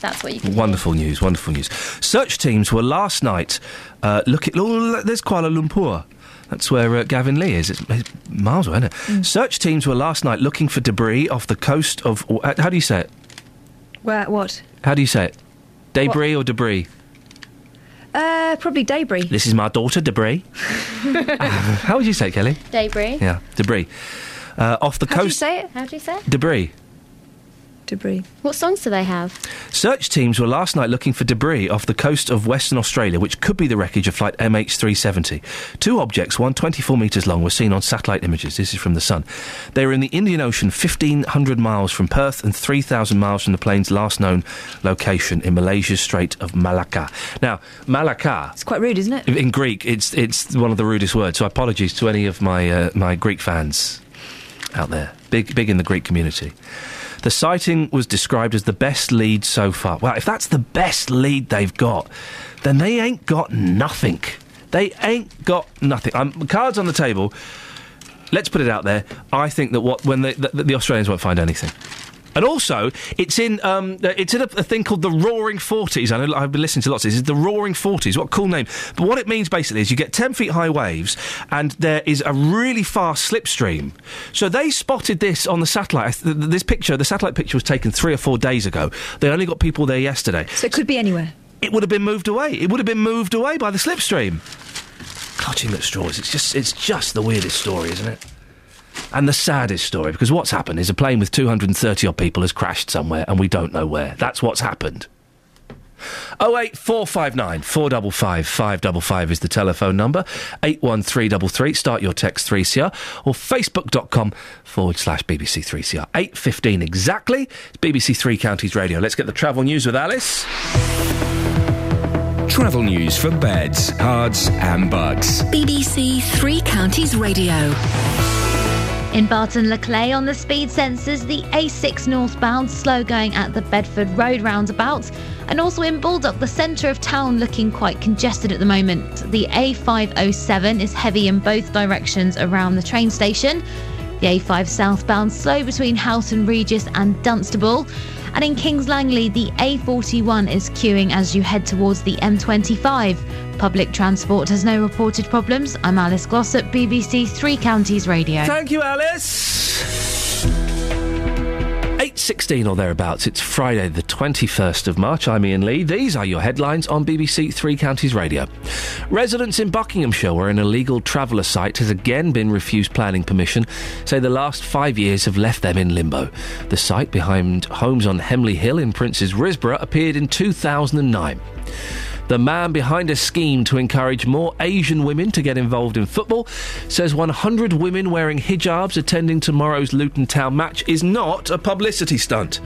That's what you can. Wonderful news, wonderful news. Search teams were last night uh, looking. Oh, there's Kuala Lumpur. That's where uh, Gavin Lee is. It's, it's miles away, isn't it? Search teams were last night looking for debris off the coast of. uh, How do you say it? Where? What? How do you say it? Debris or debris? Uh, probably debris. This is my daughter, debris. How would you say it, Kelly? Debris. Yeah, debris. Uh, off the How do you coast. say it? How do you say it? Debris. Debris. What songs do they have? Search teams were last night looking for debris off the coast of Western Australia, which could be the wreckage of flight MH370. Two objects, one 24 metres long, were seen on satellite images. This is from The Sun. They were in the Indian Ocean, 1,500 miles from Perth and 3,000 miles from the plane's last known location in Malaysia's Strait of Malacca. Now, Malacca. It's quite rude, isn't it? In Greek, it's it's one of the rudest words. So apologies to any of my uh, my Greek fans out there, big big in the Greek community. The sighting was described as the best lead so far. Well, if that's the best lead they've got, then they ain't got nothing. They ain't got nothing. Um, cards on the table. Let's put it out there. I think that what when they, the, the Australians won't find anything. And also, it's in um, uh, it's in a, a thing called the Roaring Forties. I know I've been listening to lots of this. It's the Roaring Forties. What a cool name! But what it means basically is you get ten feet high waves, and there is a really fast slipstream. So they spotted this on the satellite. Th- th- This picture, the satellite picture, was taken three or four days ago. They only got people there yesterday. So it could be anywhere. It would have been moved away. It would have been moved away by the slipstream. Clutching at straws. It's just it's just the weirdest story, isn't it? And the saddest story, because what's happened is a plane with 230 odd people has crashed somewhere and we don't know where. That's what's happened. 08459 455 555 is the telephone number. 81333. Start your text 3CR or facebook.com forward slash BBC 3CR. 815 exactly. It's BBC Three Counties Radio. Let's get the travel news with Alice. Travel news for beds, Herts, and Bucks. BBC Three Counties Radio. In Barton Le Clay on the speed sensors, the A6 northbound slow going at the Bedford Road roundabout, and also in Baldock, the centre of town looking quite congested at the moment. The A507 is heavy in both directions around the train station. The A5 southbound slow between Houghton Regis and Dunstable. And in Kings Langley, the A41 is queuing as you head towards the M25. Public transport has no reported problems. I'm Alice Glossop, BBC Three Counties Radio. Thank you, Alice. 8.16 or thereabouts. It's Friday, the 21st of March. I'm Iain Lee. These are your headlines on BBC Three Counties Radio. Residents in Buckinghamshire, where an illegal traveller site has again been refused planning permission, say the last five years have left them in limbo. The site behind homes on Hemley Hill in Princes Risborough appeared in 2009. The man behind a scheme to encourage more Asian women to get involved in football says 100 women wearing hijabs attending tomorrow's Luton Town match is not a publicity stunt.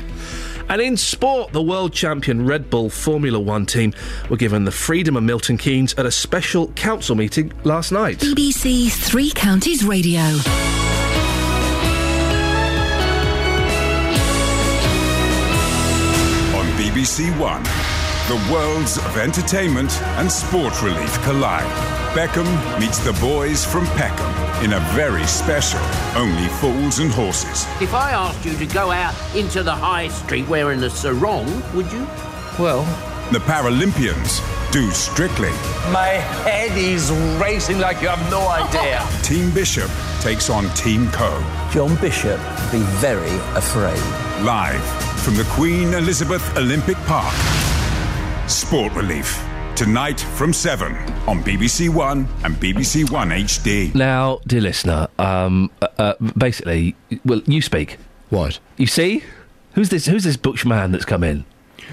And in sport, the world champion Red Bull Formula One team were given the freedom of Milton Keynes at a special council meeting last night. BBC Three Counties Radio. On BBC One, the worlds of entertainment and sport relief collide. Beckham meets the boys from Peckham in a very special Only Fools and Horses. If I asked you to go out into the high street wearing a sarong, would you? Well, the Paralympians do Strictly. My head is racing like you have no idea. Team Bishop takes on Team Coe. John Bishop, be very afraid. Live from the Queen Elizabeth Olympic Park. Sport Relief. Tonight from 7 on BBC One and BBC One HD. Now, dear listener, um, uh, uh, basically, well, you speak. What? You see? Who's this? Who's this butch man that's come in?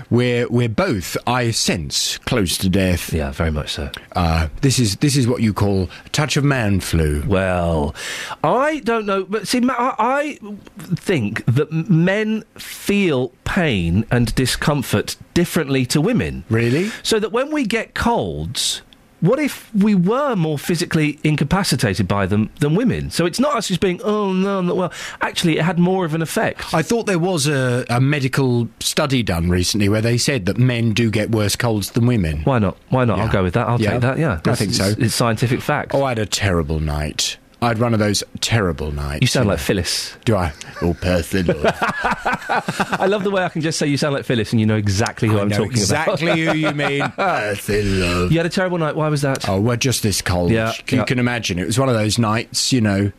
We're we're both, I sense, close to death. Yeah, very much so. Uh, this is this is what you call a touch of man flu. Well, I don't know, but see, I, I think that men feel pain and discomfort differently to women. Really? So that when we get colds. What if we were more physically incapacitated by them than women? So it's not us just being, oh no, I'm not well. Actually, it had more of an effect. I thought there was a, a medical study done recently where they said that men do get worse colds than women. Why not? Why not? I'll go with that. I'll Yeah. take that. Yeah, I think so. It's, it's scientific fact. Oh, I had a terrible night. I had one of those terrible nights. You sound like Phyllis. Do I? Oh, person. I love the way I can just say you sound like Phyllis and you know exactly who I I'm know talking exactly about. Exactly who you mean. Person love. You had a terrible night. Why was that? Oh, well, just this cold. Yeah, you yeah. can imagine. It was one of those nights, you know.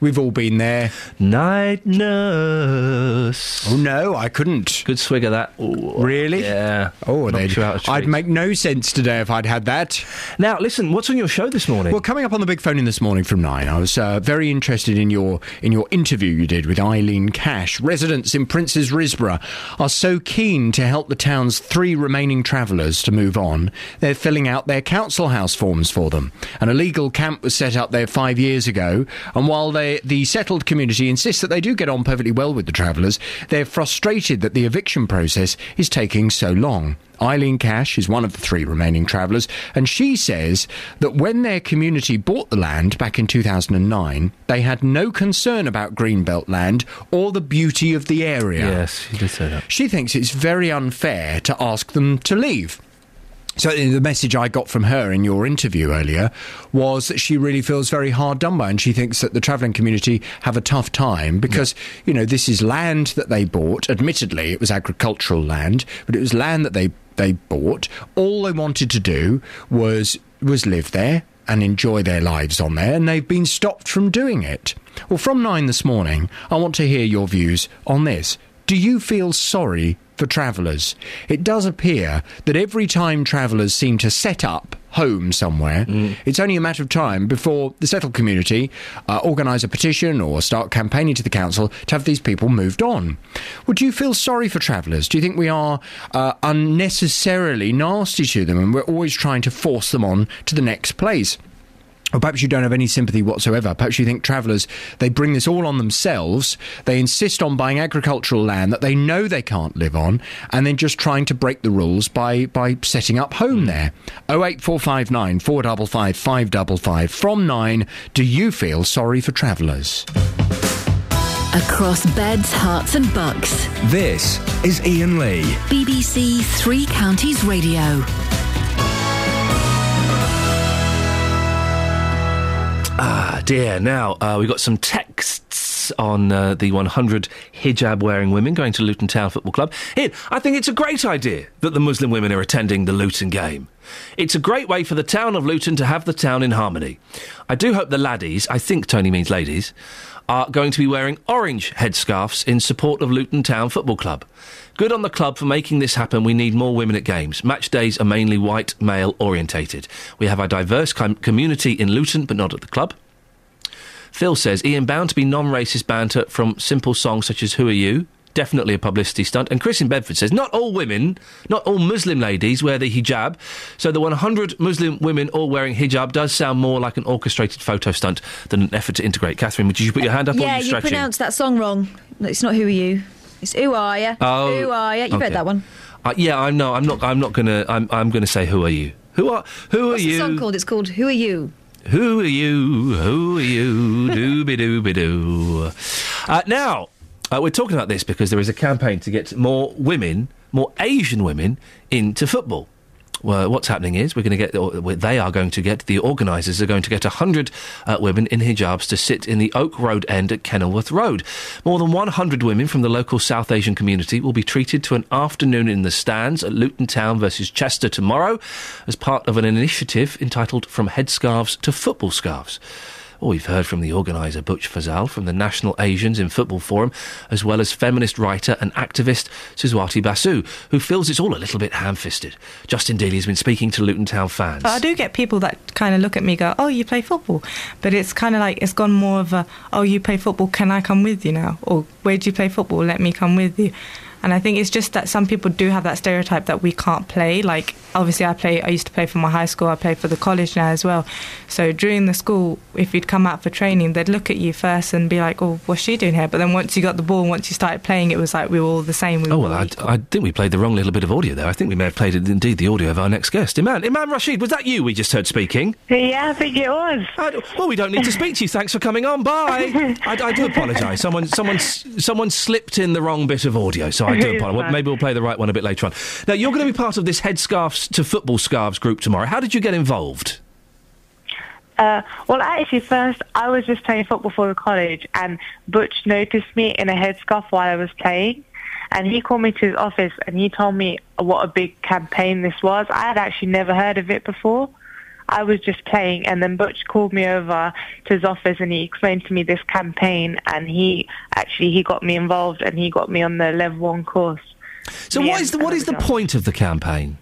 We've all been there. Night nurse. Oh no, I couldn't. Good swig of that. Ooh, Really? Yeah. Oh, Knocked they'd- you out of I'd make no sense today if I'd had that. Now, listen. What's on your show this morning? Well, coming up on the big phone in this morning from nine, I was uh, very interested in your in your interview you did with Eileen Cash. Residents in Princes Risborough are so keen to help the town's three remaining travellers to move on, they're filling out their council house forms for them. An illegal camp was set up there five years ago, and while they, the settled community insists that they do get on perfectly well with the travellers, they're frustrated that the eviction process is taking so long. Eileen Cash is one of the three remaining travellers, and she says that when their community bought the land back in 2009, they had no concern about Greenbelt land or the beauty of the area. Yes, she did say that. She thinks it's very unfair to ask them to leave. So uh, the message I got from her in your interview earlier was that she really feels very hard done by, and she thinks that the travelling community have a tough time because you know this is land that they bought. Admittedly, it was agricultural land, but it was land that they they bought. All they wanted to do was was live there and enjoy their lives on there, and they've been stopped from doing it. Well, from nine this morning, I want to hear your views on this. Do you feel sorry for travellers? It does appear that every time travellers seem to set up home somewhere, it's only a matter of time before the settled community uh, organise a petition or start campaigning to the council to have these people moved on. Would you feel sorry for travellers? Do you think we are uh, unnecessarily nasty to them and we're always trying to force them on to the next place? Or perhaps you don't have any sympathy whatsoever. Perhaps you think travellers, they bring this all on themselves. They insist on buying agricultural land that they know they can't live on and then just trying to break the rules by, by setting up home hmm. there. 08459 455 555. From 9, do you feel sorry for travellers? Across beds, Herts, and Bucks. This is Iain Lee. BBC Three Counties Radio. Ah, dear. Now, uh, we've got some texts on uh, the 100 hijab wearing women going to Luton Town Football Club. I think it's a great idea that the Muslim women are attending the Luton game. It's a great way for the town of Luton to have the town in harmony. I do hope the laddies, I think Tony means ladies, are going to be wearing orange headscarves in support of Luton Town Football Club. Good on the club for making this happen. We need more women at games. Match days are mainly white, male orientated. We have a diverse com- community in Luton, but not at the club. Phil says Iain bound to be non-racist banter from simple songs such as "Who Are You." Definitely a publicity stunt. And Chris in Bedford says not all women, not all Muslim ladies wear the hijab. So the 100 Muslim women all wearing hijab does sound more like an orchestrated photo stunt than an effort to integrate. Catherine, would you put your hand up or are yeah, you you pronounced that song wrong. It's not Who Are You? It's Who Are you? Oh, Who Are you? You okay. read that one. Uh, yeah, I know. I'm not. I'm not gonna. I'm. I'm gonna say, who are you? Who are? Who are What's are the you? song called? It's called Who Are You? Who are you? Who are you? Dooby dooby doo. Uh, now, uh, we're talking about this because there is a campaign to get more women, more Asian women, into football. Well, what's happening is we're going to get, or they are going to get, the organisers are going to get 100 uh, women in hijabs to sit in the Oak Road end at Kenilworth Road. More than 100 women from the local South Asian community will be treated to an afternoon in the stands at Luton Town versus Chester tomorrow as part of an initiative entitled From Headscarves to Football Scarves. Oh, we've heard from the organiser Butch Fazal from the National Asians in Football Forum, as well as feminist writer and activist Suswati Basu, who feels it's all a little bit ham-fisted. Justin Dealey has been speaking to Luton Town fans. But I do get people that kind of look at me, go, "Oh, you play football," but it's kind of like it's gone more of a, "Oh, you play football? Can I come with you now?" Or "Where do you play football? Let me come with you." And I think it's just that some people do have that stereotype that we can't play. Like obviously, I play. I used to play for my high school. I play for the college now as well. So during the school, if you'd come out for training, they'd look at you first and be like, "Oh, what's she doing here?" But then once you got the ball, once you started playing, it was like we were all the same. We Oh well, I, I think we played the wrong little bit of audio there. I think we may have played indeed the audio of our next guest, Iman. Iman Rashid, was that you we just heard speaking? Yeah, I think it was. well, we don't need to speak to you. Thanks for coming on. Bye. I, I do apologise. Someone, someone, someone slipped in the wrong bit of audio, so I do apologise. Maybe we'll play the right one a bit later on. Now, you're going to be part of this headscarves to football scarves group tomorrow. How did you get involved? Uh, well, actually, first I was just playing football for the college, and Butch noticed me in a headscarf while I was playing, and he called me to his office and he told me what a big campaign this was. I had actually never heard of it before. I was just playing, and then Butch called me over to his office and he explained to me this campaign, and he actually he got me involved and he got me on the level one course. So, what is the what is the point of the campaign?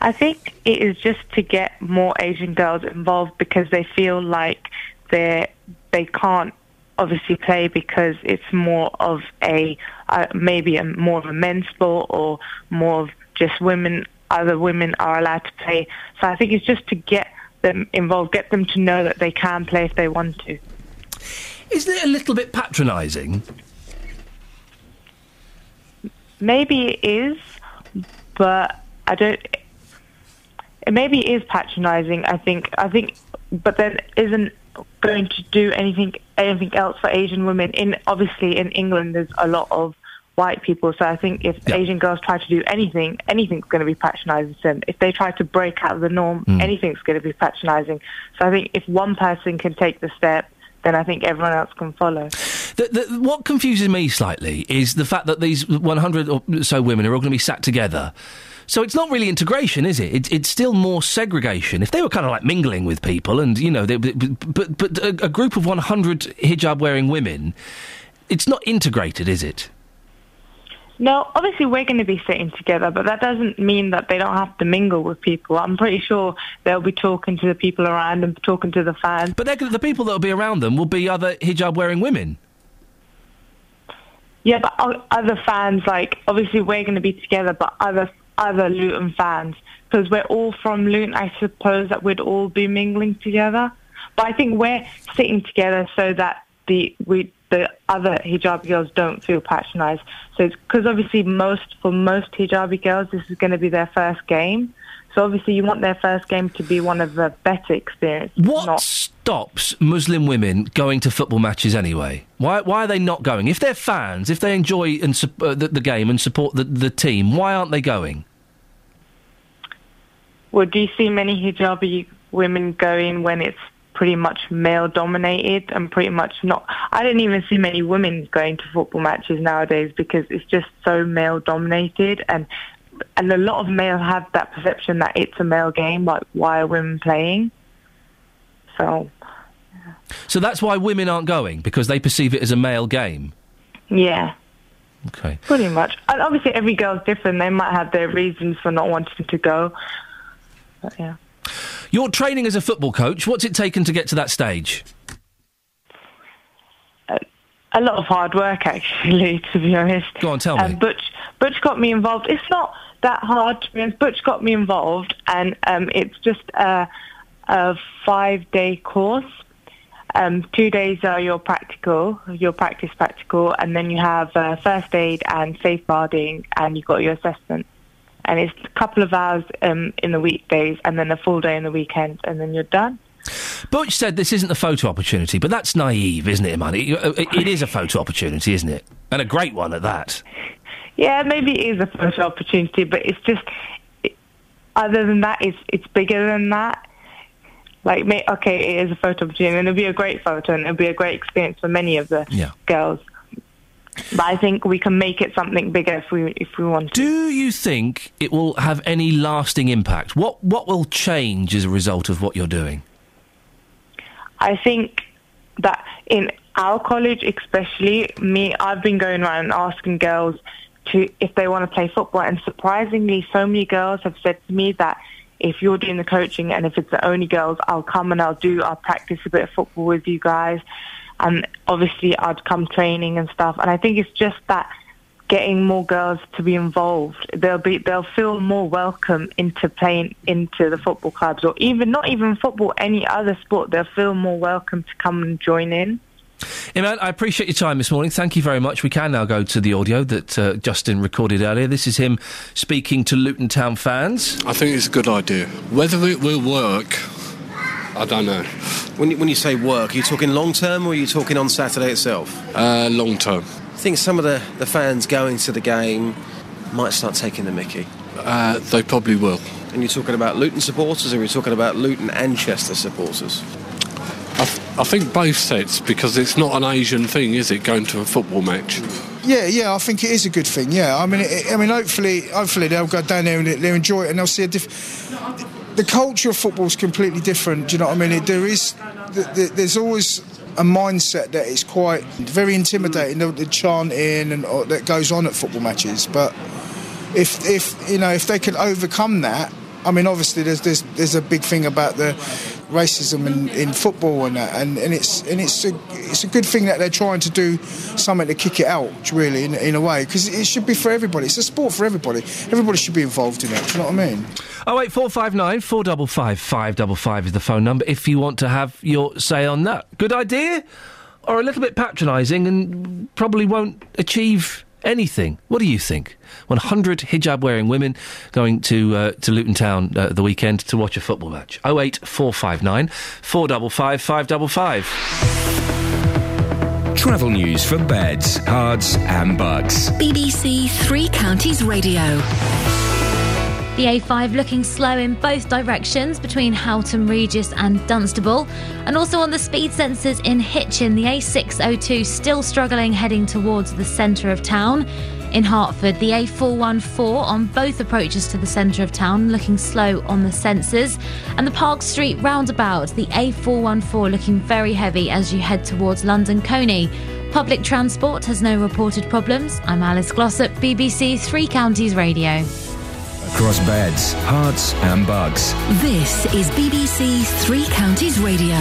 I think it is just to get more Asian girls involved because they feel like they they can't obviously play because it's more of a uh, maybe a more of a men's sport or more of just women. Other women are allowed to play. So I think it's just to get them involved, get them to know that they can play if they want to. Isn't it a little bit patronising? Maybe it is, but I don't. It maybe is patronising. I think. I think, but then isn't going to do anything anything else for Asian women. In obviously in England, there's a lot of white people. So I think if Asian girls try to do anything, anything's going to be patronising to them. If they try to break out of the norm, Mm. anything's going to be patronising. So I think if one person can take the step, then I think everyone else can follow. The, the, what confuses me slightly is the fact that these 100 or so women are all going to be sat together. So it's not really integration, is it? it? It's still more segregation. If they were kind of like mingling with people, and you know, they, but but a, a group of 100 hijab-wearing women, it's not integrated, is it? No, obviously we're going to be sitting together, but that doesn't mean that they don't have to mingle with people. I'm pretty sure they'll be talking to the people around and talking to the fans. But the people that will be around them will be other hijab-wearing women. Yeah, but other fans, like obviously we're going to be together, but other other Luton fans because we're all from Luton. I suppose that we'd all be mingling together. But I think we're sitting together so that the we the other hijabi girls don't feel patronised. So because obviously most for most hijabi girls this is going to be their first game. So obviously you want their first game to be one of the better experiences. What stops Muslim women going to football matches anyway? Why, why are they not going? If they're fans, if they enjoy and sup- uh, the, the game and support the, the team, why aren't they going? Well, do you see many hijabi women going when it's pretty much male dominated and pretty much not? I don't even see many women going to football matches nowadays because it's just so male dominated and and a lot of male have that perception that it's a male game. Like, why are women playing? So So that's why women aren't going because they perceive it as a male game. yeah. Okay. Pretty much. And obviously, every girl's different. They might have their reasons for not wanting to go. But yeah. You're training as a football coach. What's it taken to get to that stage? A lot of hard work, actually, to be honest. Go on, tell me. Um, Butch, Butch got me involved. It's not that hard, to be honest. Butch got me involved, and um, it's just a, a five-day course. Um, two days are your practical, your practice practical, and then you have uh, first aid and safeguarding, and you've got your assessment. And it's a couple of hours um, in the weekdays, and then a full day in the weekend, and then you're done. Butch said this isn't a photo opportunity, but that's naive, isn't it, man? It, it- it is a photo opportunity, isn't it? And a great one at that. Yeah, maybe it is a photo opportunity, but it's just it, other than that, it's it's bigger than that. Like, okay, it is a photo opportunity, and it'll be a great photo, and it'll be a great experience for many of the Yeah. girls. But I think we can make it something bigger if we if we want. To. Do you think it will have any lasting impact? What what will change as a result of what you're doing? I think that in our college, especially me, I've been going around asking girls to if they want to play football, and surprisingly, so many girls have said to me that if you're doing the coaching and if it's the only girls, I'll come and I'll do, I'll practice a bit of football with you guys, and obviously I'd come training and stuff. And I think it's just that getting more girls to be involved. They'll be they'll feel more welcome into playing into the football clubs or even not even football, any other sport. They'll feel more welcome to come and join in. Iman, I appreciate your time this morning. Thank you very much. We can now go to the audio that uh, Justin recorded earlier. This is him speaking to Luton Town fans. I think it's a good idea. Whether it will work, I don't know. When you, when you say work, are you talking long term or are you talking on Saturday itself? Uh, long term. I think some of the, the fans going to the game might start taking the mickey. Uh, they probably will. And you're talking about Luton supporters or are you talking about Luton and Chester supporters? I, th- I think both sets because it's not an Asian thing, is it? Going to a football match. Yeah, yeah, I think it is a good thing. Yeah, I mean, it, I mean, hopefully, hopefully they'll go down there and they- they'll enjoy it and they'll see a different. The culture of football is completely different. Do you know what I mean? It, there is, th- th- there's always a mindset that is quite very intimidating. The, the chanting and all that goes on at football matches, but if if you know if they can overcome that, I mean, obviously there's there's there's a big thing about the racism in, in football and that, and, and it's and it's a it's a good thing that they're trying to do something to kick it out, really, in, in a way, because it should be for everybody. It's a sport for everybody. Everybody should be involved in it. Do you know what I mean? Oh wait, four five nine four double five five double five is the phone number if you want to have your say on that. Good idea, or a little bit patronising and probably won't achieve anything. What do you think? One hundred hijab wearing women going to uh, to Luton Town uh, the weekend to watch a football match. Oh eight four five nine four double five five double five. Travel news for beds, Herts, and Bucks. BBC Three Counties Radio. The A5 looking slow in both directions between Houghton Regis and Dunstable. And also on the speed sensors in Hitchin, the A602 still struggling heading towards the centre of town. In Hertford, the A414 on both approaches to the centre of town looking slow on the sensors. And the Park Street roundabout, the A414 looking very heavy as you head towards London Colney. Public transport has no reported problems. I'm Alice Glossop, BBC Three Counties Radio. Across beds, Herts, and Bucks. This is BBC Three Counties Radio.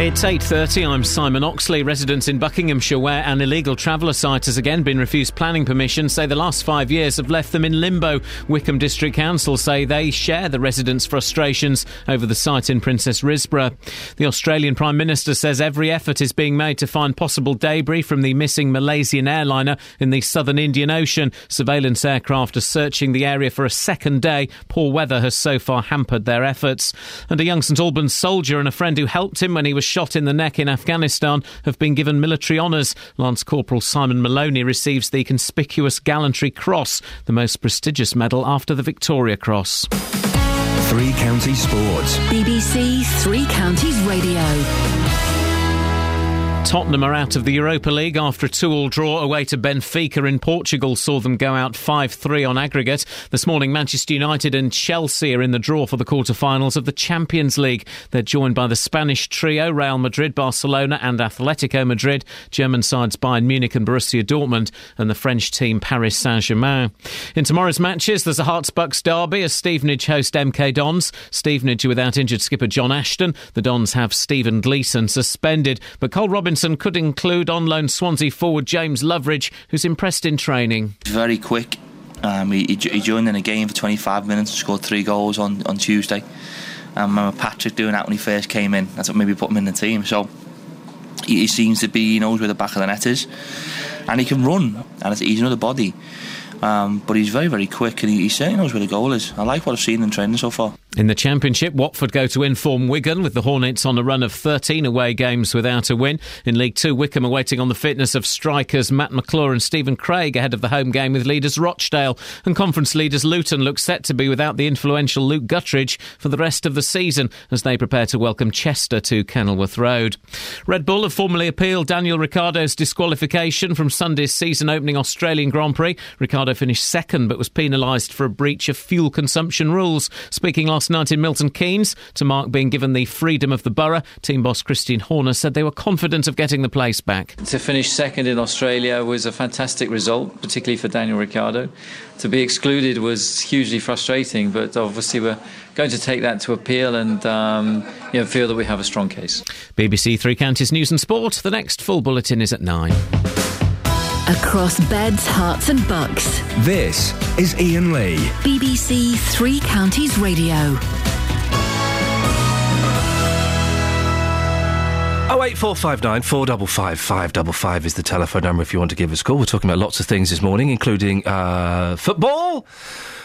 It's 8.30, I'm Simon Oxley. Residents in Buckinghamshire where an illegal traveller site has again been refused planning permission say the last five years have left them in limbo. Wycombe District Council say they share the residents' frustrations over the site in Princes Risborough. The Australian Prime Minister says every effort is being made to find possible debris from the missing Malaysian airliner in the southern Indian Ocean. Surveillance aircraft are searching the area for a second day. Poor weather has so far hampered their efforts. And a young St Albans soldier and a friend who helped him when he was shot in the neck in Afghanistan have been given military honours. Lance Corporal Simon Maloney receives the Conspicuous Gallantry Cross, the most prestigious medal after the Victoria Cross. Three Counties Sports. BBC Three Counties Radio. Tottenham are out of the Europa League after a two-all draw away to Benfica in Portugal saw them go out 5-3 on aggregate. This morning Manchester United and Chelsea are in the draw for the quarter-finals of the Champions League. They're joined by the Spanish trio Real Madrid, Barcelona and Atletico Madrid, German sides Bayern Munich and Borussia Dortmund and the French team Paris Saint-Germain. In tomorrow's matches there's a Herts-Bucks derby as Stevenage host MK Dons. Stevenage without injured skipper Jon Ashton. The Dons have Stephen Gleeson suspended, but Karl Robinson could include on loan Swansea forward James Loveridge, who's impressed in training. Very quick. Um, he, he joined in a game for 25 minutes and scored three goals on, on Tuesday. Um, I remember Patrick doing that when he first came in. That's what maybe put him in the team. So he, he seems to be, he knows where the back of the net is. And he can run. And he's another body. Um, but he's very, very quick and he, he certainly knows where the goal is. I like what I've seen in training so far. In the Championship, Watford go to inform Wigan with the Hornets on a run of 13 away games without a win. In League Two, Wycombe are waiting on the fitness of strikers Matt McClure and Stephen Craig ahead of the home game with leaders Rochdale. And conference leaders Luton look set to be without the influential Luke Guttridge for the rest of the season as they prepare to welcome Chester to Kenilworth Road. Red Bull have formally appealed Daniel Ricciardo's disqualification from Sunday's season opening Australian Grand Prix. Ricciardo finished second but was penalised for a breach of fuel consumption rules. Speaking last night in Milton Keynes to mark being given the freedom of the borough, team boss Christian Horner said they were confident of getting the place back. To finish second in Australia was a fantastic result, particularly for Daniel Ricciardo. To be excluded was hugely frustrating, but obviously we're going to take that to appeal and um, you know, feel that we have a strong case. BBC Three Counties News and Sport. The next full bulletin is at nine. Across beds, Herts, and bucks. This is Iain Lee. BBC Three Counties Radio. Oh eight four five nine four double five five double five is the telephone number if you want to give us a call. We're talking about lots of things this morning, including uh, football,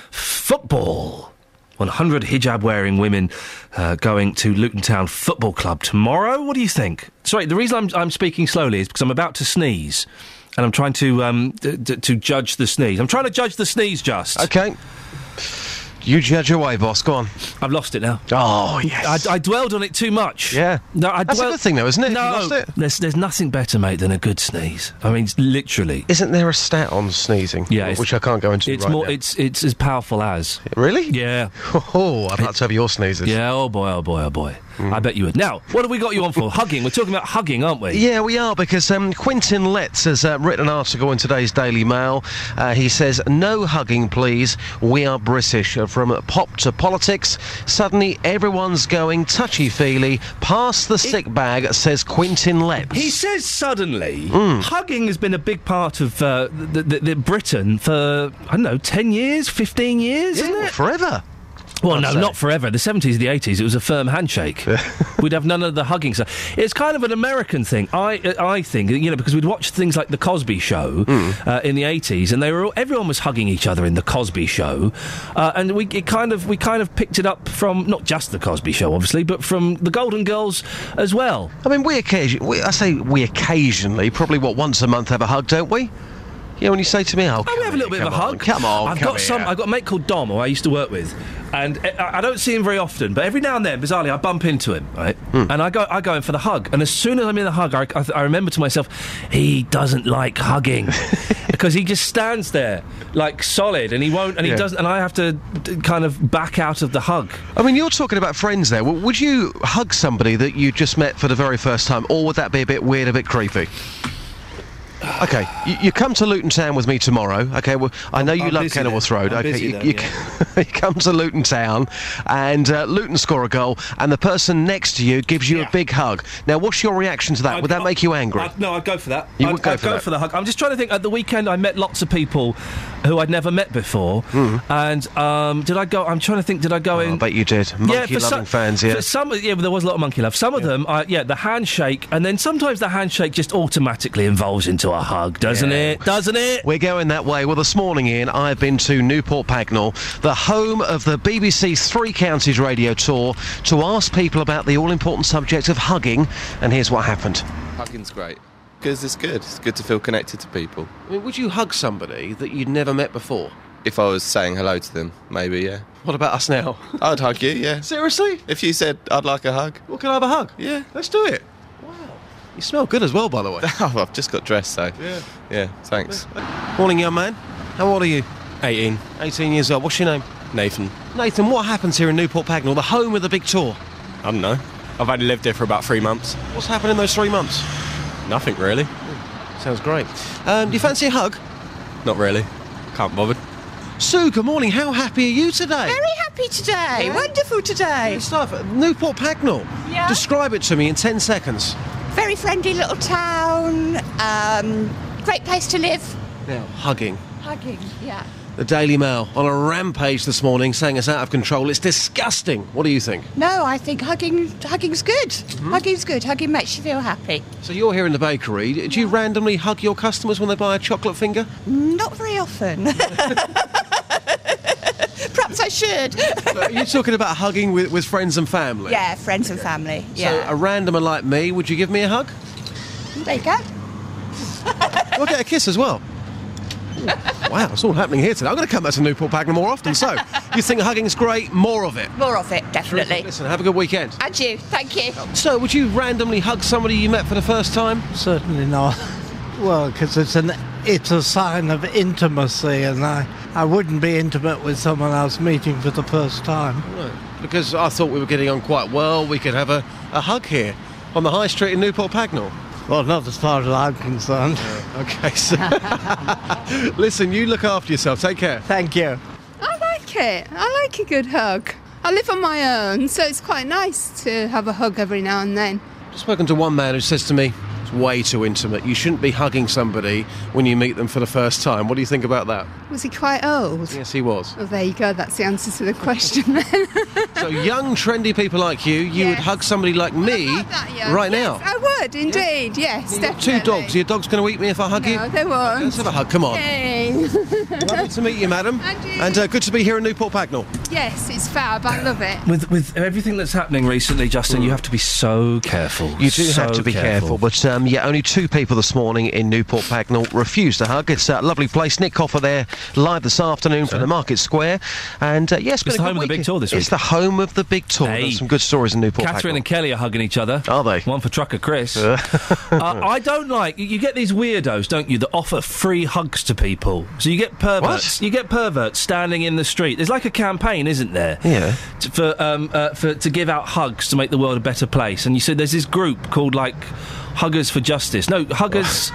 football. 100 hijab wearing women uh, going to Luton Town Football Club tomorrow. What do you think? Sorry, the reason I'm, I'm speaking slowly is because I'm about to sneeze. And I'm trying to um, d- d- to judge the sneeze. I'm trying to judge the sneeze just. Okay. You judge away, boss. Go on. I've lost it now. Oh, yes. I, I dwelled on it too much. Yeah. No, I That's a dwell- good thing, though, isn't it, No, lost it? There's, there's nothing better, mate, than a good sneeze. I mean, it's literally. Isn't there a stat on sneezing? Yeah, it's- which I can't go into It's right more. now. It's it's as powerful as. Really? Yeah. Oh, I'd like to have your sneezes. Yeah. Oh boy. Oh boy. Oh boy. I bet you would. Now, what have we got you on for? hugging. We're talking about hugging, aren't we? Yeah, we are because um, Quentin Letts has uh, written an article in today's Daily Mail. Uh, he says, "No hugging, please. We are British." Uh, from pop to politics, suddenly everyone's going touchy-feely. Pass the sick bag, says Quentin Letts. He says suddenly, Mm. hugging has been a big part of uh, the, the, the Britain for I don't know, ten years, fifteen years, isn't it? Forever. Well, no, say. not forever. The 70s, the 80s, it was a firm handshake. we'd have none of the hugging stuff. It's kind of an American thing, I uh, I think, you know, because we'd watch things like The Cosby Show Hmm. uh, in the 80s, and they were all, everyone was hugging each other in The Cosby Show, uh, and we it kind of we kind of picked it up from not just The Cosby Show, obviously, but from The Golden Girls as well. I mean, we occasionally, we, I say we occasionally, probably what once a month have a hug, don't we? Yeah, when you say to me, "Oh, we have a little bit of a on, hug. come on, I've come got some. I've got a mate called Dom who I used to work with, and I, I don't see him very often. But every now and then, bizarrely, I bump into him, right? Hmm. And I go, I go in for the hug. And as soon as I'm in the hug, I, I, I remember to myself, he doesn't like hugging because he just stands there like solid, and he won't, and he Yeah. doesn't. And I have to d- kind of back out of the hug. I mean, you're talking about friends there. W- Would you hug somebody that you just met for the very first time, or would that be a bit weird, a bit creepy? Okay, you, you come to Luton Town with me tomorrow. Okay, well, I know you I'm love Kenilworth. Road. Okay, you, then, you, yeah. you come to Luton Town, and uh, Luton score a goal, and the person next to you gives you a big hug. Now, what's your reaction to that? Would that make you angry? I'd, no, I'd go for that. You I'd, would go I'd for go for the hug. I'm just trying to think. At the weekend, I met lots of people who I'd never met before, and um, did I go? I'm trying to think. Did I go in? Oh, I bet you did. Monkey for loving some- fans, yeah. For some, yeah, but there was a lot of monkey love. Some of them, uh, yeah, the handshake, and then sometimes the handshake just automatically evolves into a hug, doesn't Yeah. it? Doesn't it? We're going that way. Well, this morning, Iain, I've been to Newport Pagnell, the home of the BBC Three Counties radio tour, to ask people about the all important subject of hugging, and here's what happened. Hugging's great because it's good. It's good to feel connected to people. I mean, would you hug somebody that you'd never met before? If I was saying hello to them, maybe, yeah. What about us now? I'd hug you, yeah. Seriously? If you said I'd like a hug. Well, can I have a hug? Yeah. Let's do it. Wow. You smell good as well, by the way. oh, I've just got dressed, so. Yeah. Yeah, thanks. Morning, young man. How old are you? 18. 18 years old. What's your name? Nathan. Nathan, what happens here in Newport Pagnell, the home of the big tour? I don't know. I've only lived here for about three months. What's happened in those three months? Nothing really. Sounds great. Um, do you fancy a hug? Not really. Can't bother. Sue, good morning. How happy are you today? Very happy today. Wonderful today. Good stuff. Newport Pagnell. Yeah. Describe it to me in 10 seconds. Very friendly little town. Um, great place to live. Now, hugging. Hugging, yeah. The Daily Mail on a rampage this morning saying it's out of control. It's disgusting. What do you think? No, I think hugging hugging's good. Mm-hmm. Hugging's good. Hugging makes you feel happy. So you're here in the bakery. Do you randomly hug your customers when they buy a chocolate finger? Not very often. Perhaps I should. Are you talking about hugging with, with friends and family? yeah, friends and family. Yeah. So a randomer like me, would you give me a hug? there you go. We'll get a kiss as well. Ooh, wow, it's all happening here today. I'm going to come back to Newport Pagnell more often. So, you think hugging's great? More of it. More of it, definitely. Listen, have a good weekend. And you, thank you. So, would you randomly hug somebody you met for the first time? Certainly not. Well, because it's an it's a sign of intimacy, and I I wouldn't be intimate with someone I was meeting for the first time. No, because I thought we were getting on quite well. We could have a, a hug here on the high street in Newport Pagnell. Well, not as far as I'm concerned. Okay, so listen, you look after yourself. Take care. Thank you. I like it. I like a good hug. I live on my own, so it's quite nice to have a hug every now and then. I've spoken to one man who says to me, it's way too intimate. You shouldn't be hugging somebody when you meet them for the first time. What do you think about that? Was he quite old? Yes, he was. Oh, there you go. That's the answer to the question then. So, young, trendy people like you, you would hug somebody like me Yeah, right yes, now. I would, indeed. Yes, You've definitely. two dogs. Are your dogs going to eat me if I hug you? No, they won't. Let's have a hug. Come on. Hey. Lovely to meet you, madam. And uh, good to be here in Newport Pagnell. yes, it's fab. I love it. With with everything that's happening recently, Justin, you have to be so careful. You do So have to be careful. But um, yeah, only two people this morning in Newport Pagnell refused to hug. It's a lovely place. Nick Coffer there live this afternoon from the Market Square. And uh, yes, It's the home of the big tour this week. It's the home of the big tour. Hey. There's some good stories in Newport Pagnell. Catherine Pagnell. and Kelly are hugging each other. Are they? One for Trucker Chris. uh, I don't like. You get these weirdos, don't you, that offer free hugs to people. So you get perverts. You get perverts standing in the street. There's like a campaign, isn't there? Yeah. To, for um uh, for to give out hugs to make the world a better place. And you said there's this group called like Huggers for Justice. No, Huggers.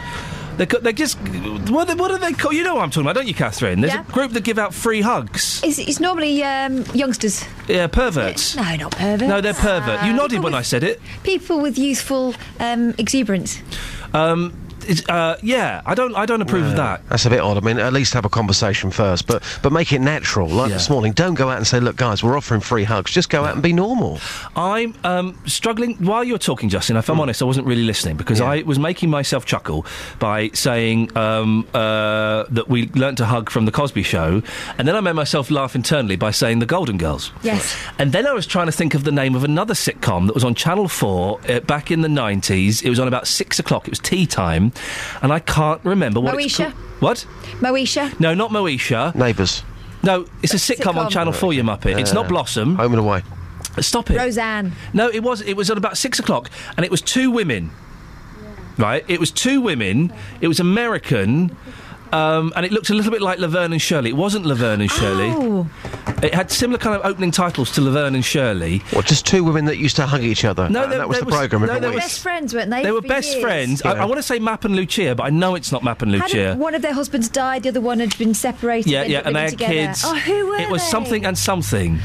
They're, co- they're just what, are- what are they called? You know what I'm talking about, don't you, Catherine? There's Yeah. a group that give out free hugs. It's, it's normally um, youngsters. Yeah, perverts. No, not perverts. No, they're pervert. You Uh, nodded when with- I said it. People with youthful um, exuberance. Um, it's, uh, yeah, I don't. I don't approve of that. That's a bit odd. I mean, at least have a conversation first, but but make it natural. Like this morning, don't go out and say, "Look, guys, we're offering free hugs." Just go out and be normal. I'm um, struggling while you're talking, Justin. If I'm Hmm. honest, I wasn't really listening because I was making myself chuckle by saying um, uh, that we learnt to hug from the Cosby Show, and then I made myself laugh internally by saying the Golden Girls. Yes. And then I was trying to think of the name of another sitcom that was on Channel 4 uh, back in the 90s. It was on about six o'clock. It was tea time. And I can't remember what it's Moesha? What? Moesha. No, not Moesha. Neighbours. No, it's a sitcom, on Sitcom. Channel 4, you muppet. it's not Blossom. Home and away. Stop it. Roseanne. No, it was. It was at about six o'clock, and it was two women. Right, it was two women. It was American, um, and it looked a little bit like Laverne and Shirley. It wasn't Laverne and Shirley. Oh. It had similar kind of opening titles to Laverne and Shirley. What, just two women that used to hug each other? No, there- that was there the programme no, they were. Best friends, weren't they? They were best years? friends. I, I want to say Mapp and Lucia, but I know it's not Mapp and Hadn't Lucia. one of their husbands died, the other one had been separated. Yeah, yeah, and they had together. kids. Oh, who were It was they? something and something.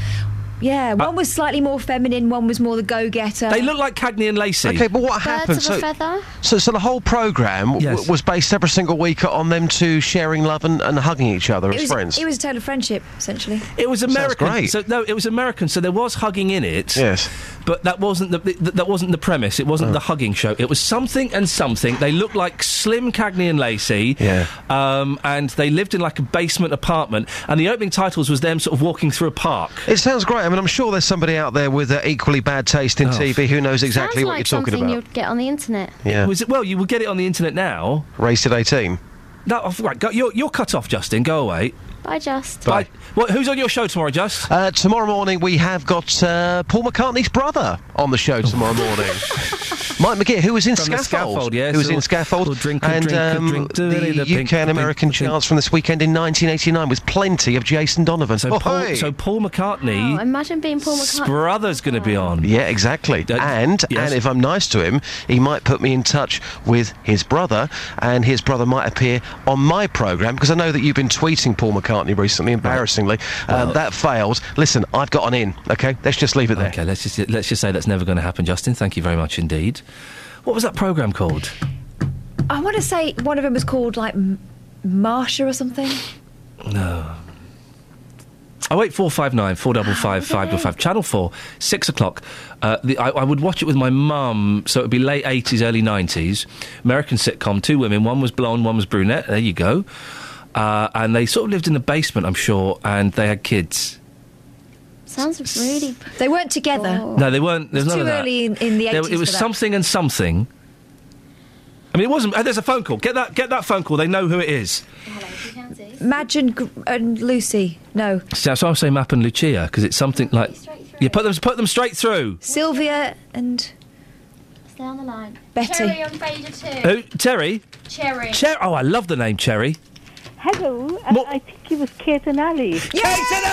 Yeah, uh, one was slightly more feminine, one was more the go-getter. They look like Cagney and Lacey. Okay, but what happened? So, so, so the whole programme w- was based every single week on them two sharing love and, and hugging each other it as was, friends. It was a tale of friendship, essentially. It was American. great. So no, it was American. So there was hugging in it. Yes. But that wasn't the, th- that wasn't the premise. It Oh. wasn't the hugging show. It was something and something. They looked like Slim Cagney and Lacey. Yeah. Um, and they lived in like a basement apartment. And the opening titles was them sort of walking through a park. It sounds great. I mean, I'm sure there's somebody out there with uh, equally bad taste in TV who knows exactly Sounds what like you're talking something about. you'd get on the internet. Yeah. Was it, well, you will get it on the internet now. Raised at 18. No, oh, right, go, you're, you're cut off, Justin. Go away. Bye, Just. Bye. What, who's on your show tomorrow, Just? Uh, tomorrow morning we have got uh, Paul McCartney's brother on the show tomorrow morning. Mike McGear, who was in From Scaffold, Scaffold, yes. who was in Scaffold, drink and drink um, drink, the the UK and American pink, the pink. charts from this weekend in 1989 with plenty of Jason Donovan. So, Oh, Paul, hey. so Paul McCartney, Oh, imagine being Paul McCartney. brother's going to be on. Yeah, exactly. and and if I'm nice to him, he might put me in touch with his brother, and his brother might appear on my program because I know that you've been tweeting Paul McCartney recently, embarrassingly. um, that failed. Listen, I've got an in. Okay, let's just leave it there. Okay, let's just let's just say that's never going to happen, Justin. Thank you very much indeed. What was that program called? I want to say one of them was called like M- Marsha or something. No. Oh wait, four five nine four double five five double five. Channel four, six o'clock. Uh, the, I, I would watch it with my mum, so it would be late eighties, early nineties. American sitcom. Two women. One was blonde, one was brunette. There you go. Uh, and they sort of lived in the basement, I'm sure, and they had kids. Sounds really. They weren't together. No, they weren't. There's It's none too of that. early in, in the There- it was something and something. I mean, it wasn't. Oh, there's a phone call. Get that. Get that phone call. They know who it is. Madge and, Gr- and Lucy. No, So that's why I'm saying Mapp and Lucia because it's something like you put them put them straight through. Sylvia and Stay on the line. Betty. Cherry on Fader too. Who? Terry. Cherry. Cher- oh, I love the name Cherry. Hello, uh, I think it was Kate and Allie. Kate and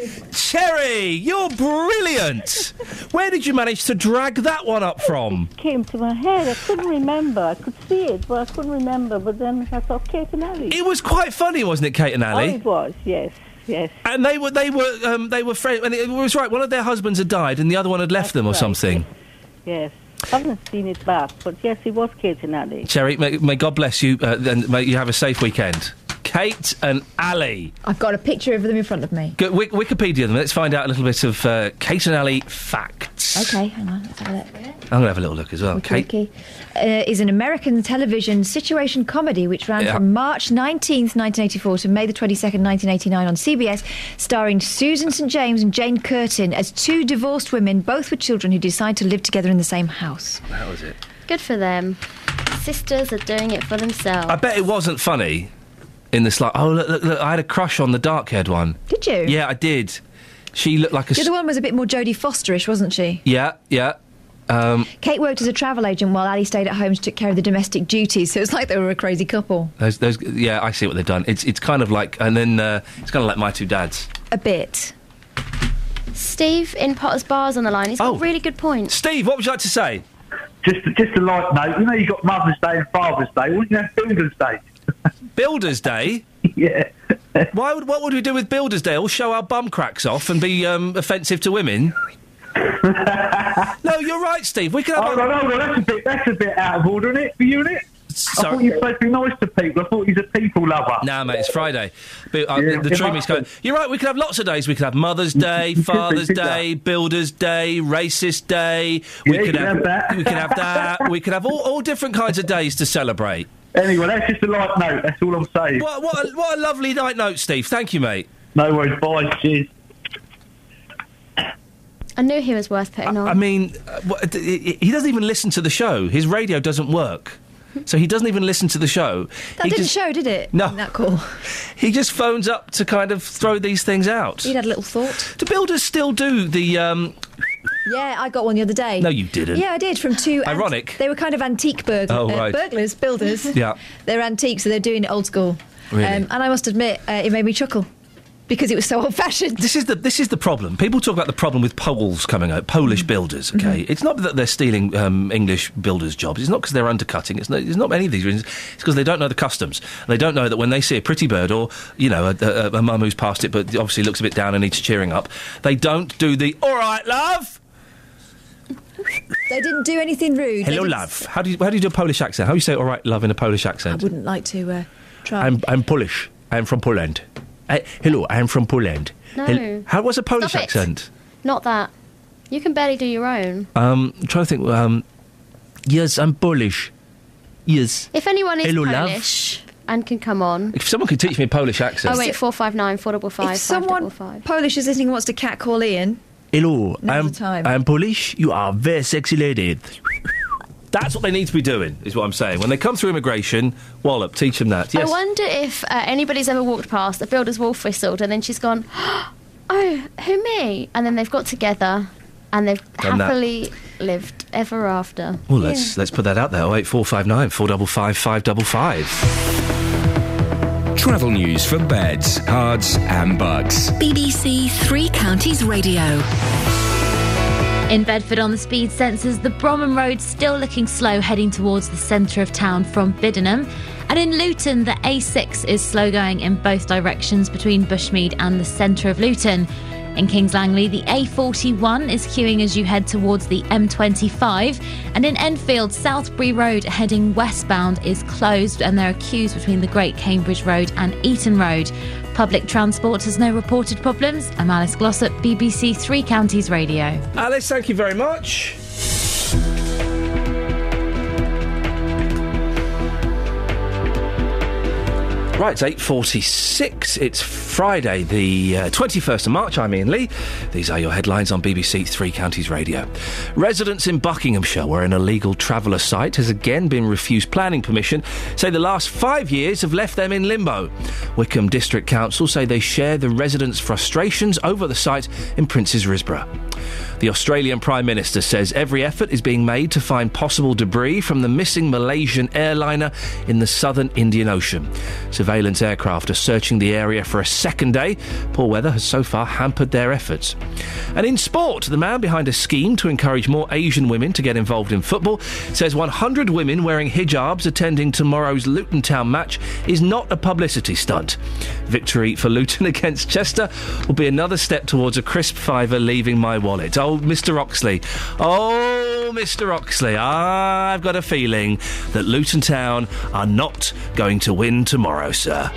Allie! Cherry, you're brilliant. Where did you manage to drag that one up from? Came to my head. I couldn't remember. I could see it, but I couldn't remember. But then I thought Kate and Allie. It was quite funny, wasn't it, Kate and Oh, Allie? it was. Yes, yes. And they were they were um, they were friends. And it was right. One of their husbands had died, and the other one had left them, or right, something. Yes. I haven't seen it back, but yes, he was and Allie. Cherry, may, may God bless you, uh, and may you have a safe weekend. Kate and Allie. I've got a picture of them in front of me. Go, Wik- Wikipedia them. Let's find out a little bit of uh, Kate and Allie facts. Okay, hang on, let's have a look. I'm going to have a little look as well. Kate. Wiki. Uh, is an American television situation comedy which ran Yeah. from March 19th, 1984 to May the 22nd, 1989 on CBS, starring Susan St. James and Jane Curtin as two divorced women, both with children, who decide to live together in the same house. That was it. Good for them. Sisters are doing it for themselves. I bet it wasn't funny. In this, like, oh look, look, look, I had a crush on the dark-haired one. Did you? Yeah, I did. She looked like a. The s- other one was a bit more Jodie Fosterish, wasn't she? yeah, yeah. Um, Kate worked as a travel agent while Allie stayed at home to take care of the domestic duties, so it's like they were a crazy couple. those, those, yeah, I see what they've done. It's, it's kind of like, and then uh, it's kind of like my two dads. A bit. Steve in Potters Bar's on the line. He's got Oh. a really good point. Steve, what would you like to say? Just, just a light note. You know, you got Mother's Day and Father's Day. Wouldn't you have Builders Day? Builders Day. yeah. Why would what would we do with Builders Day? We'll show our bum cracks off and be um, offensive to women. no, you're right, Steve. We could have. Oh, no, no, no, that's a bit, that's a bit out of order, isn't it, for you, it? I Sorry. thought you were supposed to be nice to people. I thought he's a people lover. Nah, mate, it's Friday. But, uh, Yeah, the true me's going. You're right. We could have lots of days. We could have Mother's Day, Father's Day, Builders Day, Racist Day. We Yeah, could can have that. We could have that. we could have all, all different kinds of days to celebrate. Anyway, that's just a light note. That's all I'm saying. What, what, a, what a lovely night note, Steve. Thank you, mate. No worries. Bye. Cheers. I knew he was worth putting on. I mean, uh, what, he he doesn't even listen to the show. His radio doesn't work. So he doesn't even listen to the show. That he didn't just, show, did it? No. That cool. He just phones up to kind of throw these things out. He'd had a little thought. Do builders still do the? Um, Yeah, I got one the other day. No, you didn't. Yeah, I did from two. ant- Ironic. they were kind of antique burg- Oh, uh, right. burglars, builders. Yeah. They're antique, so they're doing it old school. Really? Um, and I must admit, uh, it made me chuckle. because it was so old-fashioned. This is the this is the problem. People talk about the problem with Poles coming out, Polish builders. Okay, it's not that they're stealing um, English builders' jobs. It's not because they're undercutting. It's not, it's not any of these reasons. It's because they don't know the customs. They don't know that when they see a pretty bird or you know a, a, a mum who's passed it but obviously looks a bit down and needs cheering up, they don't do the all right, love. They didn't do anything rude. Hello, love. How do you how do you do a Polish accent? How do you say all right, love in a Polish accent? I wouldn't like to uh, try. I'm I'm Polish. I'm from Poland. Uh, hello, I'm from Poland. No. Hel- How was a Polish Stop it. accent? Not that. You can barely do your own. Um, I'm trying to think. Um, yes, I'm Polish. Yes. If anyone is Hello, love. Polish and can come on. If someone could teach me a Polish accent. Oh wait, four five nine four double five. if someone Polish is listening and wants to catcall Iain, Hello, Now's I'm, the time. I'm Polish. You are very sexy lady. That's what they need to be doing, is what I'm saying. When they come through immigration, wallop, teach them that. Yes. I wonder if uh, anybody's ever walked past, a builder's wolf whistled, and then she's gone, oh, who me? And then they've got together and they've Done that. happily lived ever after. well, let's let's put that out there. Oh eight four five nine four double five five double five. Travel news for beds, Herts, and Bucks. BBC Three Counties Radio. In Bedford on the speed sensors, the Bromham Road still looking slow heading towards the centre of town from Biddenham. And in Luton, the A6 is slow going in both directions between Bushmead and the centre of Luton. In Kings Langley, the A41 is queuing as you head towards the M25. And in Enfield, Southbury Road heading westbound is closed and there are queues between the Great Cambridge Road and Eaton Road. Public transport has no reported problems. I'm Alice Glossop, BBC Three Counties Radio. Alice, thank you very much. Right, it's 8.46. It's Friday, the uh, 21st of March. I'm Iain Lee. These are your headlines on BBC Three Counties Radio. Residents in Buckinghamshire, where an illegal traveller site has again been refused planning permission, say the last five years have left them in limbo. Wycombe District Council say they share the residents' frustrations over the site in Princes Risborough. The Australian Prime Minister says every effort is being made to find possible debris from the missing Malaysian airliner in the southern Indian Ocean. Surveillance aircraft are searching the area for a second day. Poor weather has so far hampered their efforts. And in sport, the man behind a scheme to encourage more Asian women to get involved in football says 100 women wearing hijabs attending tomorrow's Luton Town match is not a publicity stunt. Victory for Luton against Chester will be another step towards a crisp fiver leaving my wallet. Oh, Mr. Oxley. Oh, Mr. Oxley. I've got a feeling that Luton Town are not going to win tomorrow, sir.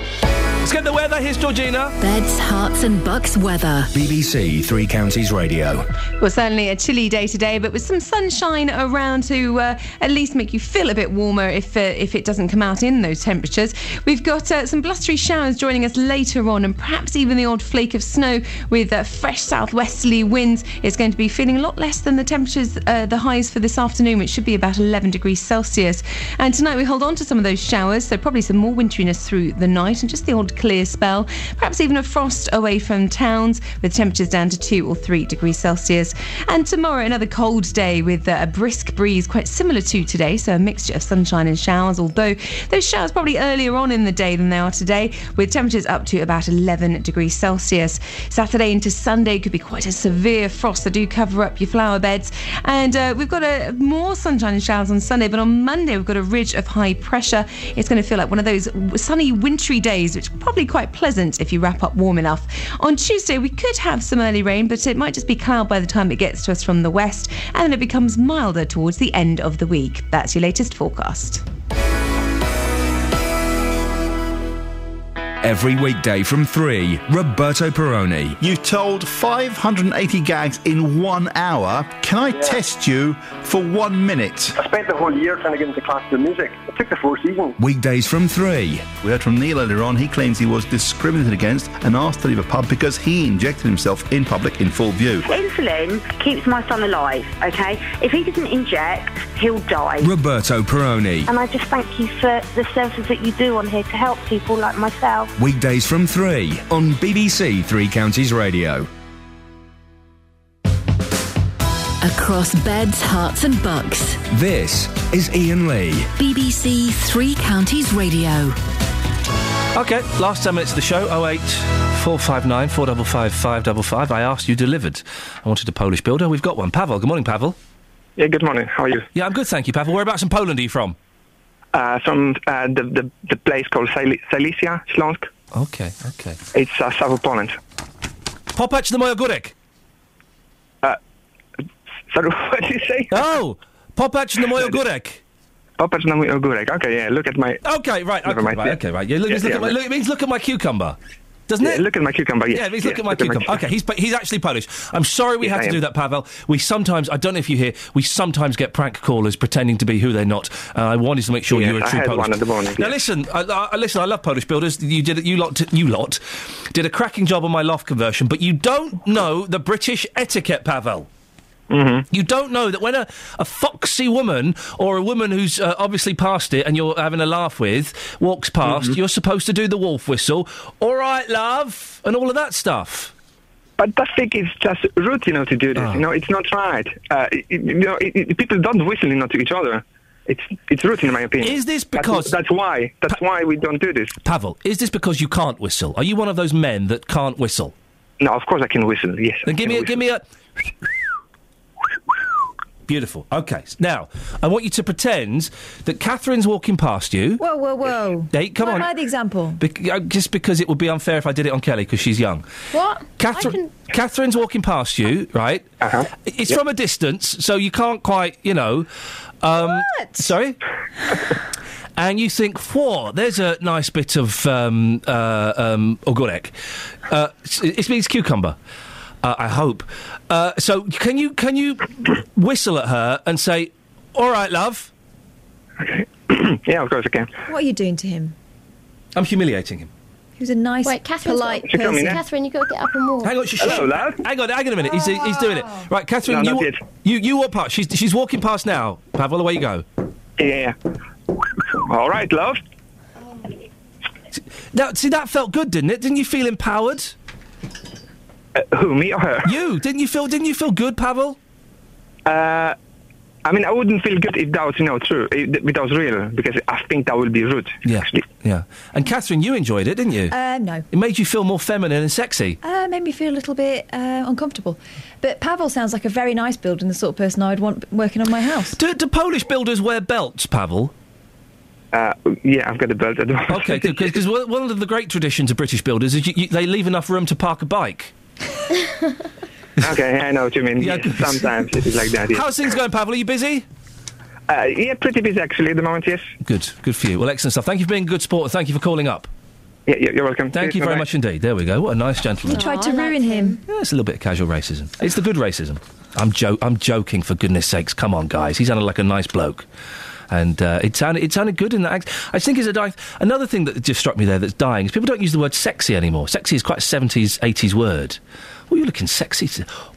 Let's get the weather. Here's Georgina. Beds, Herts, and bucks weather. BBC Three Counties Radio. Well, certainly a chilly day today, but with some sunshine around to uh, at least make you feel a bit warmer if uh, if it doesn't come out in those temperatures. We've got uh, some blustery showers joining us later on, and perhaps even the odd flake of snow with uh, fresh southwesterly winds. It's going to be feeling a lot less than the temperatures, uh, the highs for this afternoon, which should be about 11 degrees Celsius. And tonight we hold on to some of those showers, so probably some more winteriness through the night and just the odd clear spell. Perhaps even a frost away from towns with temperatures down to 2 or 3 degrees Celsius. And tomorrow, another cold day with uh, a brisk breeze, quite similar to today, so a mixture of sunshine and showers, although those showers probably earlier on in the day than they are today, with temperatures up to about 11 degrees Celsius. Saturday into Sunday could be quite a severe frost, so do cover up your flower beds. And uh, we've got a, more sunshine and showers on Sunday, but on Monday we've got a ridge of high pressure. It's going to feel like one of those sunny, wintry days, which are probably quite pleasant if you wrap up warm enough. On Tuesday, we could have some early rain, but it might just be cloud by the time it gets to us from the west, and then it becomes milder towards the end of the week. That's your latest forecast. Every weekday from 3, Roberto Perrone. You told 580 gags in one hour. Can I test you for one minute? I spent the whole year trying to get into classical music. It took the four seasons. Weekdays from 3. We heard from Neil earlier on. He claims he was discriminated against and asked to leave a pub because he injected himself in public in full view. Insulin keeps my son alive, okay? If he doesn't inject, he'll die. Roberto Perrone. And I just thank you for the services that you do on here to help people like myself. Weekdays from 3 on BBC Three Counties Radio. Across beds, Herts, and bucks. This is Iain Lee. BBC Three Counties Radio. Okay, last 10 minutes of the show 08 459 455 555. I asked you delivered. I wanted a Polish builder. We've got one. Pavel. Good morning, Pavel. Yeah, good morning. How are you? Yeah, I'm good, thank you, Pavel. Whereabouts in Poland are you from? Uh, from uh, the, the the place called Sil- Silesia, Śląsk. Okay, okay. It's uh, south of Poland. Popać na moja górek. Uh, sorry, what did you say? Oh, popać na moja górek. Popatrz na mój ogórek. Okay, yeah, look at my... Okay, right, okay, right, yeah. okay, right. Yeah, look, Yeah, look yeah, at my, look, it means look at my cucumber. Doesn't Yeah, it? look at my cucumber, yes. Yeah, means yes, look at my look at my cucumber. Okay, he's he's actually Polish. I'm sorry we Yes, had to do that, Pavel. We sometimes, I don't know if you hear, we sometimes get prank callers pretending to be who they're not. Uh, I wanted to make sure you were a I true I had Polish. one in the morning, Now listen, I, I, listen. I love Polish builders. You did, you lot, you lot, did a cracking job on my loft conversion, but you don't know the British etiquette, Pavel. Mm-hmm. You don't know that when a, a foxy woman or a woman who's uh, obviously past it and you're having a laugh with walks past, Mm-hmm. you're supposed to do the wolf whistle, all right, love, and all of that stuff. But I think it's just rude, you know, to do this. Ah. You know, it's not right. Uh, it, you know, it, it- people don't whistle, you know, to each other. It's it's rude, in my opinion. Is this because- that's, why that's why we don't do this? Pavel, is this because you can't whistle? Are you one of those men that can't whistle? No, of course I can whistle. Yes. Then give me a, give me a. Beautiful. Okay. Now, I want you to pretend that Catherine's walking past you. Whoa, whoa, whoa. Hey, come Why on. am I the example? Bec- uh, just because it would be unfair if I did it on Kelly because she's young. What? Catherine, Catherine's walking past you, right? Uh-huh. It's from a distance, so you can't quite, you know. Um, what? Sorry? and you think, whoa, there's a nice bit of um, uh, um, ogórek. Uh, s- it means cucumber. Uh, I hope. Uh, so can you can you whistle at her and say, "All right, love"? Okay. yeah, of course I can. What are you doing to him? I'm humiliating him. He was a nice, Wait, Catherine's polite got, She come in person. there. Catherine, you've got to get up and walk. Hang on, sh- sh- Hello, sh- love. Hang on, hang on a minute. He's, he's doing it. Right, Catherine, No, you, not wa- yet. you you walk past. She's she's walking past now. Pavel, away you go. Yeah, yeah. All right, love. Now, see, that felt good, didn't it? Didn't you feel empowered? Uh, who, me or her? You didn't you feel? Didn't you feel good, Pavel? Uh, I mean, I wouldn't feel good if that was, you know, true, if if that was real, because I think that would be rude. Yeah, yeah. And Catherine, you enjoyed it, didn't you? Uh, no. it made you feel more feminine and sexy. Uh, made me feel a little bit uh, uncomfortable. But Pavel sounds like a very nice builder and the sort of person I would want working on my house. Do, do Polish builders wear belts, Pavel? Uh, yeah, I've got a belt at the moment. Okay, because one of the great traditions of British builders is you, you, they leave enough room to park a bike. okay, I know what you mean. Yeah, sometimes it is like that. Yes. How's things going, Pavel? Are you busy? Uh, yeah, pretty busy actually at the moment. Yes. Good, good for you. Well, excellent stuff. Thank you for being a good sport and thank you for calling up. Yeah, yeah, you're welcome. Thank Cheers, you very bye-bye. much indeed. There we go. What a nice gentleman. You tried to ruin him. Yeah, it's a little bit of casual racism. It's the good racism. I'm jo- I'm joking for goodness sakes. Come on, guys. He sounded like a nice bloke. And uh, it sounded it sounded good in that act. I think is a dying. Another thing that just struck me there that's dying is people don't use the word sexy anymore. Sexy is quite a seventies, eighties word. Oh, you're looking sexy.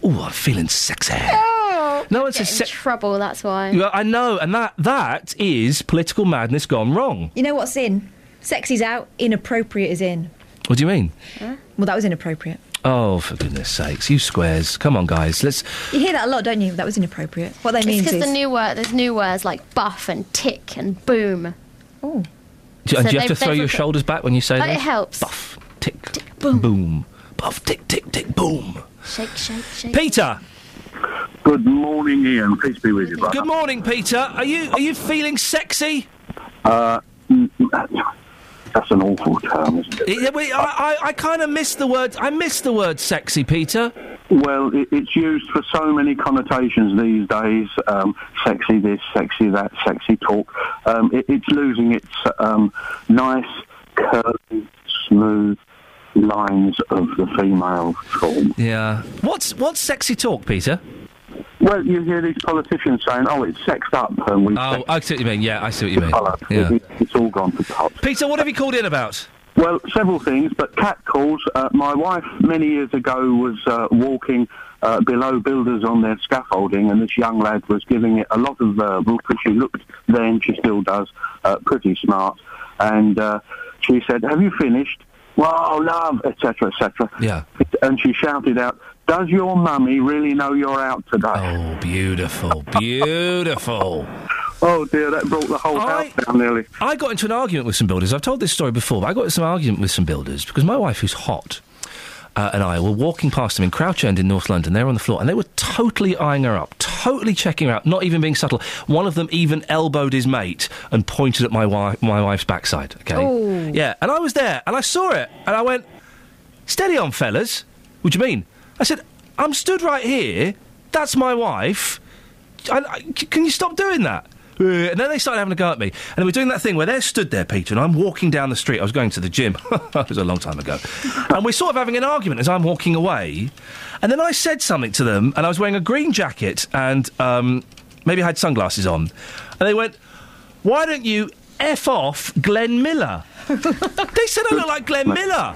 Oh, I'm feeling sexy. Oh, No one says get se- trouble. That's why. Yeah, I know, and that that is political madness gone wrong. You know what's in? Sexy's out, inappropriate is in. What do you mean? Well, that was inappropriate. Oh, for goodness sakes, you squares! Come on, guys. Let's. You hear that a lot, don't you? That was inappropriate. What they It's mean because is. the new word, there's new words like buff and tick and boom. Oh. Do, So and do you have they've- to throw they've your got- shoulders back when you say But that? it helps. Buff, tick, boom. Buff, tick, tick, tick, boom. Shake, shake, shake. Peter. Good morning, Iain. Peace be with you, brother. Good morning, Peter. Are you are you feeling sexy? Uh, mm, that's an awful term, isn't it? We- I, I, I kind of miss the word. I miss the word sexy, Peter. Well, it, it's used for so many connotations these days. Um, sexy this, sexy that, sexy talk. Um, it, it's losing its um, nice, curvy, smooth lines of the female form. Yeah. What's what's sexy talk, Peter? Well, you hear these politicians saying, "Oh, it's sexed up," and we. Oh, I see what you mean. Yeah, I see what you mean. Yeah. It, it's all gone to pot. Peter, what have you called in about? Well, several things, but cat calls. Uh, my wife many years ago was uh, walking uh, below builders on their scaffolding, and this young lad was giving it a lot of verbal because she looked then, she still does, uh, pretty smart. And uh, she said, "Have you finished?" Wow, love, etc., etc. Yeah. And she shouted out, "Does your mummy really know you're out today?" Oh, beautiful, beautiful. Oh dear, that brought the whole house down nearly. I got into an argument with some builders. I've told this story before, but I got into some argument with some builders because my wife, who's hot, uh, and I were walking past them in Crouch End in North London. They were on the floor, and they were totally eyeing her up, totally checking her out, not even being subtle. One of them even elbowed his mate and pointed at my wi- my wife's backside. Okay, Ooh. yeah, and I was there, and I saw it, and I went, "Steady on, fellas." What do you mean? I said, "I'm stood right here. That's my wife. I, I- can you stop doing that?" Uh, And then they started having a go at me. And they were doing that thing where they're stood there, Peter, and I'm walking down the street. I was going to the gym. it was a long time ago. and we're sort of having an argument as I'm walking away. And then I said something to them, and I was wearing a green jacket, and um, maybe I had sunglasses on. And they went, Why don't you F off Glenn Miller? they said I look like Glenn Miller.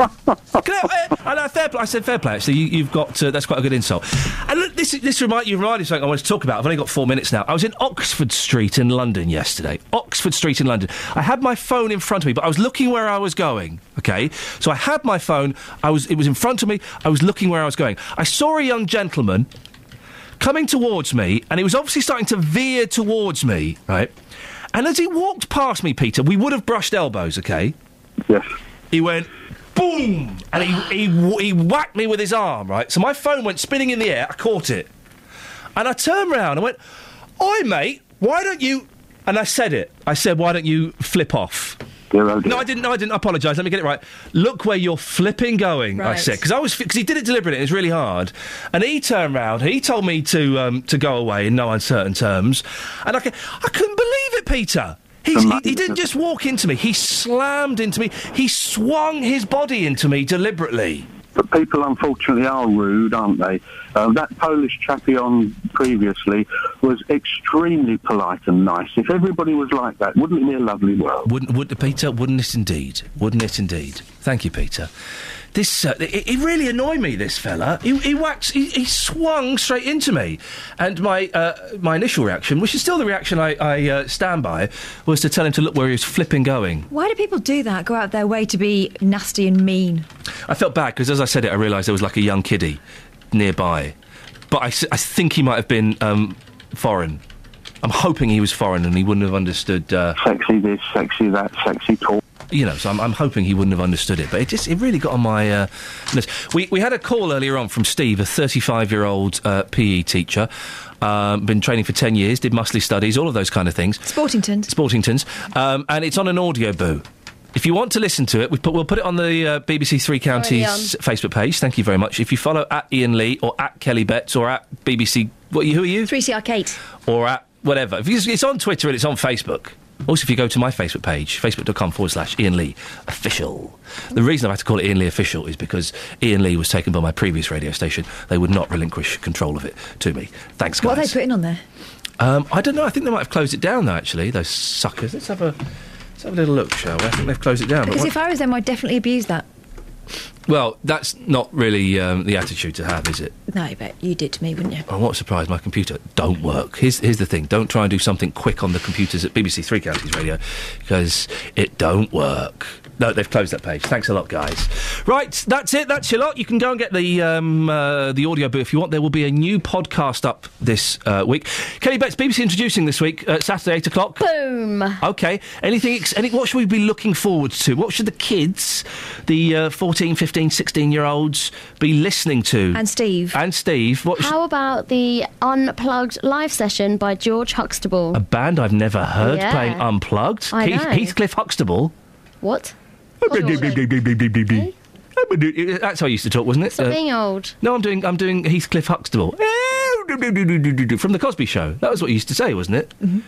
Can I, uh, I, fair play, I said fair play. Actually, you, you've got uh, that's quite a good insult. And look, this this remind you reminded me of something I wanted to talk about. I've only got four minutes now. I was in Oxford Street in London yesterday. Oxford Street in London. I had my phone in front of me, but I was looking where I was going. Okay, so I had my phone. I was it was in front of me. I was looking where I was going. I saw a young gentleman coming towards me, and he was obviously starting to veer towards me. Right, and as he walked past me, Peter, we would have brushed elbows. Okay. Yes. He went boom, and he, he he whacked me with his arm. Right, so my phone went spinning in the air. I caught it, and I turned round and went, "Oi, mate, why don't you?" And I said it. I said, "Why don't you flip off?" No, I didn't. No, I didn't. Apologise. Let me get it right. Look where you're flipping going. I said because I was because he did it deliberately. It was really hard, and he turned round. He told me to um, to go away in no uncertain terms, and I, I couldn't believe it, Peter. He, he didn't just walk into me. He slammed into me. He swung his body into me deliberately. But people, unfortunately, are rude, aren't they? Uh, that Polish chappie on previously was extremely polite and nice. If everybody was like that, wouldn't it be a lovely world? Wouldn't, would Peter? Wouldn't it indeed? Wouldn't it indeed? Thank you, Peter. This uh, it, it really annoyed me. This fella, he, he whacked, he, he swung straight into me, and my uh, my initial reaction, which is still the reaction I, I uh, stand by, was to tell him to look where he was flipping going. Why do people do that? Go out their way to be nasty and mean? I felt bad because as I said it, I realised there was like a young kiddie nearby, but I think he might have been um, foreign. I'm hoping he was foreign and he wouldn't have understood. Uh, sexy this, sexy that, sexy talk. You know, so I'm, I'm hoping he wouldn't have understood it, but it just it really got on my uh. We we had a call earlier on from Steve, a 35 year old uh, PE teacher, um, been training for 10 years, did muscly studies, all of those kind of things. Sportingtons. Sportingtons, um, and it's on an Audioboo. If you want to listen to it, we put, we'll put it on the uh, BBC Three Counties Facebook page. Thank you very much. If you follow at Iain Lee or at Kelly Betts or at BBC, what who are you? 3CR Kate. or at whatever. If you, it's on Twitter and it's on Facebook. Also, if you go to my Facebook page, facebook.com forward slash Iain Lee official. The reason I've had to call it Iain Lee official is because Iain Lee was taken by my previous radio station. They would not relinquish control of it to me. Thanks, guys. What are they putting on there? Um, I don't know. I think they might have closed it down, though, actually, those suckers. Let's have a, let's have a little look, shall we? I think they've closed it down. Because if I was them, I'd definitely abuse that. Well, that's not really um, the attitude to have, is it? No, I bet you did to me, wouldn't you? I'm not surprised my computer don't work. Here's, here's the thing. Don't try and do something quick on the computers at BBC Three Counties Radio because it don't work. No, they've closed that page. Thanks a lot, guys. Right, that's it. That's your lot. You can go and get the um, uh, the Audioboo if you want. There will be a new podcast up this uh, week. Kelly Betts, BBC introducing this week, uh, Saturday, 8 o'clock. Boom. Okay. Anything? Ex- any, what should we be looking forward to? What should the kids, the uh, 14, 15, 16 year olds, be listening to? And Steve. And Steve. What How about the unplugged live session by George Huxtable? A band I've never heard Yeah. playing unplugged. I Heath- know. Heathcliff Huxtable. What? That's how I used to talk, wasn't it? Stop Uh, being old. no, I'm doing I'm doing Heathcliff Huxtable from the Cosby Show. That was what he used to say, wasn't it? Mm-hmm.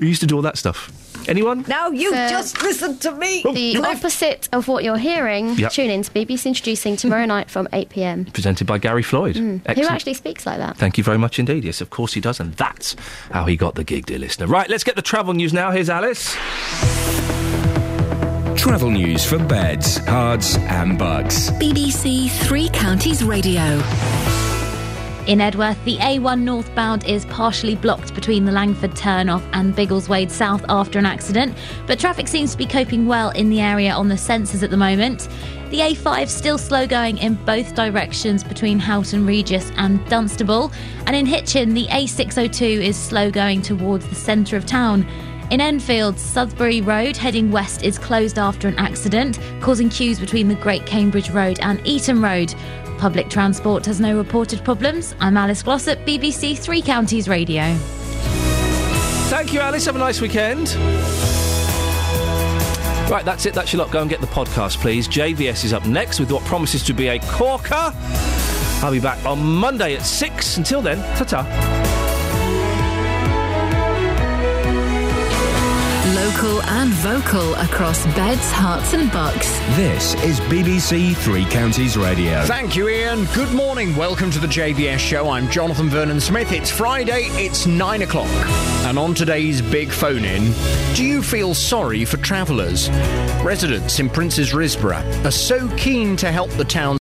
He used to do all that stuff. Anyone? Now you So- just listen to me. The opposite of what you're hearing, Yep. tune in to BBC Introducing tomorrow night from 8 pm. Presented by Gary Floyd. Mm. Who actually speaks like that? Thank you very much indeed. Yes, of course he does, and that's how he got the gig, dear listener. Right, let's get the travel news now. Here's Alice. Travel news for beds, Herts, and Bucks. BBC Three Counties Radio. In Edworth, the A1 northbound is partially blocked between the Langford turnoff and Biggleswade South after an accident, but traffic seems to be coping well in the area on the sensors at the moment. The A5 still slow going in both directions between Houghton Regis and Dunstable, and in Hitchin, the A602 is slow going towards the centre of town. In Enfield, Southbury Road heading west is closed after an accident, causing queues between the Great Cambridge Road and Eaton Road. Public transport has no reported problems. I'm Alice Glossop, BBC Three Counties Radio. Thank you, Alice. Have a nice weekend. Right, that's it. That's your lot. Go and get the podcast, please. JVS is up next with what promises to be a corker. I'll be back on Monday at 6. Until then, ta ta. Local and vocal across beds, Herts, and bucks. This is BBC Three Counties Radio. Thank you, Iain. Good morning. Welcome to the JVS show. I'm Jonathan Vernon Smith. It's Friday, it's nine o'clock. And on today's big phone in, do you feel sorry for travellers? Residents in Princes Risborough are so keen to help the town.